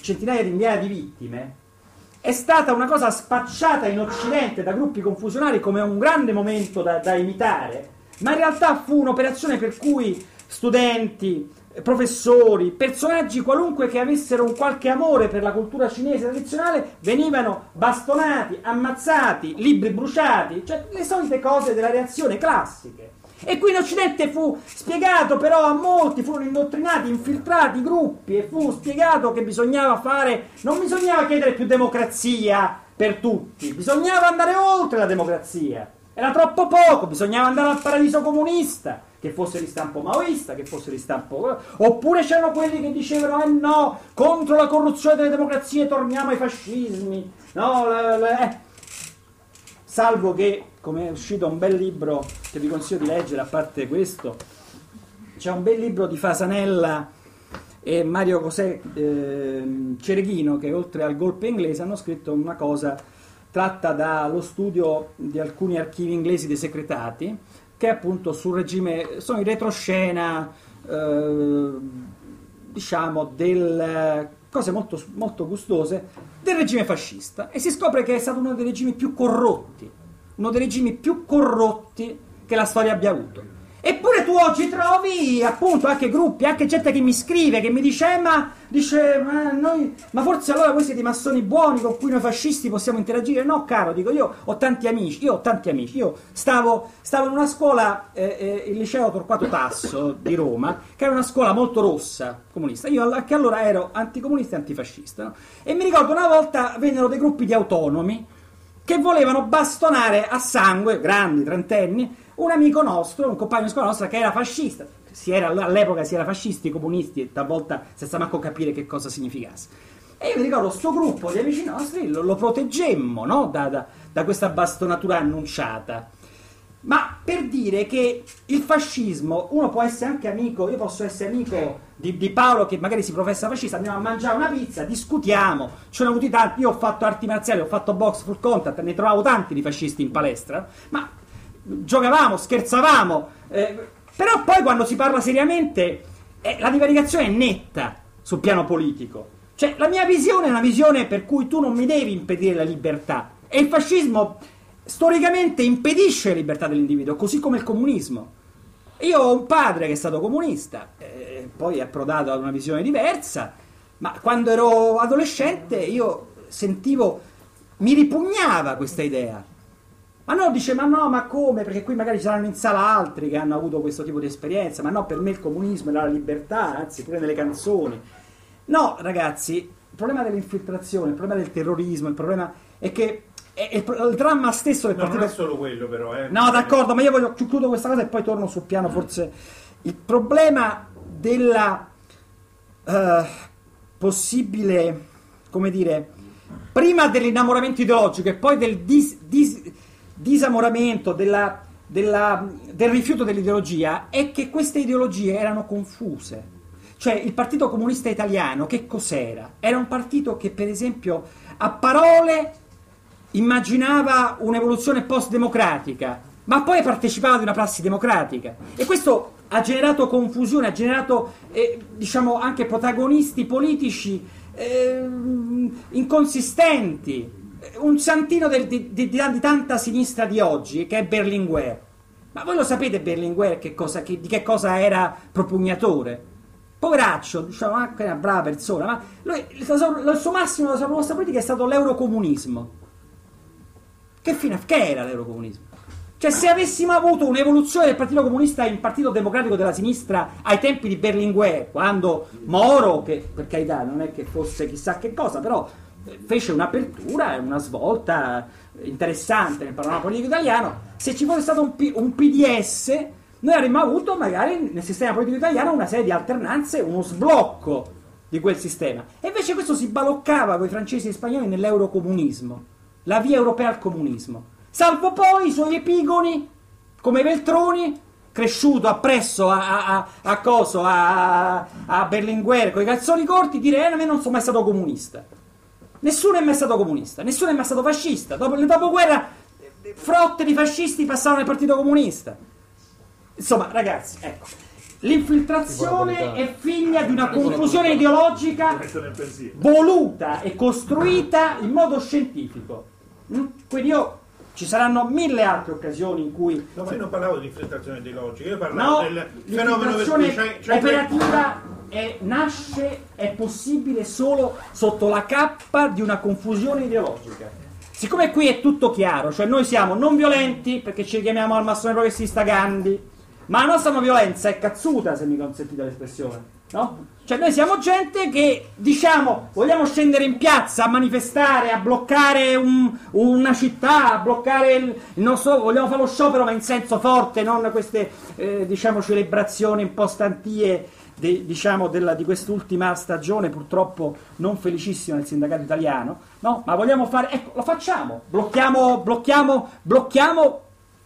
centinaia di migliaia di vittime, è stata una cosa spacciata in Occidente da gruppi confusionari come un grande momento da, da imitare, ma in realtà fu un'operazione per cui studenti, professori, personaggi qualunque che avessero un qualche amore per la cultura cinese tradizionale venivano bastonati, ammazzati, libri bruciati, cioè le solite cose della reazione classiche. E qui in Occidente fu spiegato però a molti, furono indottrinati, infiltrati gruppi e fu spiegato che bisognava fare, non bisognava chiedere più democrazia per tutti, bisognava andare oltre la democrazia. Era troppo poco, bisognava andare al paradiso comunista, che fosse di stampo maoista, che fosse di stampo... Oppure c'erano quelli che dicevano, eh no, contro la corruzione delle democrazie torniamo ai fascismi, no, le, le, eh. Salvo che, come è uscito un bel libro che vi consiglio di leggere, a parte questo, c'è un bel libro di Fasanella e Mario Cosè eh, Cereghino che oltre al golpe inglese hanno scritto una cosa tratta dallo studio di alcuni archivi inglesi dei secretati che appunto sul regime sono in retroscena eh, diciamo del cose molto, molto gustose del regime fascista. E si scopre che è stato uno dei regimi più corrotti uno dei regimi più corrotti che la storia abbia avuto Eppure tu oggi trovi appunto anche gruppi, anche gente che mi scrive, che mi dice, eh, ma, dice, ma, noi, ma forse allora voi siete i massoni buoni con cui noi fascisti possiamo interagire? No, caro, dico io ho tanti amici, io ho tanti amici, io stavo, stavo in una scuola, eh, eh, il liceo Torquato Tasso di Roma, che era una scuola molto rossa, comunista, io che allora ero anticomunista e antifascista, no? e mi ricordo una volta vennero dei gruppi di autonomi che volevano bastonare a sangue, grandi, trentenni, un amico nostro, un compagno di scuola nostra che era fascista. Si era, all'epoca si era fascisti, comunisti e talvolta senza manco capire che cosa significasse. E io mi ricordo questo gruppo di amici nostri lo, lo proteggemmo no? da, da, da questa bastonatura annunciata. Ma per dire che il fascismo, uno può essere anche amico, io posso essere amico di, di, Paolo che magari si professa fascista, andiamo a mangiare una pizza, discutiamo, ce ne avuti tanti, io ho fatto arti marziali, ho fatto box full contact, ne trovavo tanti di fascisti in palestra, ma giocavamo, scherzavamo, eh, però poi quando si parla seriamente eh, la divaricazione è netta sul piano politico. Cioè, la mia visione è una visione per cui tu non mi devi impedire la libertà. E il fascismo storicamente impedisce la libertà dell'individuo, così come il comunismo. Io ho un padre che è stato comunista, eh, poi è approdato ad una visione diversa, ma quando ero adolescente io sentivo, mi ripugnava questa idea. Ma no, dice, ma no, ma come? Perché qui magari ci saranno in sala altri che hanno avuto questo tipo di esperienza, ma no, per me il comunismo era la libertà, anzi pure nelle canzoni. No, ragazzi, il problema dell'infiltrazione, il problema del terrorismo, il problema è che è, è il dramma stesso del no, partito... non è solo quello però, eh. No, d'accordo, ma io voglio concludo questa cosa e poi torno sul piano forse... Il problema della uh, possibile, come dire, prima dell'innamoramento ideologico e poi del dis- dis- disamoramento, della- della- del rifiuto dell'ideologia, è che queste ideologie erano confuse. Cioè il Partito Comunista Italiano che cos'era? Era un partito che per esempio a parole immaginava un'evoluzione post-democratica, ma poi partecipava di una prassi democratica. E questo ha generato confusione, ha generato eh, diciamo anche protagonisti politici ehm, inconsistenti. Un santino del- di, di- di tanta sinistra di oggi, che è Berlinguer. Ma voi lo sapete Berlinguer che cosa- che- di che cosa era propugnatore? Poveraccio, diciamo, anche una brava persona, ma lui, il suo massimo della sua proposta politica è stato l'eurocomunismo. Che fine che era l'eurocomunismo? Cioè, se avessimo avuto un'evoluzione del Partito Comunista in Partito Democratico della Sinistra ai tempi di Berlinguer, quando Moro, che per carità non è che fosse chissà che cosa, però eh, fece un'apertura e una svolta interessante nel panorama politico italiano, se ci fosse stato un, P- un PDS, noi avremmo avuto magari nel sistema politico italiano una serie di alternanze, uno sblocco di quel sistema. E invece questo si baloccava con i francesi e gli spagnoli nell'eurocomunismo, la via europea al comunismo. Salvo poi i suoi epigoni, come Veltroni, cresciuto appresso a, a, a, a coso, a, a Berlinguer con i calzoni corti, dire eh, a me non sono mai stato comunista. Nessuno è mai stato comunista, nessuno è mai stato fascista. Dopo il dopoguerra, frotte di fascisti passavano al Partito Comunista. Insomma, ragazzi, ecco. L'infiltrazione è figlia di una confusione ideologica voluta e costruita in modo scientifico. Mm? Quindi io ci saranno mille altre occasioni in cui No, ma io non parlavo di infiltrazione ideologica, io parlavo No, del fenomeno per cui c'è, c'è operativa è- nasce, è possibile solo sotto la cappa di una confusione ideologica. Siccome qui è tutto chiaro, cioè noi siamo non violenti perché ci chiamiamo al massone progressista Gandhi, ma la nostra non violenza è cazzuta, se mi consentite l'espressione, no? Cioè noi siamo gente che diciamo vogliamo scendere in piazza a manifestare, a bloccare un- una città, a bloccare il, il nostro, vogliamo fare lo sciopero ma in senso forte, non queste eh, diciamo celebrazioni un po' stantie de- diciamo della- di quest'ultima stagione purtroppo non felicissima del sindacato italiano, no? Ma vogliamo fare, ecco, lo facciamo, blocchiamo, blocchiamo, blocchiamo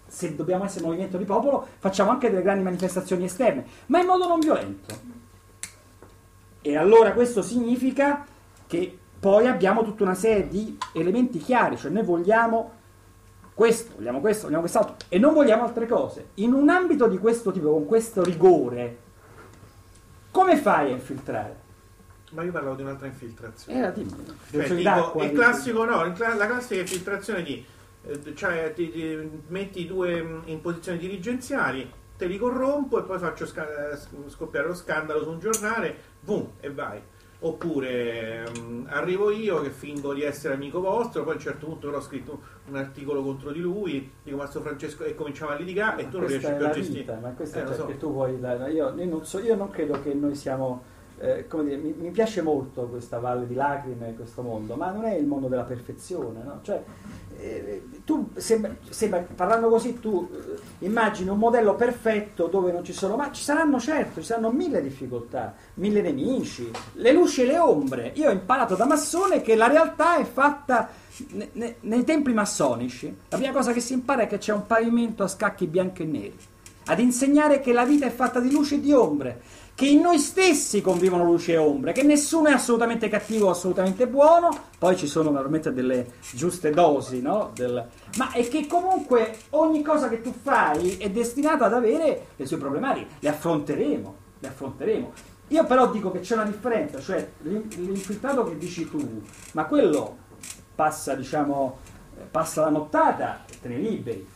se dobbiamo essere movimento di popolo, facciamo anche delle grandi manifestazioni esterne, ma in modo non violento. E allora questo significa che poi abbiamo tutta una serie di elementi chiari, cioè noi vogliamo questo, vogliamo questo, vogliamo quest'altro e non vogliamo altre cose. In un ambito di questo tipo, con questo rigore, come fai a infiltrare? Ma io parlavo di un'altra infiltrazione. Era tipo, Cioè, d'acqua, il classico, no, il cla- la classica infiltrazione di eh, cioè ti, ti metti due mh, in posizioni dirigenziali, te li corrompo e poi faccio sca- eh, scoppiare lo scandalo su un giornale, boom, e vai. Oppure mh, arrivo io che fingo di essere amico vostro, poi a un certo punto però ho scritto un articolo contro di lui, dico ma sto Francesco e cominciamo a litigare e tu non riesci più a gestire. ma questo Eh, è cioè so. che tu vuoi dare. Io, io non so- io non credo che noi siamo. Eh, come dire, mi, mi piace molto questa valle di lacrime, questo mondo, ma non è il mondo della perfezione, no? Cioè, eh, tu sembra, sembra- parlando così, tu eh, immagini un modello perfetto dove non ci sono, ma ci saranno certo, ci saranno mille difficoltà, mille nemici, le luci e le ombre. Io ho imparato da massone che la realtà è fatta ne- ne- nei templi massonici. La prima cosa che si impara è che c'è un pavimento a scacchi bianchi e neri ad insegnare che la vita è fatta di luce e di ombre, che in noi stessi convivono luce e ombre, che nessuno è assolutamente cattivo o assolutamente buono, poi ci sono naturalmente delle giuste dosi, no? Del- ma è che comunque ogni cosa che tu fai è destinata ad avere le sue problematiche, le affronteremo, le affronteremo. Io però dico che c'è una differenza, cioè l'in- l'infiltrato che dici tu, ma quello passa, diciamo, passa la nottata e te ne liberi.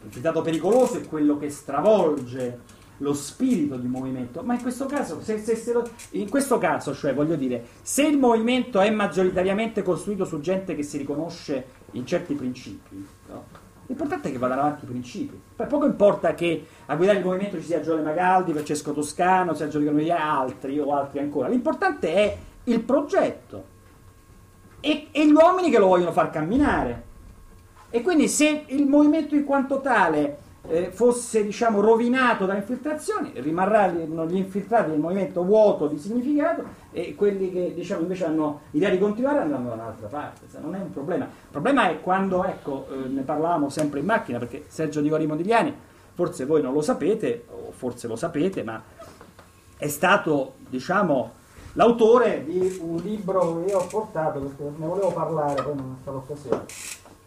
L'infiltrato pericoloso è quello che stravolge lo spirito di movimento, ma in questo caso, se, se- se lo- in questo caso, cioè voglio dire, se il movimento è maggioritariamente costruito su gente che si riconosce in certi principi, no? l'importante è che vadano avanti i principi. Poi poco importa che a guidare il movimento ci sia Giole Magaldi, Francesco Toscano, Sergio Di altri o altri ancora. L'importante è il progetto e, e gli uomini che lo vogliono far camminare. E quindi se il movimento in quanto tale eh, fosse diciamo, rovinato da infiltrazioni, rimarranno gli infiltrati del movimento vuoto di significato e quelli che diciamo, invece hanno idea di continuare andranno da un'altra parte. Se non è un problema. Il problema è quando, ecco, eh, ne parlavamo sempre in macchina, perché Sergio Di Cori Modigliani, forse voi non lo sapete, o forse lo sapete, ma è stato, diciamo, l'autore di un libro che io ho portato, perché ne volevo parlare, poi non è stata occasione,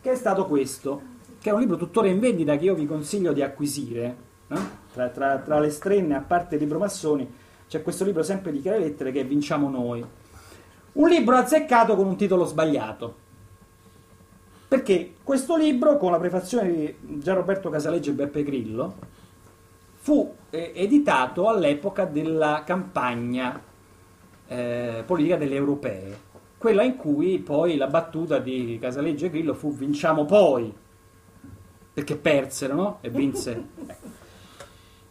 che è stato questo, che è un libro tuttora in vendita che io vi consiglio di acquisire, no? tra, tra- tra le strenne, a parte il libro Massoni, c'è questo libro sempre di chiare lettere che Vinciamo Noi. Un libro azzeccato con un titolo sbagliato. Perché questo libro, con la prefazione di Gianroberto Casaleggio e Beppe Grillo, fu eh, editato all'epoca della campagna eh, politica delle europee, quella in cui poi la battuta di Casaleggio e Grillo fu vinciamo poi, perché persero, no? E vinse. [LAUGHS] Ecco.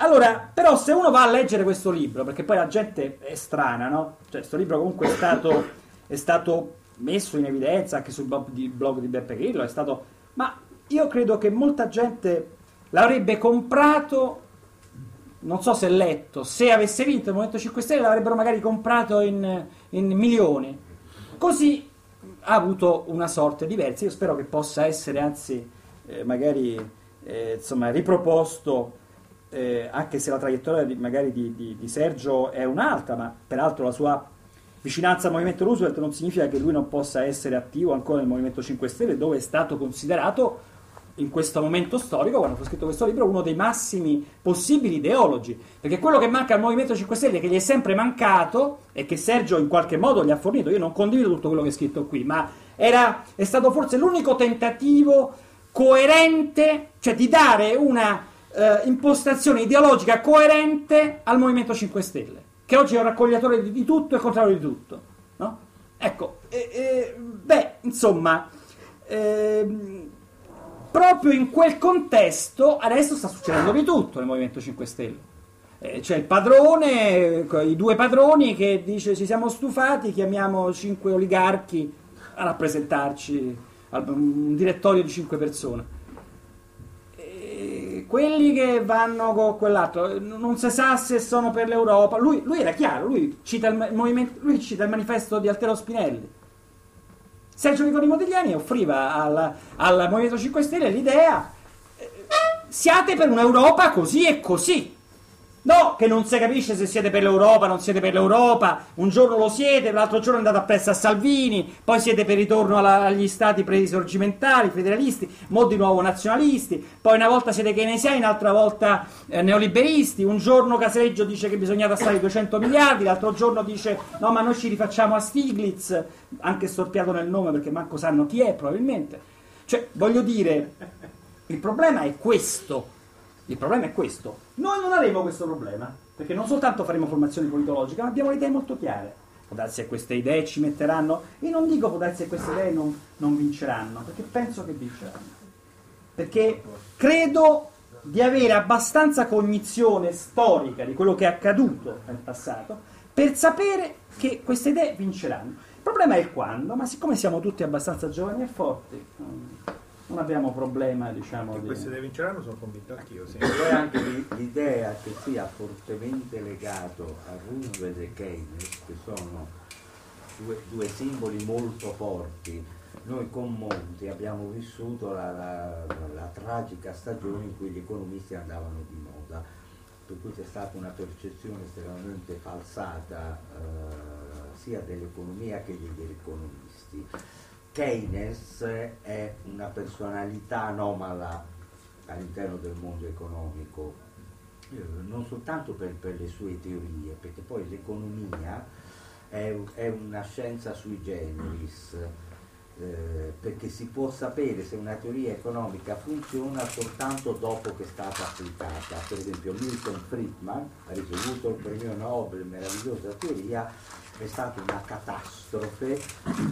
Allora, però se uno va a leggere questo libro, perché poi la gente è strana, no? Cioè, questo libro comunque è stato, è stato messo in evidenza anche sul blog di, blog di Beppe Grillo, è stato... Ma io credo che molta gente l'avrebbe comprato, non so se letto, se avesse vinto il Movimento 5 Stelle l'avrebbero magari comprato in, in milioni. Così ha avuto una sorte diversa. Io spero che possa essere, anzi, eh, magari eh, insomma, riproposto eh, anche se la traiettoria di, magari di, di, di, Sergio è un'altra, ma peraltro la sua vicinanza al movimento Roosevelt non significa che lui non possa essere attivo ancora nel Movimento 5 Stelle, dove è stato considerato in questo momento storico, quando fu scritto questo libro, uno dei massimi possibili ideologi. Perché quello che manca al Movimento 5 Stelle, che gli è sempre mancato, e che Sergio in qualche modo gli ha fornito, io non condivido tutto quello che è scritto qui, ma era, è stato forse l'unico tentativo coerente, cioè di dare una eh, impostazione ideologica coerente al Movimento 5 Stelle, che oggi è un raccogliatore di, di tutto e contrario di tutto. No? Ecco, eh, eh, beh, insomma, ehm, proprio in quel contesto adesso sta succedendo di tutto nel Movimento 5 Stelle. Eh, c'è il padrone, i due padroni che dice ci siamo stufati, chiamiamo cinque oligarchi a rappresentarci, un direttorio di cinque persone quelli che vanno con quell'altro, non si sa se sono per l'Europa. Lui, lui era chiaro, lui cita, il lui cita il manifesto di Altero Spinelli. Sergio Viconi Modigliani offriva al, al Movimento 5 Stelle l'idea eh, siate per un'Europa così e così. No, che non si capisce se siete per l'Europa, non siete per l'Europa, un giorno lo siete, l'altro giorno andate appresso a Salvini, poi siete per ritorno alla, agli stati pre-risorgimentali, federalisti, mo di nuovo nazionalisti, poi una volta siete keynesiani, un'altra volta eh, neoliberisti, un giorno Casaleggio dice che bisogna tassare 200 miliardi, l'altro giorno dice no ma noi ci rifacciamo a Stiglitz, anche storpiato nel nome perché manco sanno chi è probabilmente. Cioè, voglio dire, il problema è questo il problema è questo. Noi non avremo questo problema, perché non soltanto faremo formazione politologica, ma abbiamo le idee molto chiare. Può darsi che queste idee ci metteranno, e non dico può darsi che queste idee non, non vinceranno, perché penso che vinceranno. Perché credo di avere abbastanza cognizione storica di quello che è accaduto nel passato per sapere che queste idee vinceranno. Il problema è il quando, ma siccome siamo tutti abbastanza giovani e forti, non abbiamo problema diciamo che queste idee vinceranno sono convinto anch'io sì. poi anche l'idea che sia fortemente legato a Roosevelt e Keynes che sono due, due, simboli molto forti. Noi con Monti abbiamo vissuto la, la, la, tragica stagione in cui gli economisti andavano di moda. Per cui c'è stata una percezione estremamente falsata eh, sia dell'economia che degli economisti Keynes è una personalità anomala all'interno del mondo economico, eh, non soltanto per, per, le sue teorie, perché poi l'economia è, è una scienza sui generis, eh, perché si può sapere se una teoria economica funziona soltanto dopo che è stata applicata. Per esempio Milton Friedman ha ricevuto il premio Nobel, meravigliosa teoria, è stata una catastrofe,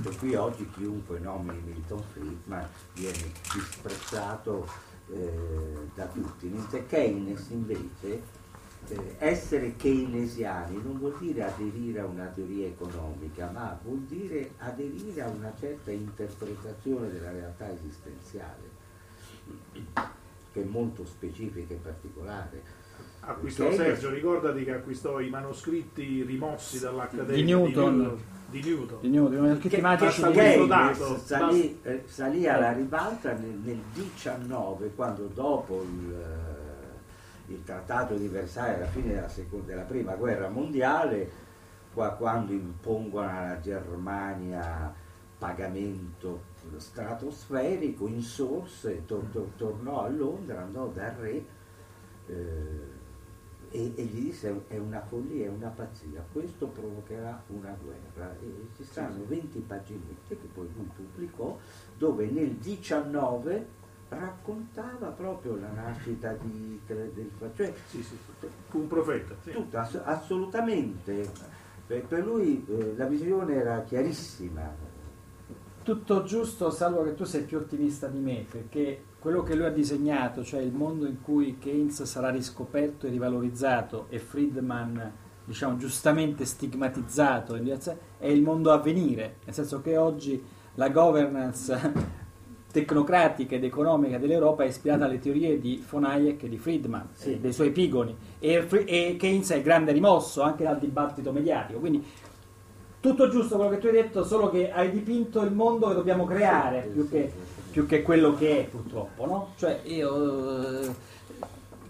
per cui oggi chiunque nomini Milton Friedman viene disprezzato eh, da tutti, mentre Keynes invece eh, essere keynesiani non vuol dire aderire a una teoria economica, ma vuol dire aderire a una certa interpretazione della realtà esistenziale, che è molto specifica e particolare. Acquistò è- Sergio, ricordati che acquistò i manoscritti rimossi dall'Accademia Di Newton. Di Newton. Di Newton, i manoscritti Che- magici di Newton. dato, salì, eh, salì alla ribalta nel, nel 19 quando dopo il, eh, il trattato di Versailles alla fine della, seconda, della prima guerra mondiale qua- quando impongono alla Germania pagamento stratosferico insorse tor- tor- tornò a Londra andò dal re eh, e, e gli disse è una follia, è una pazzia, questo provocherà una guerra. E ci stanno 20 paginette che poi lui pubblicò dove nel 19 raccontava proprio la nascita di Hitler, del, cioè, Fu un profeta. sì. tutto, ass- assolutamente. Per, per lui eh, la visione era chiarissima. Tutto giusto, salvo che tu sei più ottimista di me, perché quello che lui ha disegnato, cioè il mondo in cui Keynes sarà riscoperto e rivalorizzato e Friedman, diciamo, giustamente stigmatizzato, è il mondo a venire, nel senso che oggi la governance [LAUGHS] tecnocratica ed economica dell'Europa è ispirata alle teorie di von Hayek e di Friedman, Sì. dei suoi epigoni, e, e Keynes è grande rimosso anche dal dibattito mediatico, quindi tutto giusto quello che tu hai detto, solo che hai dipinto il mondo che dobbiamo creare più che, più che quello che è purtroppo, no? Cioè io eh,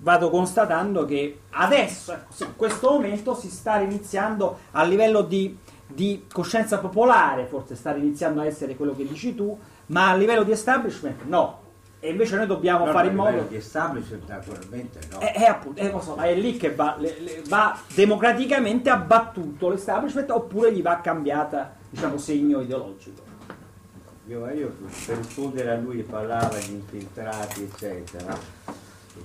vado constatando che adesso, ecco, in questo momento si sta iniziando a livello di, di coscienza popolare, forse sta iniziando a essere quello che dici tu, ma a livello di establishment no. E invece noi dobbiamo No, fare in modo... di establishment naturalmente no. È, è appunto, eh, lo so, è lì che va, le- le- va democraticamente abbattuto l'establishment oppure gli va cambiata, diciamo, segno ideologico. Io, io per rispondere a lui parlava di infiltrati eccetera.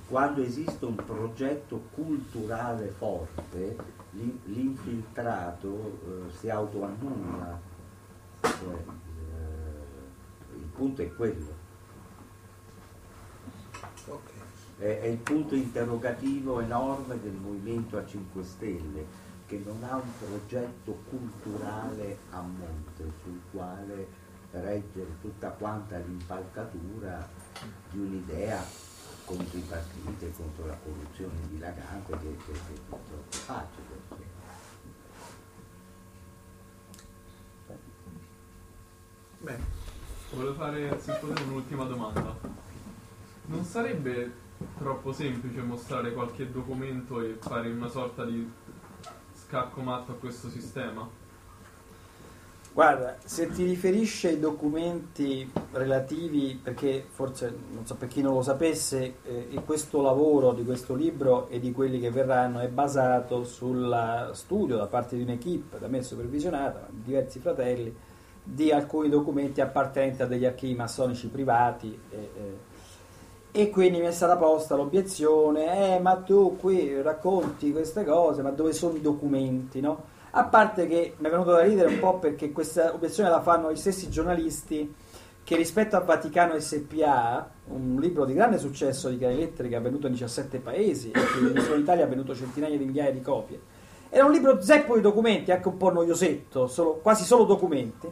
Quando esiste un progetto culturale forte l'in- l'infiltrato eh, si autoannulla. Cioè, eh, il punto è quello. È, è il punto interrogativo enorme del Movimento a 5 Stelle che non ha un progetto culturale a monte sul quale reggere tutta quanta l'impalcatura di un'idea contro i partiti contro la corruzione dilagante che, che, che è troppo facile. Bene. Volevo fare, un'ultima domanda. Non sarebbe troppo semplice mostrare qualche documento e fare una sorta di scacco matto a questo sistema? Guarda, se ti riferisci ai documenti relativi, perché forse, non so per chi non lo sapesse, eh, questo lavoro di questo libro e di quelli che verranno è basato sul studio da parte di un'equipe, da me supervisionata, di diversi fratelli, di alcuni documenti appartenenti a degli archivi massonici privati. eh, eh, e quindi mi è stata posta l'obiezione, eh, ma tu qui racconti queste cose, ma dove sono i documenti, no? A parte che mi è venuto da ridere un po' perché questa obiezione la fanno gli stessi giornalisti che rispetto a Vaticano SPA, un libro di grande successo di chiare lettere che è avvenuto in 17 paesi e solo in Italia ha venduto centinaia di migliaia di copie, era un libro zeppo di documenti, anche un po' noiosetto, solo- quasi solo documenti.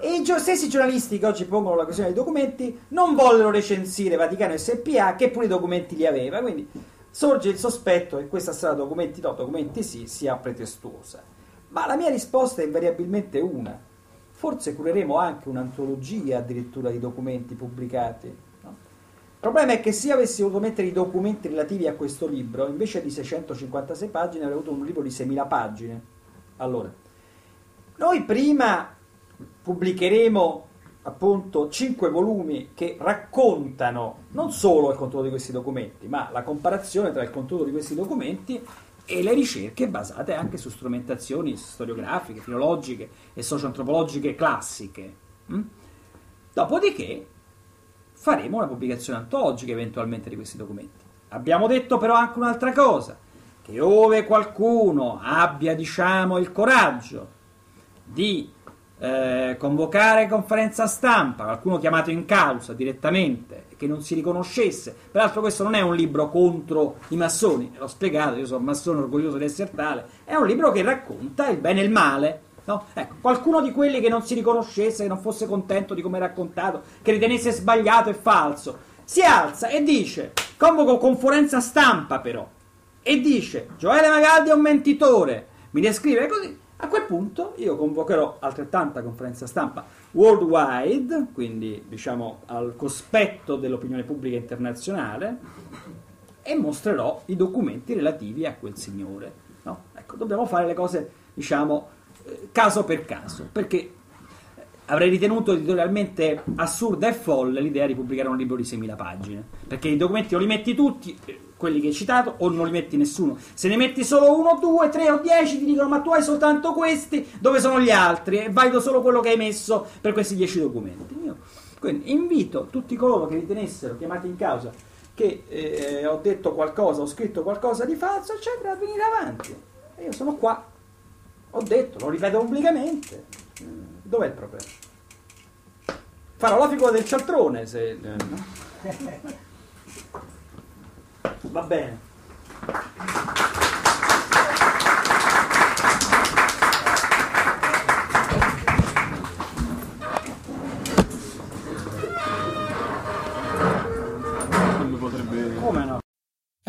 E i stessi giornalisti che oggi pongono la questione dei documenti non vollero recensire Vaticano SPA, che pure i documenti li aveva. Quindi sorge il sospetto che questa sarà documenti no, documenti sì, sia pretestuosa. Ma la mia risposta è invariabilmente una. Forse cureremo anche un'antologia addirittura di documenti pubblicati. no? Il problema è che se io avessi voluto mettere i documenti relativi a questo libro, invece di 656 pagine, avrei avuto un libro di 6.000 pagine. Allora, noi prima pubblicheremo appunto 5 volumi che raccontano non solo il contenuto di questi documenti, ma la comparazione tra il contenuto di questi documenti e le ricerche basate anche su strumentazioni storiografiche, filologiche e socio-antropologiche classiche. mm? Dopodiché faremo una pubblicazione antologica eventualmente di questi documenti. Abbiamo detto però anche un'altra cosa, che ove qualcuno abbia, diciamo, il coraggio di eh, convocare conferenza stampa, qualcuno chiamato in causa direttamente, che non si riconoscesse. Peraltro questo non è un libro contro i massoni, l'ho spiegato, io sono massone orgoglioso di essere tale, è un libro che racconta il bene e il male. no? Ecco, qualcuno di quelli che non si riconoscesse, che non fosse contento di come è raccontato, che ritenesse sbagliato e falso, si alza e dice convoco conferenza stampa però e dice Gioele Magaldi è un mentitore, mi descrive così, a quel punto io convocherò altrettanta conferenza stampa worldwide, quindi diciamo al cospetto dell'opinione pubblica internazionale, e mostrerò i documenti relativi a quel signore. no? Ecco, dobbiamo fare le cose, diciamo, eh, caso per caso, perché avrei ritenuto editorialmente assurda e folle l'idea di pubblicare un libro di 6.000 pagine, perché i documenti o li metti tutti, eh, quelli che hai citato, o non li metti nessuno. Se ne metti solo uno, due, tre o dieci, ti dicono ma tu hai soltanto questi, dove sono gli altri? E valido solo quello che hai messo per questi dieci documenti. Io, quindi invito tutti coloro che ritenessero chiamati in causa che eh, ho detto qualcosa, ho scritto qualcosa di falso, eccetera, a venire avanti. E io sono qua, ho detto, lo ripeto pubblicamente. Dov'è il problema? Farò la figura del cialtrone se... no? Va bene.